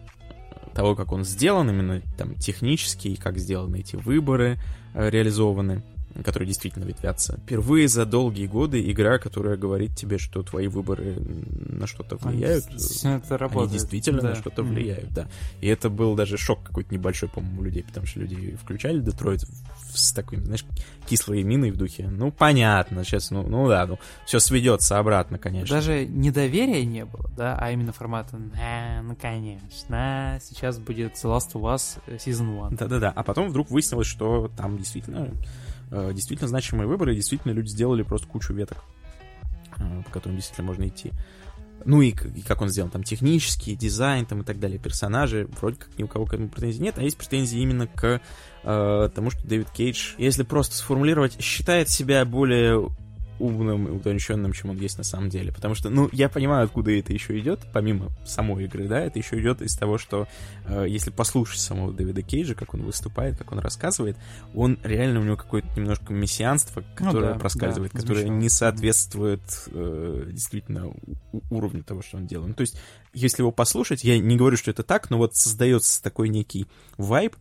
того, как он сделан, именно там технически, и как сделаны эти выборы э, реализованы, которые действительно ветвятся. Впервые за долгие годы игра, которая говорит тебе, что твои выборы на что-то Они влияют. действительно это работает. Они действительно Да. на что-то Мгм. влияют, да. И это был даже шок какой-то небольшой, по-моему, у людей, потому что люди включали Детройт с такой, знаешь, кислой миной в духе. Ну, понятно, сейчас, ну, ну да, ну, все сведется обратно, конечно. Даже недоверия не было, да, а именно формата «А, ну конечно, сейчас будет The Last of Us Season 1. Да-да-да. А потом вдруг выяснилось, что там действительно, э, действительно значимые выборы, и действительно люди сделали просто кучу веток, э, по которым действительно можно идти. Ну и, и как он сделан, там технический, дизайн там и так далее, персонажи, вроде как ни у кого к этому претензий нет, а есть претензии именно к э, тому, что Дэвид Кейдж, если просто сформулировать, считает себя более умным и утонченным, чем он есть на самом деле. Потому что, ну, я понимаю, откуда это еще идет, помимо самой игры, да, это еще идет из того, что э, если послушать самого Дэвида Кейджа, как он выступает, как он рассказывает, он реально у него какое-то немножко мессианство, которое Ну да, проскальзывает, да, которое не соответствует э, действительно уровню того, что он делает. Ну, то есть, если его послушать, я не говорю, что это так, но вот создается такой некий вайб,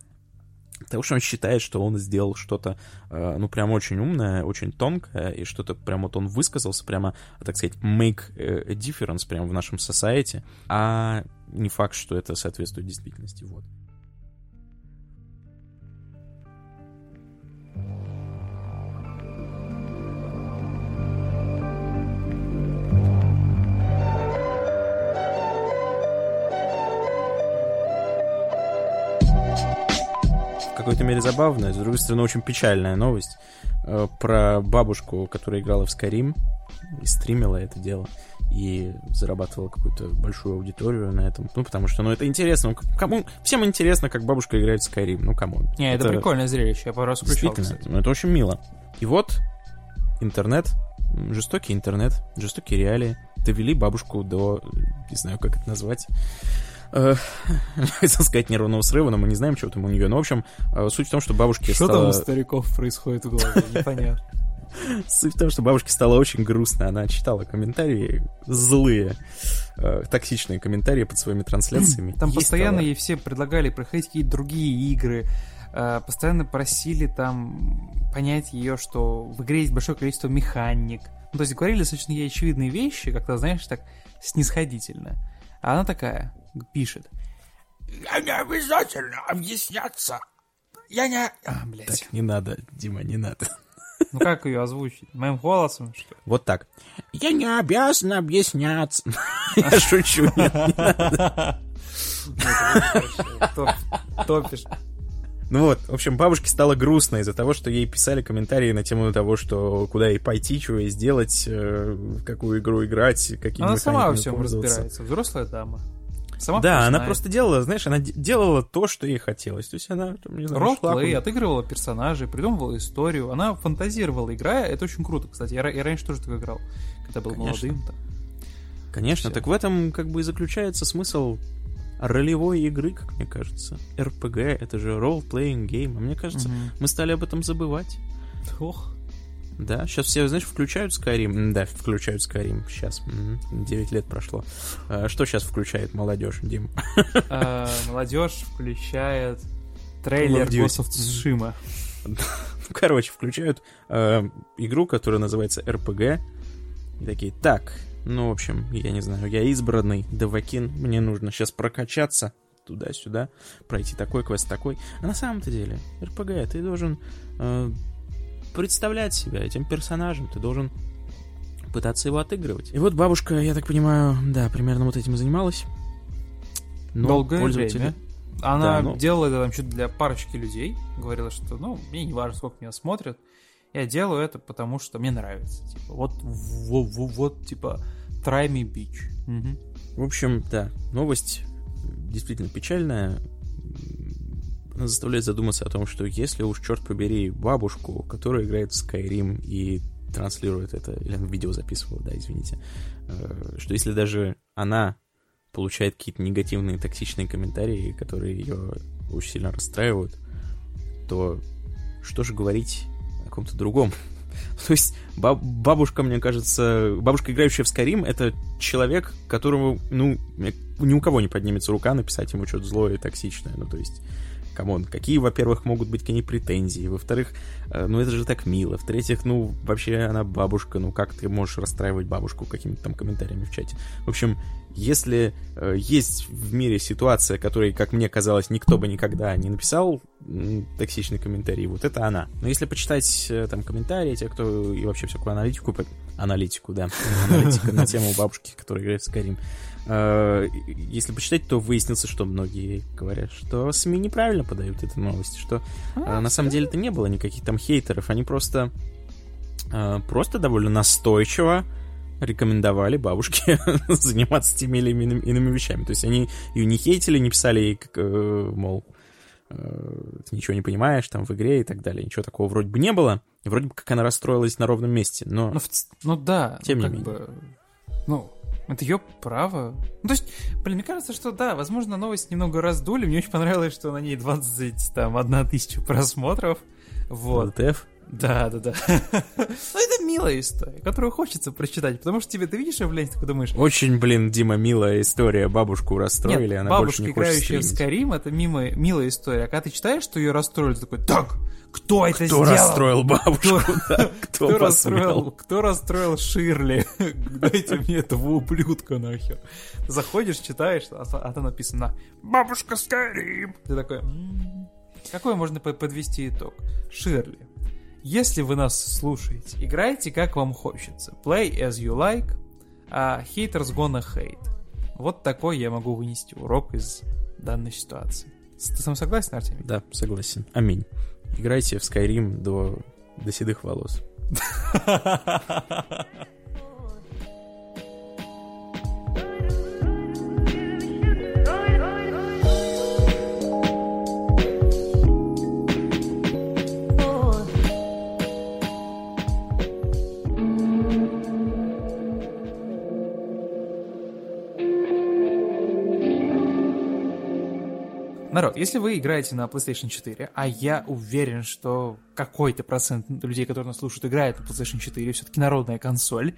того, что он считает, что он сделал что-то, э, ну, прям очень умное, очень тонкое, и что-то прям вот он высказался, прямо, так сказать, make э, a difference прямо в нашем society, а не факт, что это соответствует действительности, вот. Какой-то мере забавная, с другой стороны, очень печальная новость э, про бабушку, которая играла в Skyrim и стримила это дело и зарабатывала какую-то большую аудиторию на этом. Ну, потому что, ну, это интересно. Ну, кому... Всем интересно, как бабушка играет в Skyrim. Ну, кому? Не, это, прикольное зрелище, я пару раз включал, Действительно, кстати. ну, это очень мило. И вот интернет, жестокий интернет, жестокие реалии довели бабушку до, не знаю, как это назвать, [laughs] хотел сказать нервного срыва, но мы не знаем, что там у нее. Но, в общем, э, суть в том, что бабушке Что там у стариков происходит в голове, непонятно. [laughs] Суть в том, что бабушке стало очень грустно. Она читала комментарии злые, э, токсичные комментарии под своими трансляциями. Там Ей постоянно стало- ей все предлагали проходить какие-то другие игры, э, постоянно просили там понять ее, что в игре есть большое количество механик. Ну, то есть говорили достаточно ей очевидные вещи, как-то, знаешь, так снисходительно. А она такая пишет. Я не обязательно объясняться. Я не... А, блядь. Так, не надо, Дима, не надо. Ну как ее озвучить? Моим голосом, что ли? Вот так. Я не обязан объясняться. [laughs] Я шучу. Топишь. Ну вот, в общем, бабушке стало грустно из-за того, что ей писали комментарии на тему того, что куда ей пойти, что ей сделать, э, в какую игру играть, какими Она сама во всем разбирается. Взрослая дама. Сама Да, она просто делала, знаешь, она де- делала то, что ей хотелось. То есть она, там, не знаю, Ролл-плей, отыгрывала персонажей, придумывала историю. Она фантазировала, играя. Это очень круто, кстати. Я, я раньше тоже так играл, когда был Конечно. молодым. там. Конечно, Всё. так в этом как бы и заключается смысл ролевой игры, как мне кажется. РПГ — это же role-playing game. А мне кажется, Мгм. мы стали об этом забывать. Ох. Да, сейчас все, знаешь, включают Skyrim. Да, включают Skyrim. Сейчас. 9 лет прошло. А Что сейчас включает молодежь, Дим? А, Молодежь включает трейлер. Ghost of Tsushima. [laughs] Короче, включают э, игру, которая называется RPG. И такие, так, ну, в общем, я не знаю, я избранный Девакин, мне нужно сейчас прокачаться туда-сюда, пройти такой квест, такой. А на самом-то деле, RPG, ты должен э, представлять себя этим персонажем, ты должен пытаться его отыгрывать. И вот бабушка, я так понимаю, да, примерно вот этим и занималась. Но Долгое пользователи- время. Она Да, ну. делала это там что-то для парочки людей. Говорила, что, ну, мне не важно, сколько меня смотрят. Я делаю это, потому что мне нравится. Типа, вот, вот, вот, вот, типа, try me, bitch. Мгм. В общем, да, новость действительно печальная. Заставляет задуматься о том, что если уж, черт побери, бабушку, которая играет в Skyrim и транслирует это, или она видео записывала, да, извините, э, что если даже она получает какие-то негативные, токсичные комментарии, которые ее очень сильно расстраивают, то что же говорить о ком-то другом? [laughs] То есть баб- бабушка, мне кажется, бабушка, играющая в Skyrim, это человек, которому, ну, ни у кого не поднимется рука написать ему что-то злое и токсичное. Ну, то есть, come on, какие, во-первых, могут быть к ней претензии, во-вторых, э, ну, это же так мило, в-третьих, ну, вообще она бабушка, ну, как ты можешь расстраивать бабушку какими-то там комментариями в чате? В общем, если э, есть в мире ситуация, которой, как мне казалось, никто бы никогда не написал м, токсичный комментарий, вот это она. Но если почитать э, там комментарии, те, кто и вообще всякую аналитику, аналитику, да, [laughs] аналитика на тему бабушки, которая играет в Skyrim, э, если почитать, то выяснится, что многие говорят, что СМИ неправильно подают эту новость, что э, на самом деле это не было никаких там хейтеров, они просто э, просто довольно настойчиво рекомендовали бабушке [laughs] заниматься теми или иными, вещами. То есть они ее не хейтили, не писали ей, как, э, мол, э, ты ничего не понимаешь там в игре и так далее. Ничего такого вроде бы не было. И вроде бы как она расстроилась на ровном месте. Но Ну, в ну да, Тем ну, не менее. бы, ну, это ее право. Ну, то есть, блин, мне кажется, что да, возможно, новость немного раздули. Мне очень понравилось, что на ней 20, там, одна тысяча просмотров. Вот. ЛТФ. Да, да, да. Ну, это милая история, которую хочется прочитать, потому что тебе, ты видишь ее в ленте, такой думаешь, Очень, блин, Дима, милая история. Бабушку расстроили, нет, она бабушка, больше не хочет играющая в. Skyrim, это мимо, милая история. А когда ты читаешь, что ее расстроили, ты такой, так, кто это Кто сделал? расстроил бабушку? Кто- да? Кто Кто расстроил, кто расстроил Ширли? [laughs] Дайте мне этого ублюдка нахер. Заходишь, читаешь, а, а там написано «Бабушка Скайрим». Ты такой, «М, какой можно по- подвести итог? Ширли, если вы нас слушаете, играйте как вам хочется. Play as you like, а haters gonna hate. Вот такой я могу вынести урок из данной ситуации. Ты сам согласен, Артемий? Да, согласен. Аминь. Играйте в Skyrim до, до седых волос. [laughs] народ, если вы играете на PlayStation 4, а я уверен, что какой-то процент людей, которые нас слушают, играет на PlayStation 4, все-таки народная консоль,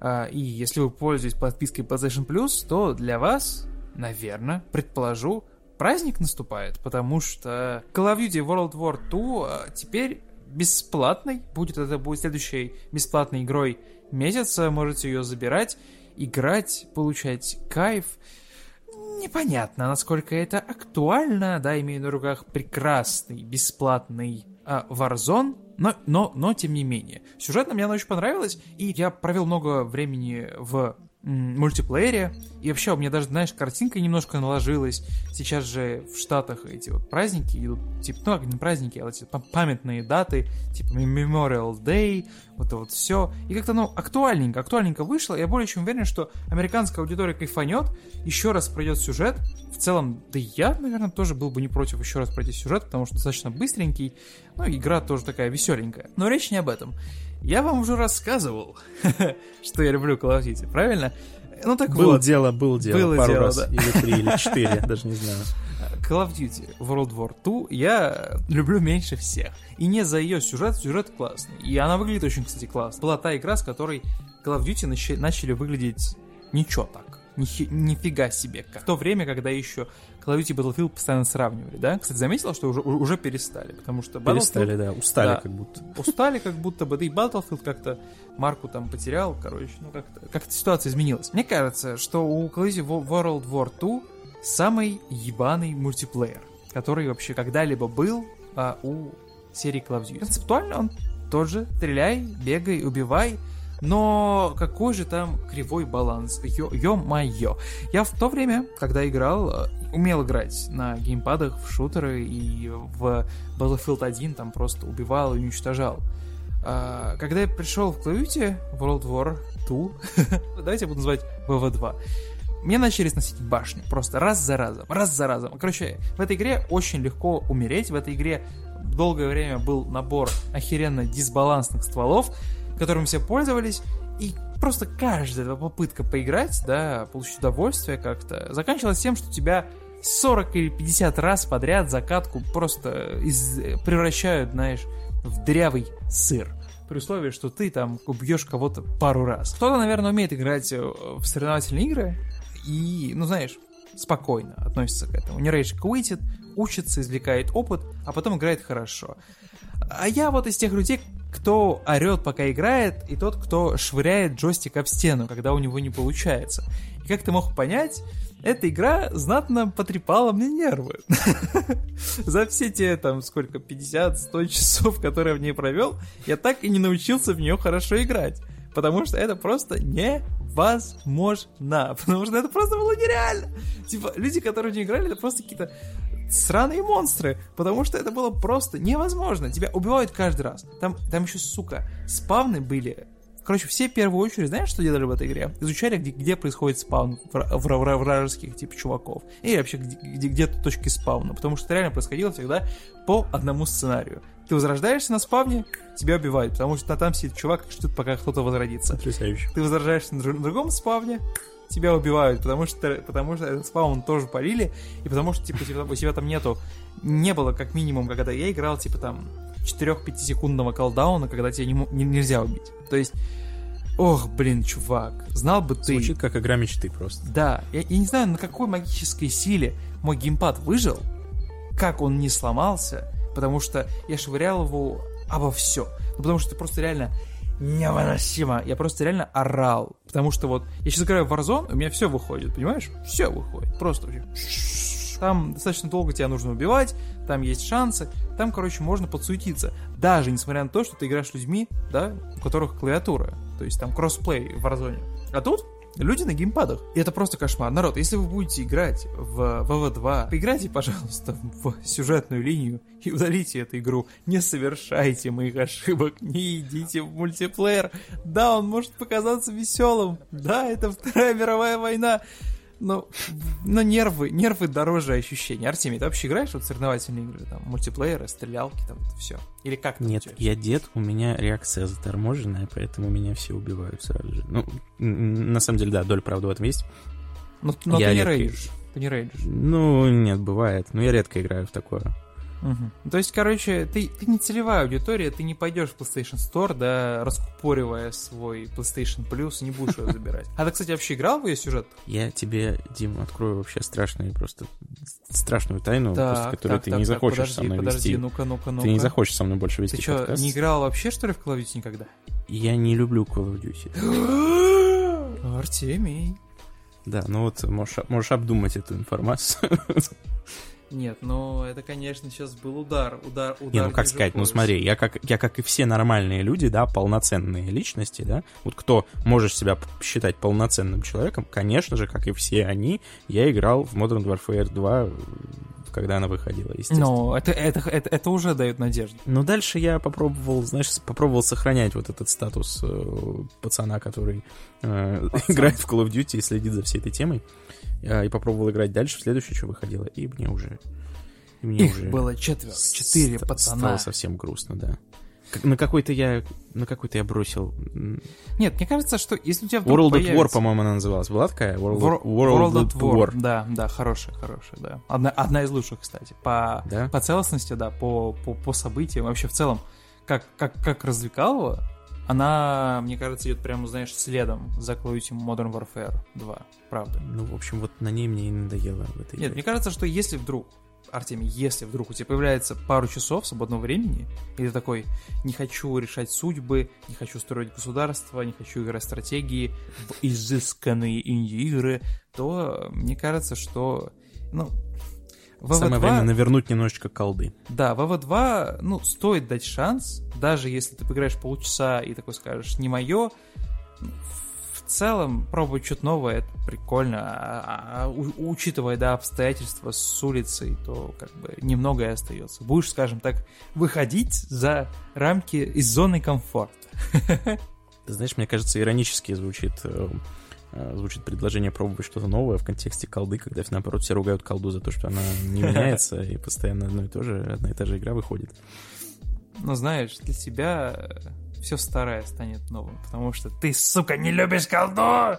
а, и если вы пользуетесь подпиской PlayStation Plus, то для вас, наверное, предположу, праздник наступает, потому что Call of Duty World War II а, теперь бесплатной, будет это будет следующей бесплатной игрой месяца, можете ее забирать, играть, получать кайф. Непонятно, насколько это актуально, да, имею на руках прекрасный, бесплатный а, Warzone, но, но, но тем не менее. Сюжетно мне она очень понравилась, и я провел много времени в мультиплеере. И вообще, у меня даже, знаешь, картинка немножко наложилась. Сейчас же в Штатах эти вот праздники идут, типа, ну, не праздники, а эти памятные даты, типа Memorial Day, вот это вот все. И как-то, ну, актуальненько, актуальненько вышло. Я более чем уверен, что американская аудитория кайфанет, еще раз пройдет сюжет. В целом, да я, наверное, тоже был бы не против еще раз пройти сюжет, потому что достаточно быстренький. Ну, игра тоже такая веселенькая. Но речь не об этом. Я вам уже рассказывал, [laughs] что я люблю Call of Duty, правильно? Ну так было вот. дело, было дело, было пару дело, раз, да. или три, или [laughs] четыре, даже не знаю. Call of Duty World War 2 я люблю меньше всех. И не за ее сюжет, сюжет классный. И она выглядит очень, кстати, классно. Была та игра, с которой Call of Duty начали выглядеть ничего так. Ни, нифига себе. Как. В то время, когда еще Call of Duty Battlefield постоянно сравнивали, да? Кстати, заметила, что уже, уже перестали, потому что Battlefield... Перестали, да, устали да, как будто. Устали как будто бы, да и Battlefield как-то марку там потерял, короче, ну как-то как ситуация изменилась. Мне кажется, что у Call of Duty World War 2 самый ебаный мультиплеер, который вообще когда-либо был а, у серии Call of Duty. Концептуально он тот же, стреляй, бегай, убивай, но какой же там кривой баланс? Ё-моё. Я в то время, когда играл, э, умел играть на геймпадах в шутеры и в Battlefield 1 там просто убивал и уничтожал. А, когда я пришел в Duty World War 2, [laughs] давайте я буду называть WW2, мне начали сносить башню. Просто раз за разом, раз за разом. Короче, в этой игре очень легко умереть. В этой игре долгое время был набор охеренно дисбалансных стволов, которым все пользовались, и просто каждая попытка поиграть, да, получить удовольствие как-то, заканчивалась тем, что тебя 40 или 50 раз подряд закатку просто из... превращают, знаешь, в дрявый сыр. При условии, что ты там убьешь кого-то пару раз. Кто-то, наверное, умеет играть э, в соревновательные игры и, ну, знаешь, спокойно относится к этому. Не рейдж квитит, учится, извлекает опыт, а потом играет хорошо. А я вот из тех людей, кто орет, пока играет, и тот, кто швыряет джойстик об стену, когда у него не получается. И как ты мог понять, эта игра знатно потрепала мне нервы. [laughs] За все те, там, сколько, 50-100 часов, которые я в ней провел, я так и не научился в нее хорошо играть. Потому что это просто невозможно. [laughs] Потому что это просто было нереально. Типа, люди, которые не играли, это просто какие-то сраные монстры, потому что это было просто невозможно. Тебя убивают каждый раз. Там, там еще, сука, спавны были. Короче, все в первую очередь, знаешь, что делали в этой игре? Изучали, где, где происходит спаун вражеских, типа, чуваков. И вообще, где, где, где точки спауна. Потому что это реально происходило всегда по одному сценарию. Ты возрождаешься на спавне, тебя убивают, потому что там сидит чувак и ждет, пока кто-то возродится. Потрясающе. Ты возрождаешься на другом спавне, тебя убивают, потому что, потому что этот спаун тоже полили, и потому что, типа, типа, у тебя там нету, не было, как минимум, когда я играл, типа, там, 4-5 секундного колдауна, когда тебя не, не, нельзя убить. То есть, ох, блин, чувак, знал бы ты... Звучит как игра мечты просто. Да, я, я не знаю, на какой магической силе мой геймпад выжил, как он не сломался, потому что я швырял его обо все. Ну, потому что просто реально невыносимо. Я просто реально орал. Потому что вот я сейчас играю в Warzone, у меня все выходит, понимаешь? Все выходит. Просто вообще. Там достаточно долго тебя нужно убивать, там есть шансы, там, короче, можно подсуетиться. Даже несмотря на то, что ты играешь с людьми, да, у которых клавиатура. То есть там кроссплей в Warzone. А тут Люди на геймпадах. И это просто кошмар. Народ, если вы будете играть в ВВ2, поиграйте, пожалуйста, в сюжетную линию и удалите эту игру. Не совершайте моих ошибок, не идите в мультиплеер. Да, он может показаться веселым. Да, это Вторая мировая война. Но, но нервы, нервы дороже ощущений. Артемий, ты вообще играешь в соревновательные игры, там, мультиплееры, стрелялки, там, все? Или как Нет, я дед, у меня реакция заторможенная, поэтому меня все убивают сразу же. Ну, на самом деле, да, доля правды в этом есть. Но, но я ты не рейдишь. ты не рейдишь. Ну, нет, бывает. Но я редко играю в такое. Угу. То есть, короче, ты, ты не целевая аудитория, ты не пойдешь в PlayStation Store, да, раскупоривая свой PlayStation Plus, и не будешь его забирать. А ты, кстати, вообще играл в ее сюжет? Я тебе, Дим, открою вообще страшную, просто страшную тайну, Так, которой так, ты так, не так, захочешь подожди, со мной подожди, вести. ну-ка, ну-ка, ну-ка. Ты не захочешь со мной больше вести Ты что, подкаст. не играл вообще, что ли, в Call of Duty никогда? Я не люблю Call of Duty. [gasps] Артемий. Да, ну вот можешь, можешь обдумать эту информацию. [laughs] Нет, ну это, конечно, сейчас был удар, удар, удар. Не, ну как сказать, ну пояса. смотри, я как, я как и все нормальные люди, да, полноценные личности, да, вот кто можешь себя считать полноценным человеком, конечно же, как и все они, я играл в Modern Warfare 2, когда она выходила, естественно. Ну, это, это, это, это уже дает надежду. Но дальше я попробовал, знаешь, попробовал сохранять вот этот статус э, пацана, который э, играет в Call of Duty и следит за всей этой темой. Я и попробовал играть дальше в следующее, что выходило, и мне уже... и мне Их уже было четверо, четыре ст- пацана. Стало совсем грустно, да. На какой-то я... На какой-то я бросил... Нет, мне кажется, что если у тебя вдруг World at War, появится- по-моему, она называлась. Была такая? World, Wor- World, World at War. War. Да, да, хорошая, хорошая, да. Одна, одна из лучших, кстати. По, Да? по целостности, да, по, по, по событиям. Вообще, в целом, как, как, как развлекалова, она, мне кажется, идет прямо, знаешь, следом за Call Modern Warfare 2. Правда. Ну, в общем, вот на ней мне и надоело в этой Нет, игре. мне кажется, что если вдруг, Артемий, если вдруг у тебя появляется пару часов свободного времени, и ты такой, не хочу решать судьбы, не хочу строить государство, не хочу играть стратегии, в изысканные инди-игры, то мне кажется, что, ну, Самое VV2, время навернуть немножечко колды. да, VV2, ну, стоит дать шанс, даже если ты поиграешь полчаса и такой скажешь, не мое, в целом пробовать что-то новое, это прикольно, а, а, у- учитывая, да, обстоятельства с улицей, то как бы немногое остается. Будешь, скажем так, выходить за рамки из зоны комфорта. Ты знаешь, мне кажется, иронически звучит, э, э, звучит предложение пробовать что-то новое в контексте колды, когда, наоборот, все ругают колду за то, что она не [laughs] меняется, и постоянно одно и то же, одна и та же игра выходит. Но знаешь, для тебя все старое станет новым, потому что ты, сука, не любишь колду!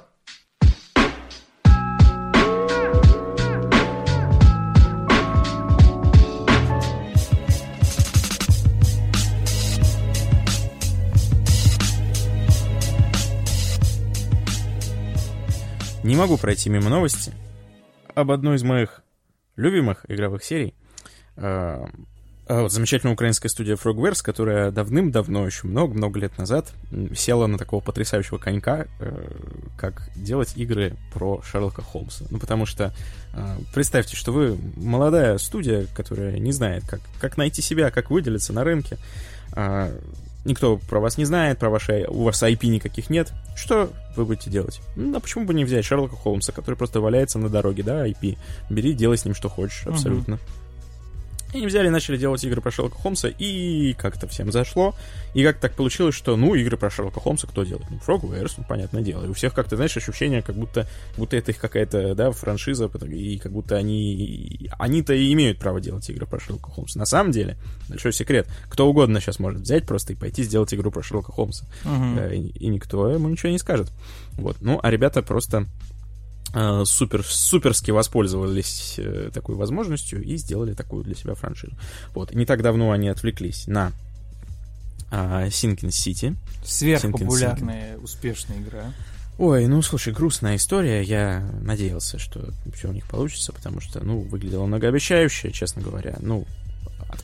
Не могу пройти мимо новости об одной из моих любимых игровых серий. Вот замечательная украинская студия Frogwares, которая давным-давно, еще много-много лет назад, села на такого потрясающего конька, э, как делать игры про Шерлока Холмса. Ну, потому что э, представьте, что вы молодая студия, которая не знает, как, как найти себя, как выделиться на рынке. А, Никто про вас не знает, про ваши, у вас IP никаких нет. Что вы будете делать? Ну, а почему бы не взять Шерлока Холмса, который просто валяется на дороге, да, IP. Бери, делай с ним что хочешь, абсолютно. И они взяли и начали делать игры про Шерлока Холмса, и как-то всем зашло. И как так получилось, что, ну, игры про Шерлока Холмса кто делает? Ну, Frogwares, ну, понятное дело. И у всех как-то, знаешь, ощущение, как будто, будто это их какая-то, да, франшиза, и как будто они... Они-то и имеют право делать игры про Шерлока Холмса. На самом деле, большой секрет, кто угодно сейчас может взять просто и пойти сделать игру про Шерлока Холмса. Э, И, и никто ему ничего не скажет. Вот. Ну, а ребята просто супер, суперски воспользовались э, такой возможностью и сделали такую для себя франшизу. Вот. Не так давно они отвлеклись на а, Sinking City. Сверхпопулярная, успешная игра. Ой, ну слушай, грустная история. Я надеялся, что все у них получится, потому что, ну, выглядело многообещающе, честно говоря. Ну,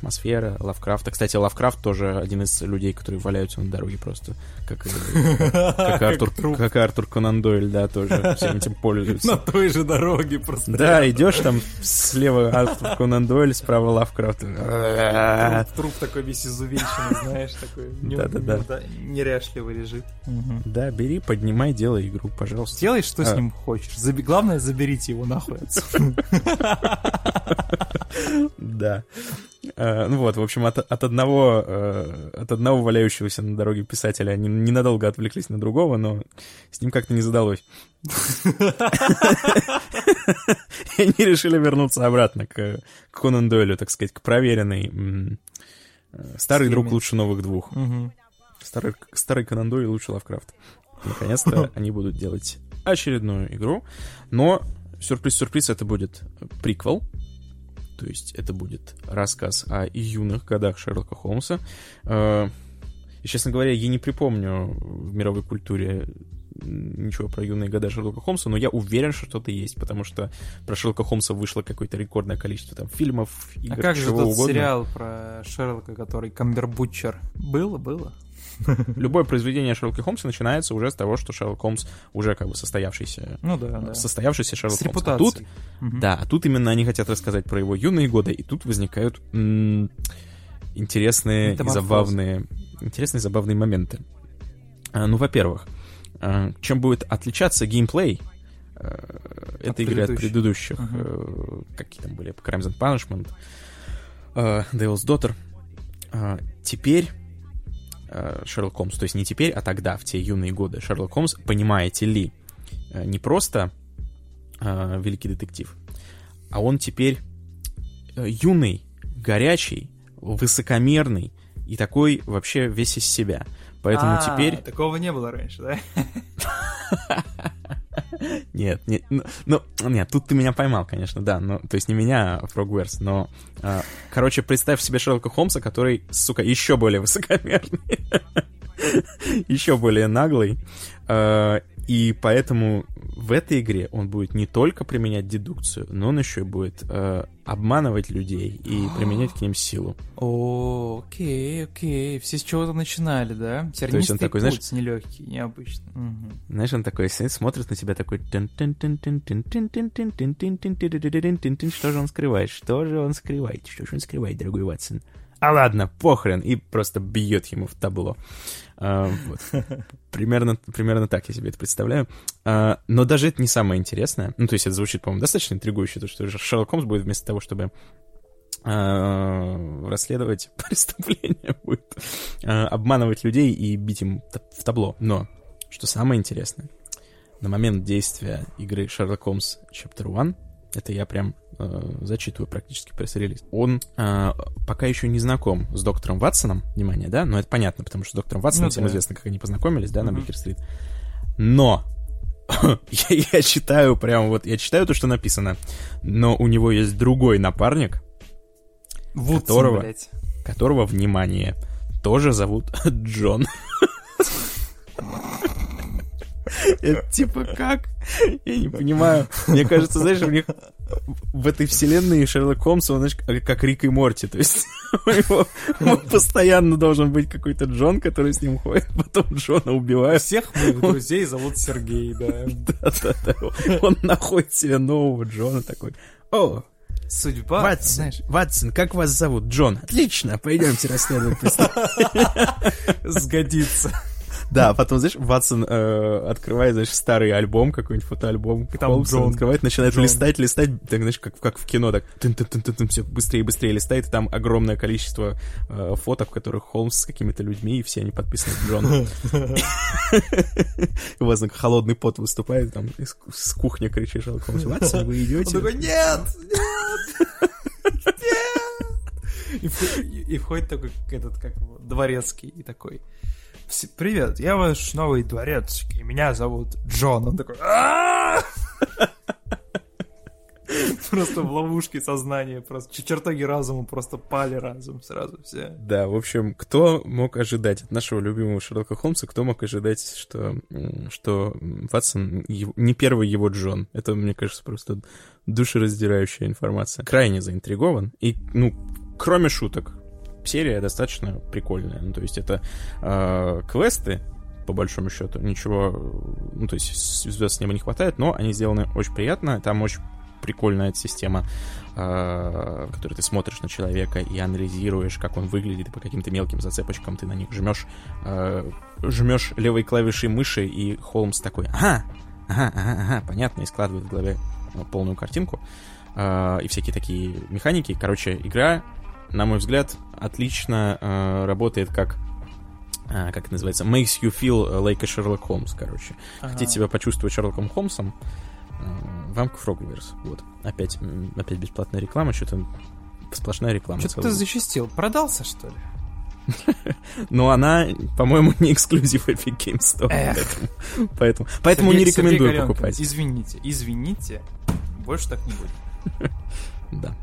атмосфера Лавкрафта. Кстати, Лавкрафт тоже один из людей, которые валяются на дороге просто, как, и- [laughs] как, Артур, как Артур Конан Дойль, да, тоже всем этим На пользуется. той же дороге просто. Да, идешь там слева Артур Конан Дойль, справа Лавкрафт. Труп, труп такой весь изувеченный, знаешь, такой [laughs] не- Да-да-да. не- неряшливо лежит. Да, бери, поднимай, делай игру, пожалуйста. Сделай, что с А. ним хочешь. Заби- Главное, заберите его нахуй отсюда. [laughs] Да. Э, ну вот, в общем, от, от, одного, э, от одного валяющегося на дороге писателя они ненадолго отвлеклись на другого, но с ним как-то не задалось. И они решили вернуться обратно к Конан Дойлю, так сказать, к проверенной. Э, старый друг лучше новых двух. Старый, старый Конан Дойль лучше Лавкрафт. Наконец-то [laughs] они будут делать очередную игру, но сюрприз-сюрприз, это будет приквел, то есть это будет рассказ о юных годах Шерлока Холмса. Э, и, честно говоря, я не припомню в мировой культуре ничего про юные года Шерлока Холмса, но я уверен, что что-то есть, потому что про Шерлока Холмса вышло какое-то рекордное количество там фильмов, а игр, А как же тот угодно. сериал про Шерлока, который Камбербутчер? Было, было. [laughs] Любое произведение Шерлока Холмса начинается уже с того, что Шерлок Холмс уже как бы состоявшийся. Ну да, э, да. Состоявшийся Шерлок Холмс. А тут, угу. да, а тут именно они хотят рассказать про его юные годы, и тут возникают м- интересные и забавные, интересные забавные моменты. А, ну, во-первых, а, чем будет отличаться геймплей э, этой игры от предыдущих. Uh-huh. Какие там были? Crimes and Punishment, Devil's Daughter. А, теперь Э, Шерлок Холмс, то есть не теперь, а тогда, в те юные годы, Шерлок Холмс, понимаете ли, э, не просто э, великий детектив, а он теперь э, юный, горячий, высокомерный и такой вообще весь из себя. Поэтому а, теперь... Такого не было раньше, да? [laughs] Нет, нет, ну, ну, нет, тут ты меня поймал, конечно, да, ну, то есть не меня, а Frogwares, но, а, короче, представь себе Шерлока Холмса, который, сука, еще более высокомерный, [laughs] еще более наглый, а, и поэтому в этой игре он будет не только применять дедукцию, но он еще и будет э, обманывать людей и применять к ним силу. О, окей, окей. Все с чего-то начинали, да? То есть он такой, путь, знаешь, нелегкий, необычный. Знаешь, он такой смотрит на тебя такой... Что же он скрывает? Что же он скрывает, дорогой Ватсон? а ладно, похрен, и просто бьет ему в табло. А, вот. [laughs] примерно, примерно так я себе это представляю. А, но даже это не самое интересное. Ну, то есть это звучит, по-моему, достаточно интригующе, то, что Шерлок Холмс будет вместо того, чтобы а, расследовать [laughs] преступление, будет а, обманывать людей и бить им в табло. Но, что самое интересное, на момент действия игры Шерлок Холмс Chapter 1 это я прям э, зачитываю практически пресс-релиз, он э, пока еще не знаком с доктором Ватсоном, внимание, да, но это понятно, потому что с доктором Ватсоном ну, всем да. известно, как они познакомились, да, mm-hmm. на Бейкер-стрит. Но [laughs] я, я читаю прям вот, я читаю то, что написано, но у него есть другой напарник, Вудсон, которого, блядь. которого, внимание, тоже зовут [laughs] Джон. [laughs] [laughs] Это типа как? Я не понимаю. Мне кажется, знаешь, у них в этой вселенной Шерлок Холмс, он, знаешь, как Рик и Морти. То есть [laughs] у него постоянно должен быть какой-то Джон, который с ним ходит, потом Джона убивают. Всех моих друзей зовут Сергей, да. Да-да-да. Он находит себе нового Джона такой. О, Судьба, Ватсон, знаешь... Ватсон, как вас зовут? Джон. Отлично, пойдемте расследовать [laughs] Сгодится. [laughs] Да, а потом, знаешь, Ватсон э, открывает, знаешь, старый альбом, какой-нибудь фотоальбом. И там Холмса, Джон. открывает, начинает Джон. листать, листать, так, знаешь, как, как в кино, так тын -тын -тын -тын -тын, все быстрее и быстрее листает, и там огромное количество э, фоток, в которых Холмс с какими-то людьми, и все они подписаны Джоном. [laughs] У вас холодный пот выступает, там с кухни кричишь, Холмс, Ватсон, вы идете? Он такой, нет, нет, нет! [laughs] И входит такой этот, как его, дворецкий, и такой, привет, я ваш новый дворецкий, меня зовут Джон. Он такой, [laughs] Просто в ловушке сознания, просто чертоги разума просто пали разум сразу все. Да, в общем, кто мог ожидать от нашего любимого Шерлока Холмса, кто мог ожидать, что, что Ватсон не первый его Джон. Это, мне кажется, просто душераздирающая информация. Крайне заинтригован. И, ну, кроме шуток, серия достаточно прикольная. Ну, то есть это э, квесты, по большому счету, ничего, ну, то есть звезд с неба не хватает, но они сделаны очень приятно, там очень прикольная система, э, в которой ты смотришь на человека и анализируешь, как он выглядит, и по каким-то мелким зацепочкам ты на них жмешь, э, жмешь левой клавишей мыши, и Холмс такой, ага, ага, ага, ага, понятно, и складывает в голове полную картинку, и всякие такие механики. Короче, игра на мой взгляд, отлично э, работает как э, как это называется, makes you feel like a Sherlock Holmes, короче. Ага. Хотите себя почувствовать Шерлоком Холмсом, э, вам Фрогверс. Вот. Опять, опять бесплатная реклама, что-то сплошная реклама. Что-то ты зачастил. Продался, что ли? [laughs] Но она, по-моему, не эксклюзив Epic Games Store. Поэтому, поэтому, поэтому не рекомендую покупать. Извините, извините, больше так не будет. [laughs] Да.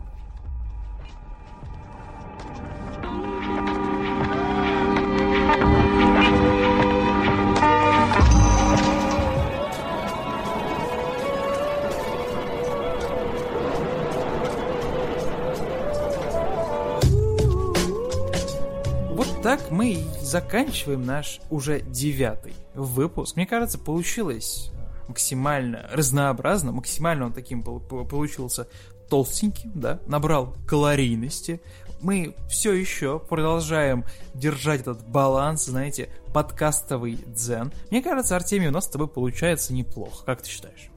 Так мы заканчиваем наш уже девятый выпуск. Мне кажется, получилось максимально разнообразно, максимально он таким пол- получился толстеньким, да, набрал калорийности. Мы все еще продолжаем держать этот баланс, знаете, подкастовый дзен. Мне кажется, Артемий, у нас с тобой получается неплохо. Как ты считаешь?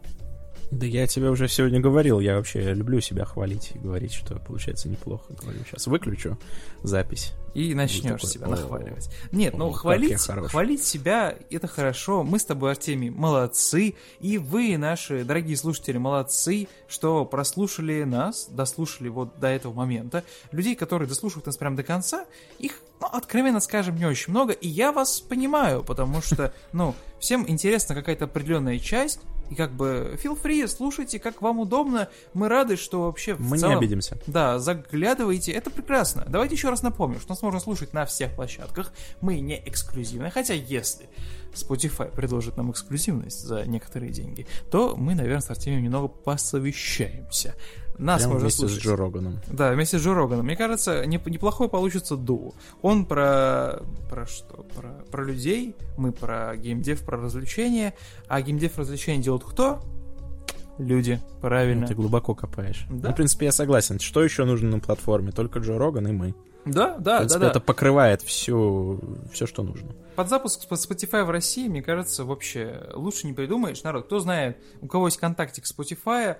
Да я тебе уже сегодня говорил, я вообще люблю себя хвалить и говорить, что получается неплохо. Говорю, сейчас выключу запись. И начнешь такой, себя «О, нахваливать. Нет, ну хвалить, я хорош». хвалить себя это хорошо. Мы с тобой, Артемий, молодцы. И вы, наши дорогие слушатели, молодцы, что прослушали нас, дослушали вот до этого момента. Людей, которые дослушивают нас прямо до конца, их, ну, откровенно скажем, не очень много. И я вас понимаю, потому что, [laughs] ну, всем интересна какая-то определенная часть. И как бы feel free, слушайте, как вам удобно. Мы рады, что вообще в Мы не целом- обидимся. да, заглядывайте, это прекрасно. Давайте еще раз напомню, что нас можно слушать на всех площадках. Мы не эксклюзивны, хотя если Spotify предложит нам эксклюзивность за некоторые деньги, то мы, наверное, с Артемием немного посовещаемся. Нас Прямо можно вместе с слушать. Джо Роганом. Да, вместе с Джо Роганом. Мне кажется, неп- неплохой получится дуо. Он про... про что? Про, про людей, мы про геймдев, про развлечения. А геймдев развлечения делают кто? Люди, правильно. Ну, Ты глубоко копаешь. Да. Ну, в принципе, я согласен. Что еще нужно на платформе? Только Джо Роган и мы. Да, В да, да, принципе, да. это покрывает все, все, что нужно. Под запуск Spotify в России, мне кажется, вообще лучше не придумаешь. Народ, кто знает, у кого есть контактик Spotify,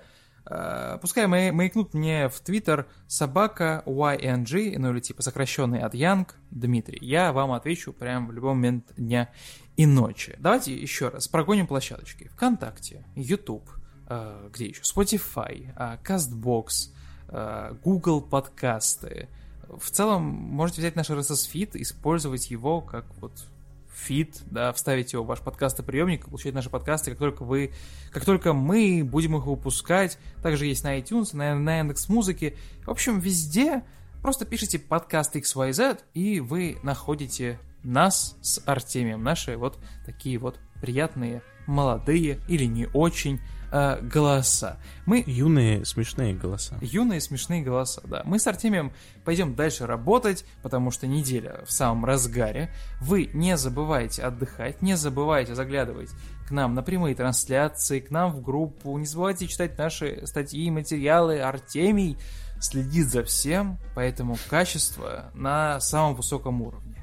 пускай май- маякнут мне в Твиттер собака YNG, ну или типа сокращенный от Янг Дмитрий. Я вам отвечу прямо в любой момент дня и ночи. Давайте еще раз прогоним площадочки. ВКонтакте, YouTube, э, где еще? Spotify, э, CastBox, э, Google подкасты. В целом, можете взять наш RSS-фид, использовать его как вот фид, да, вставить его в ваш подкастоприемник, получать наши подкасты, как только вы, как только мы будем их выпускать. Также есть на iTunes, на, на Яндекс.Музыке. В общем, везде просто пишите подкаст XYZ, и вы находите нас с Артемием. Наши вот такие вот приятные, молодые или не очень э, голоса. Мы Юные смешные голоса. Юные смешные голоса, да. Мы с Артемием пойдем дальше работать, потому что неделя в самом разгаре. Вы не забывайте отдыхать, не забывайте заглядывать к нам на прямые трансляции, к нам в группу. Не забывайте читать наши статьи, материалы. Артемий следит за всем, поэтому качество на самом высоком уровне.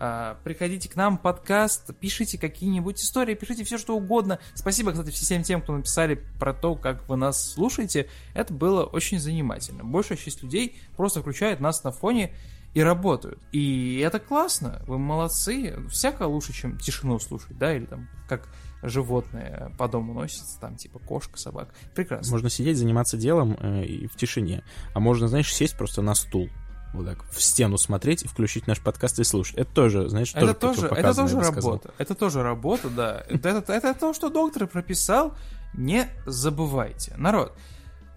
А, Приходите к нам подкаст, пишите какие-нибудь истории, пишите все, что угодно. Спасибо, кстати, всем тем, кто написали про то, как вы нас слушаете. Это было очень занимательно. Большая часть людей просто включает нас на фоне и работают. И это классно, вы молодцы. Всяко лучше, чем тишину слушать, да, или там как животное по дому носится, там типа кошка, собака. Прекрасно. Можно сидеть, заниматься делом э, и в тишине. А можно, знаешь, сесть просто на стул. Вот так, в стену смотреть и включить наш подкаст и слушать. Это тоже, знаешь, Это тоже, тоже, это тоже работа. Это тоже работа, да. Это, это, это то, что доктор прописал. Не забывайте. Народ,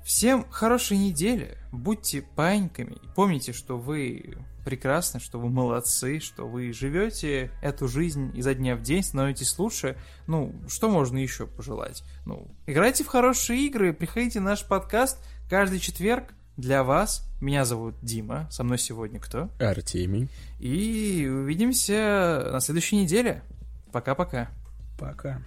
всем хорошей недели. Будьте паиньками. Помните, что вы прекрасны, что вы молодцы, что вы живете эту жизнь изо дня в день, становитесь лучше. Ну, что можно еще пожелать? Ну, играйте в хорошие игры, приходите на наш подкаст каждый четверг для вас. Меня зовут Дима, со мной сегодня кто? Артемий. И увидимся на следующей неделе. Пока-пока. Пока.